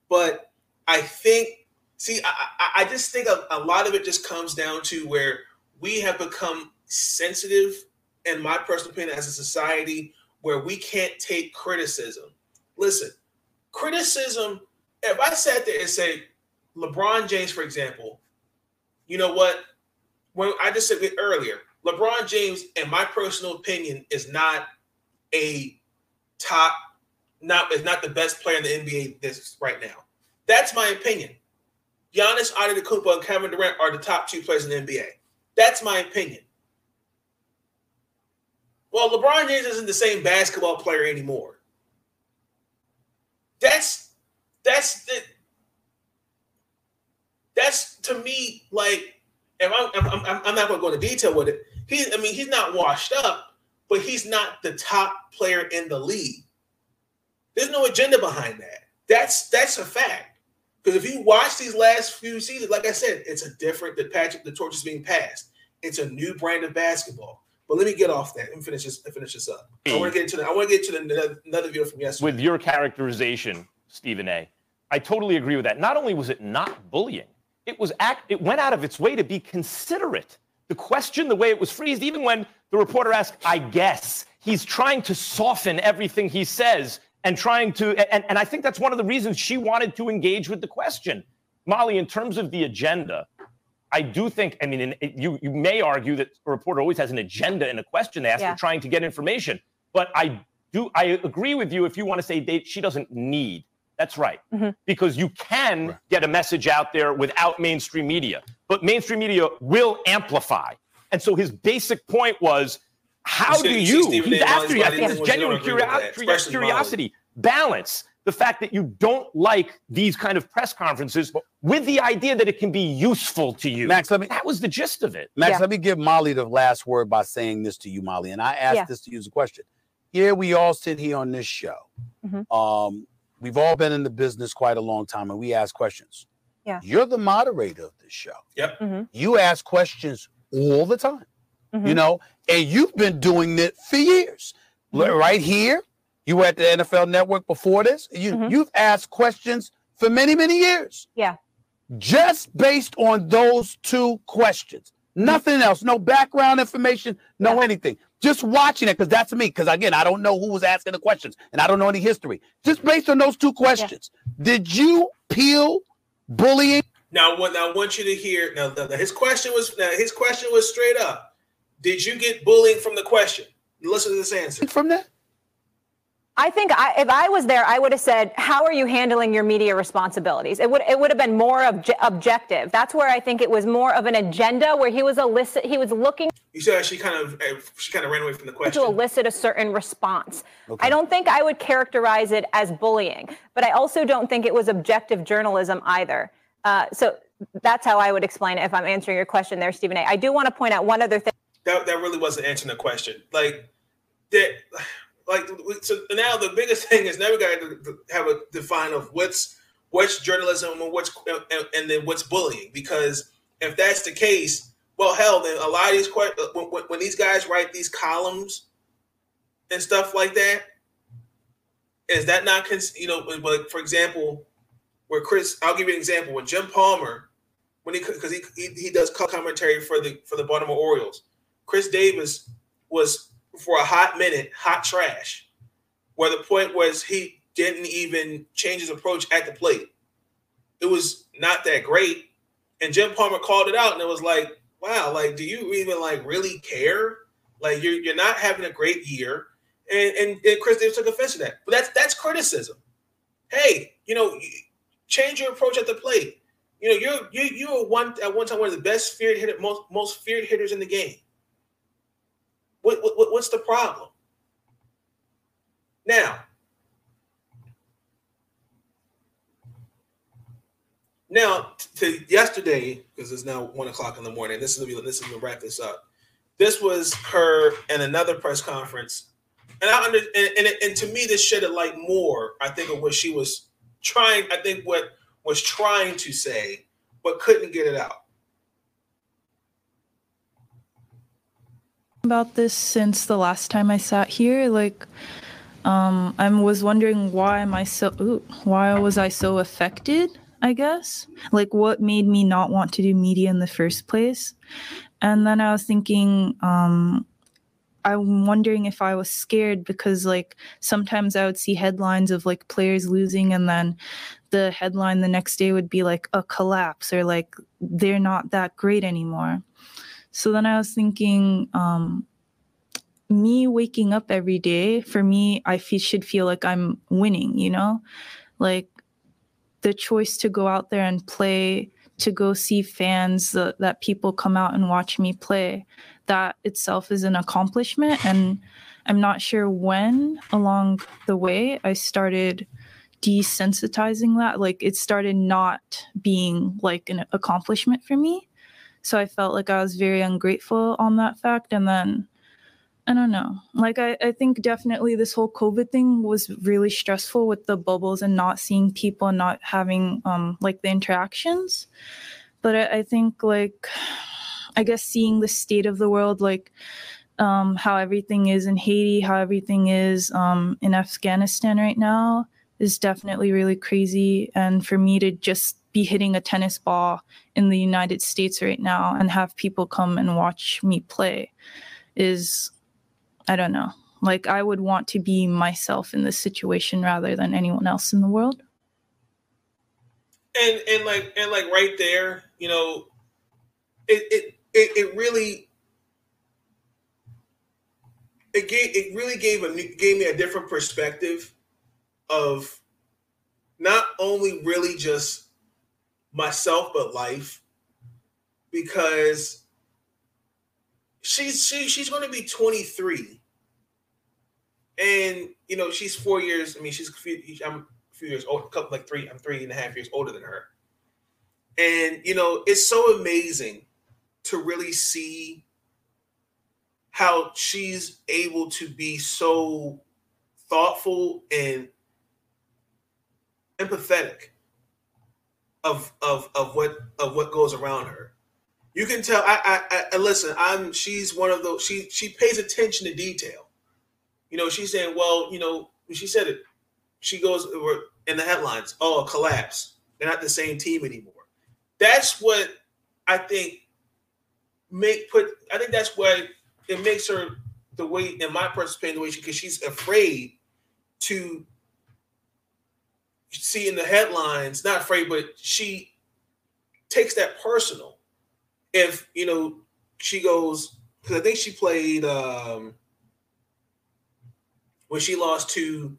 But I think, see, I, I, I just think a, a lot of it just comes down to where we have become sensitive, in my personal opinion, as a society, where we can't take criticism. Listen, criticism, if I sat there and say, LeBron James, for example, you know what? When I just said it earlier, LeBron James, in my personal opinion, is not a top, not is not the best player in the NBA this right now. That's my opinion. Giannis Antetokounmpo and Kevin Durant are the top two players in the NBA. That's my opinion. Well, LeBron James isn't the same basketball player anymore. That's that's the that's to me like if I'm I'm, I'm, not going to go into detail with it. He I mean he's not washed up, but he's not the top player in the league. There's no agenda behind that. That's that's a fact. Because if you watch these last few seasons, like I said, it's a different. The Patrick, the torch is being passed. It's a new brand of basketball. But let me get off that and finish this. Finish this up. I hmm. want to get into. The, I want to get to the, another video from yesterday. with your characterization, Stephen A. I totally agree with that. Not only was it not bullying, it was act. It went out of its way to be considerate. The question, the way it was phrased, even when the reporter asked, "I guess," he's trying to soften everything he says and trying to. And, and I think that's one of the reasons she wanted to engage with the question, Molly. In terms of the agenda, I do think. I mean, you you may argue that a reporter always has an agenda in a question they ask. Yeah. They're trying to get information, but I do. I agree with you if you want to say they, she doesn't need That's right. Mm-hmm. Because you can get a message out there without mainstream media, but mainstream media will amplify. And so his basic point was how You do you see you, Stephen he's A. After you, I think language, it's genuine don't agree with curio- that, curio- especially Molly. curiosity, balance the fact that you don't like these kind of press conferences with the idea that it can be useful to you. Max, let me that was the gist of it. Max, let me give Molly the last word by saying this to you, Molly. And I asked Yeah. this to you as a question. Yeah, we all sit here on this show. Mhm. Um, we've all been in the business quite a long time and we ask questions. Yeah. You're the moderator of this show. Yep. Mhm. You ask questions all the time, you Mhm. know, and you've been doing it for years. Mm-hmm. Right here, you were at the NFL network before this. You Mm-hmm. you've asked questions for many, many years Yeah. just based on those two questions. Nothing else, no background information, no anything. Just watching it, because that's me. Because again, I don't know who was asking the questions and I don't know any history. Just based on those two questions, did you peel bullying? Now, what I want you to hear now, now, now his question was now his question was straight up. Did you get bullying from the question? Listen to this answer. From that? I think I, if I was there, I would have said, "How are you handling your media responsibilities?" It would it would have been more obje- objective. That's where I think it was more of an agenda where he was elicit he was looking You said she kind of uh, she kind of ran away from the question. to elicit a certain response. I don't think I would characterize it as bullying, but I also don't think it was objective journalism either. Uh, so that's how I would explain it if I'm answering your question there, Stephen A. I do want to point out one other thing. that that really wasn't answering the question. Like that, like so now the biggest thing is now we got to have a define of what's what's journalism and what's and, and then what's bullying. Because if that's the case, well, hell, then a lot of these que- uh, when, when, these guys write these columns and stuff like that, is that not you know like for example, where Chris, I'll give you an example when Jim Palmer when he because he, he he does commentary for the for the Baltimore Orioles. Chris Davis was for a hot minute hot trash, where the point was he didn't even change his approach at the plate. It was not that great, and Jim Palmer called it out, and it was like, wow, like do you even like really care? Like you're you're not having a great year, and and, and Chris Davis took offense to that. But that's that's criticism. Hey, you know, change your approach at the plate. You know, you're you you were one at one time one of the best feared hitter, most most feared hitters in the game. What, what what's the problem? Now, now to yesterday because it's now one o'clock in the morning. This is gonna be this is gonna wrap this up. This was her and another press conference, and I under and, and, and to me this shed a light more. I think of what she was trying. I think what was trying to say, but couldn't get it out. About this since the last time I sat here. Like, um, I was wondering why am I so ooh, why was I so affected? I guess like what made me not want to do media in the first place, and then I was thinking, um, I'm wondering if I was scared because like sometimes I would see headlines of like players losing and then the headline the next day would be like a collapse or like they're not that great anymore. So then I was thinking, um, me waking up every day, for me, I should feel like I'm winning, you know? Like the choice to go out there and play, to go see fans, uh, that people come out and watch me play, that itself is an accomplishment. And I'm not sure when along the way I started desensitizing that. Like it started not being like an accomplishment for me. So I felt like I was very ungrateful on that fact. And then I don't know. Like I, I think definitely this whole COVID thing was really stressful with the bubbles and not seeing people and not having um like the interactions. But I, I think like I guess seeing the state of the world, like um how everything is in Haiti, how everything is um in Afghanistan right now is definitely really crazy. And for me to just be hitting a tennis ball in the United States right now and have people come and watch me play is, I don't know. Like, I would want to be myself in this situation rather than anyone else in the world. and and like and like right there, you know, it it it, it really it gave it really gave a gave me a different perspective of not only really just myself but life. Because she's she, she's going to be 23 and you know she's four years i mean she's a few, i'm a few years old a couple like three i'm three and a half years older than her. And you know it's so amazing to really see how she's able to be so thoughtful and empathetic of of of what of what goes around her. You can tell. I, I, I listen. I'm. She's one of those. She she pays attention to detail. You know, she's saying, well, you know, she said it, she goes in the headlines. Oh, collapse. They're not the same team anymore. That's what I think make put. I think that's why it makes her the way, in my personal opinion, the way she because she's afraid to see in the headlines, not afraid, but she takes that personal. If you know, she goes because I think she played um when she lost to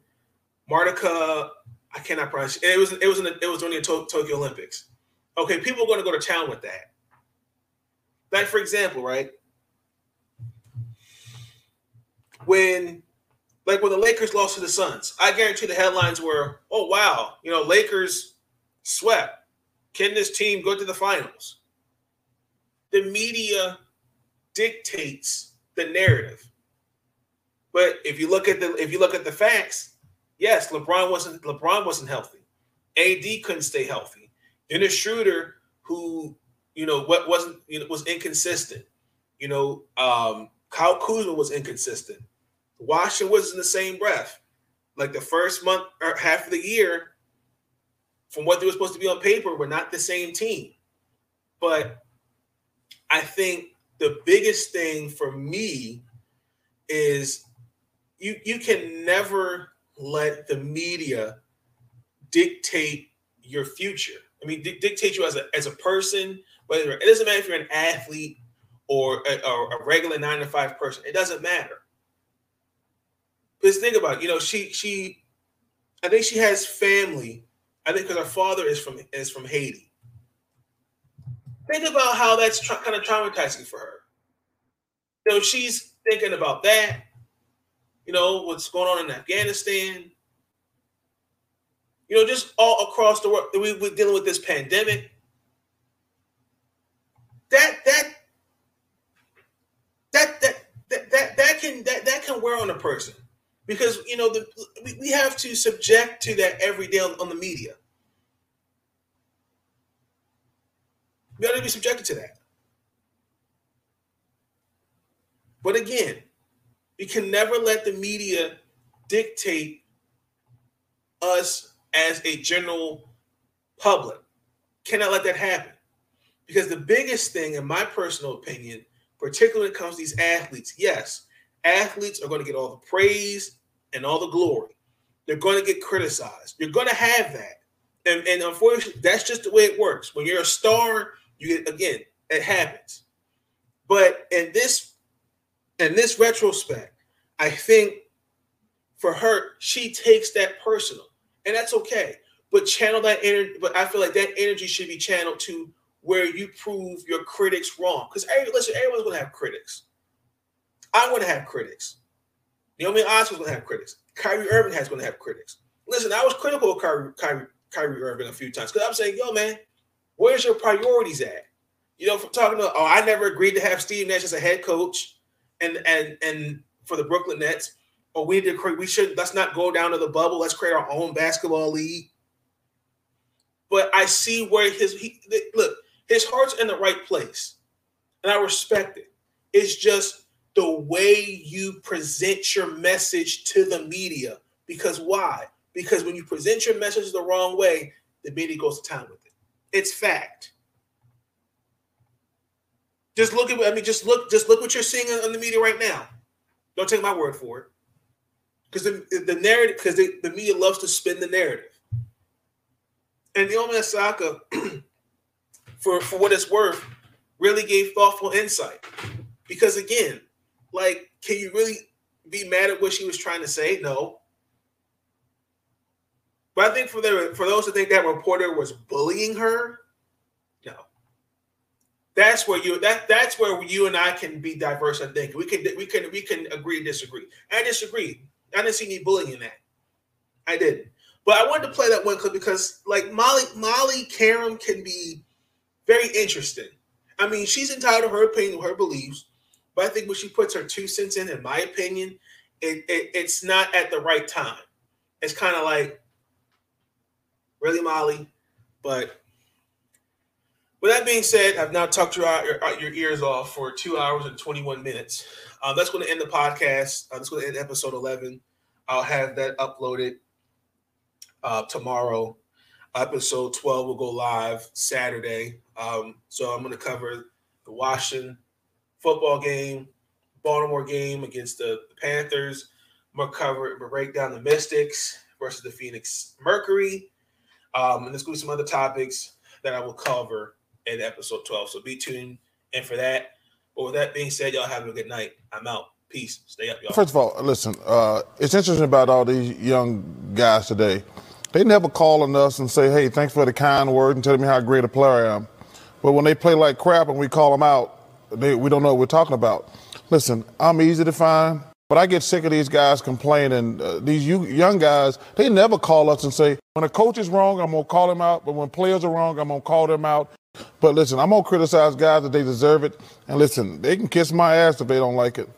Martica. I cannot pronounce it. was it was in the, it was during the to- Tokyo Olympics. Okay, people are going to go to town with that. Like for example, right when like when the Lakers lost to the Suns, I guarantee the headlines were, "Oh wow, you know, Lakers swept. Can this team go to the finals?" The media dictates the narrative. But if you look at the if you look at the facts, yes, LeBron wasn't LeBron wasn't healthy. AD couldn't stay healthy. Dennis Schroeder, who you know what wasn't you know was inconsistent. You know, um, Kyle Kuzma was inconsistent. Washington was in the same breath. Like the first month or half of the year, from what they were supposed to be on paper, were not the same team. But I think the biggest thing for me is you you can never let the media dictate your future. I mean, di- dictate you as a as a person. Whether it doesn't matter if you're an athlete or a, or a regular nine to five person, it doesn't matter. Because think about it, you know, she she, I think she has family. I think because her father is from is from Haiti. Think about how that's tra- kind of traumatizing for her. You know, she's thinking about that. You know, what's going on in Afghanistan. You know, just all across the world. We, we're dealing with this pandemic. That that that that that that, that can that, that can wear on a person because you know the, we, we have to subject to that every day on, on the media. We got to be subjected to that. But again, we can never let the media dictate us as a general public. Cannot let that happen. Because the biggest thing, in my personal opinion, particularly when it comes to these athletes, yes, athletes are going to get all the praise and all the glory. They're going to get criticized. You're going to have that. And, and unfortunately, that's just the way it works. When you're a star, you get again, it happens. But in this in this retrospect, I think for her, she takes that personal, and that's okay. But channel that energy. But I feel like that energy should be channeled to where you prove your critics wrong. Because listen, everyone's gonna have critics. I'm gonna have critics. Naomi Osaka's gonna have critics. Kyrie Irving has gonna have critics. Listen, I was critical of Kyrie, Kyrie, Kyrie Irving a few times because I'm saying, yo, man, where's your priorities at? You know, from talking to, oh, I never agreed to have Steve Nash as a head coach, and and and for the Brooklyn Nets, or we did we should let's not go down to the bubble. Let's create our own basketball league. But I see where his he look his heart's in the right place, and I respect it. It's just the way you present your message to the media. Because why? Because when you present your message the wrong way, the media goes to town with it. It's fact. Just look at I mean, just look, just look what you're seeing on the media right now. Don't take my word for it. Because the, the narrative, because the media loves to spin the narrative. And Naomi Osaka, for, for what it's worth, really gave thoughtful insight. Because again, like, can you really be mad at what she was trying to say? No. But I think for the, for those who think that reporter was bullying her, no. That's where you that that's where you and I can be diverse and think. We can we can we can agree to disagree. I disagree. I didn't see any bullying in that. I didn't. But I wanted to play that one clip because like Molly Molly Qerim can be very interesting. I mean, she's entitled to her opinion, her beliefs, but I think when she puts her two cents in, in my opinion, it, it it's not at the right time. It's kind of like, really, Molly? But with that being said, I've now talked your, your, your ears off for two hours and 21 minutes. Um, that's going to end the podcast. Uh, that's going to end episode 11. I'll have that uploaded uh, tomorrow. Episode 12 will go live Saturday. Um, so I'm going to cover the Washington football game, Baltimore game against the, the Panthers. To cover, break down the Mystics versus the Phoenix Mercury. Um, and there's going to be some other topics that I will cover in episode 12. So be tuned in for that. But with that being said, y'all have a good night. I'm out. Peace. Stay up, y'all. First of all, listen, uh, it's interesting about all these young guys today. They never call on us and say, hey, thanks for the kind word and telling me how great a player I am. But when they play like crap and we call them out, they, we don't know what we're talking about. Listen, I'm easy to find, but I get sick of these guys complaining. Uh, these you, young guys, they never call us and say, when a coach is wrong, I'm going to call him out. But when players are wrong, I'm going to call them out. But listen, I'm going to criticize guys that they deserve it. And listen, they can kiss my ass if they don't like it.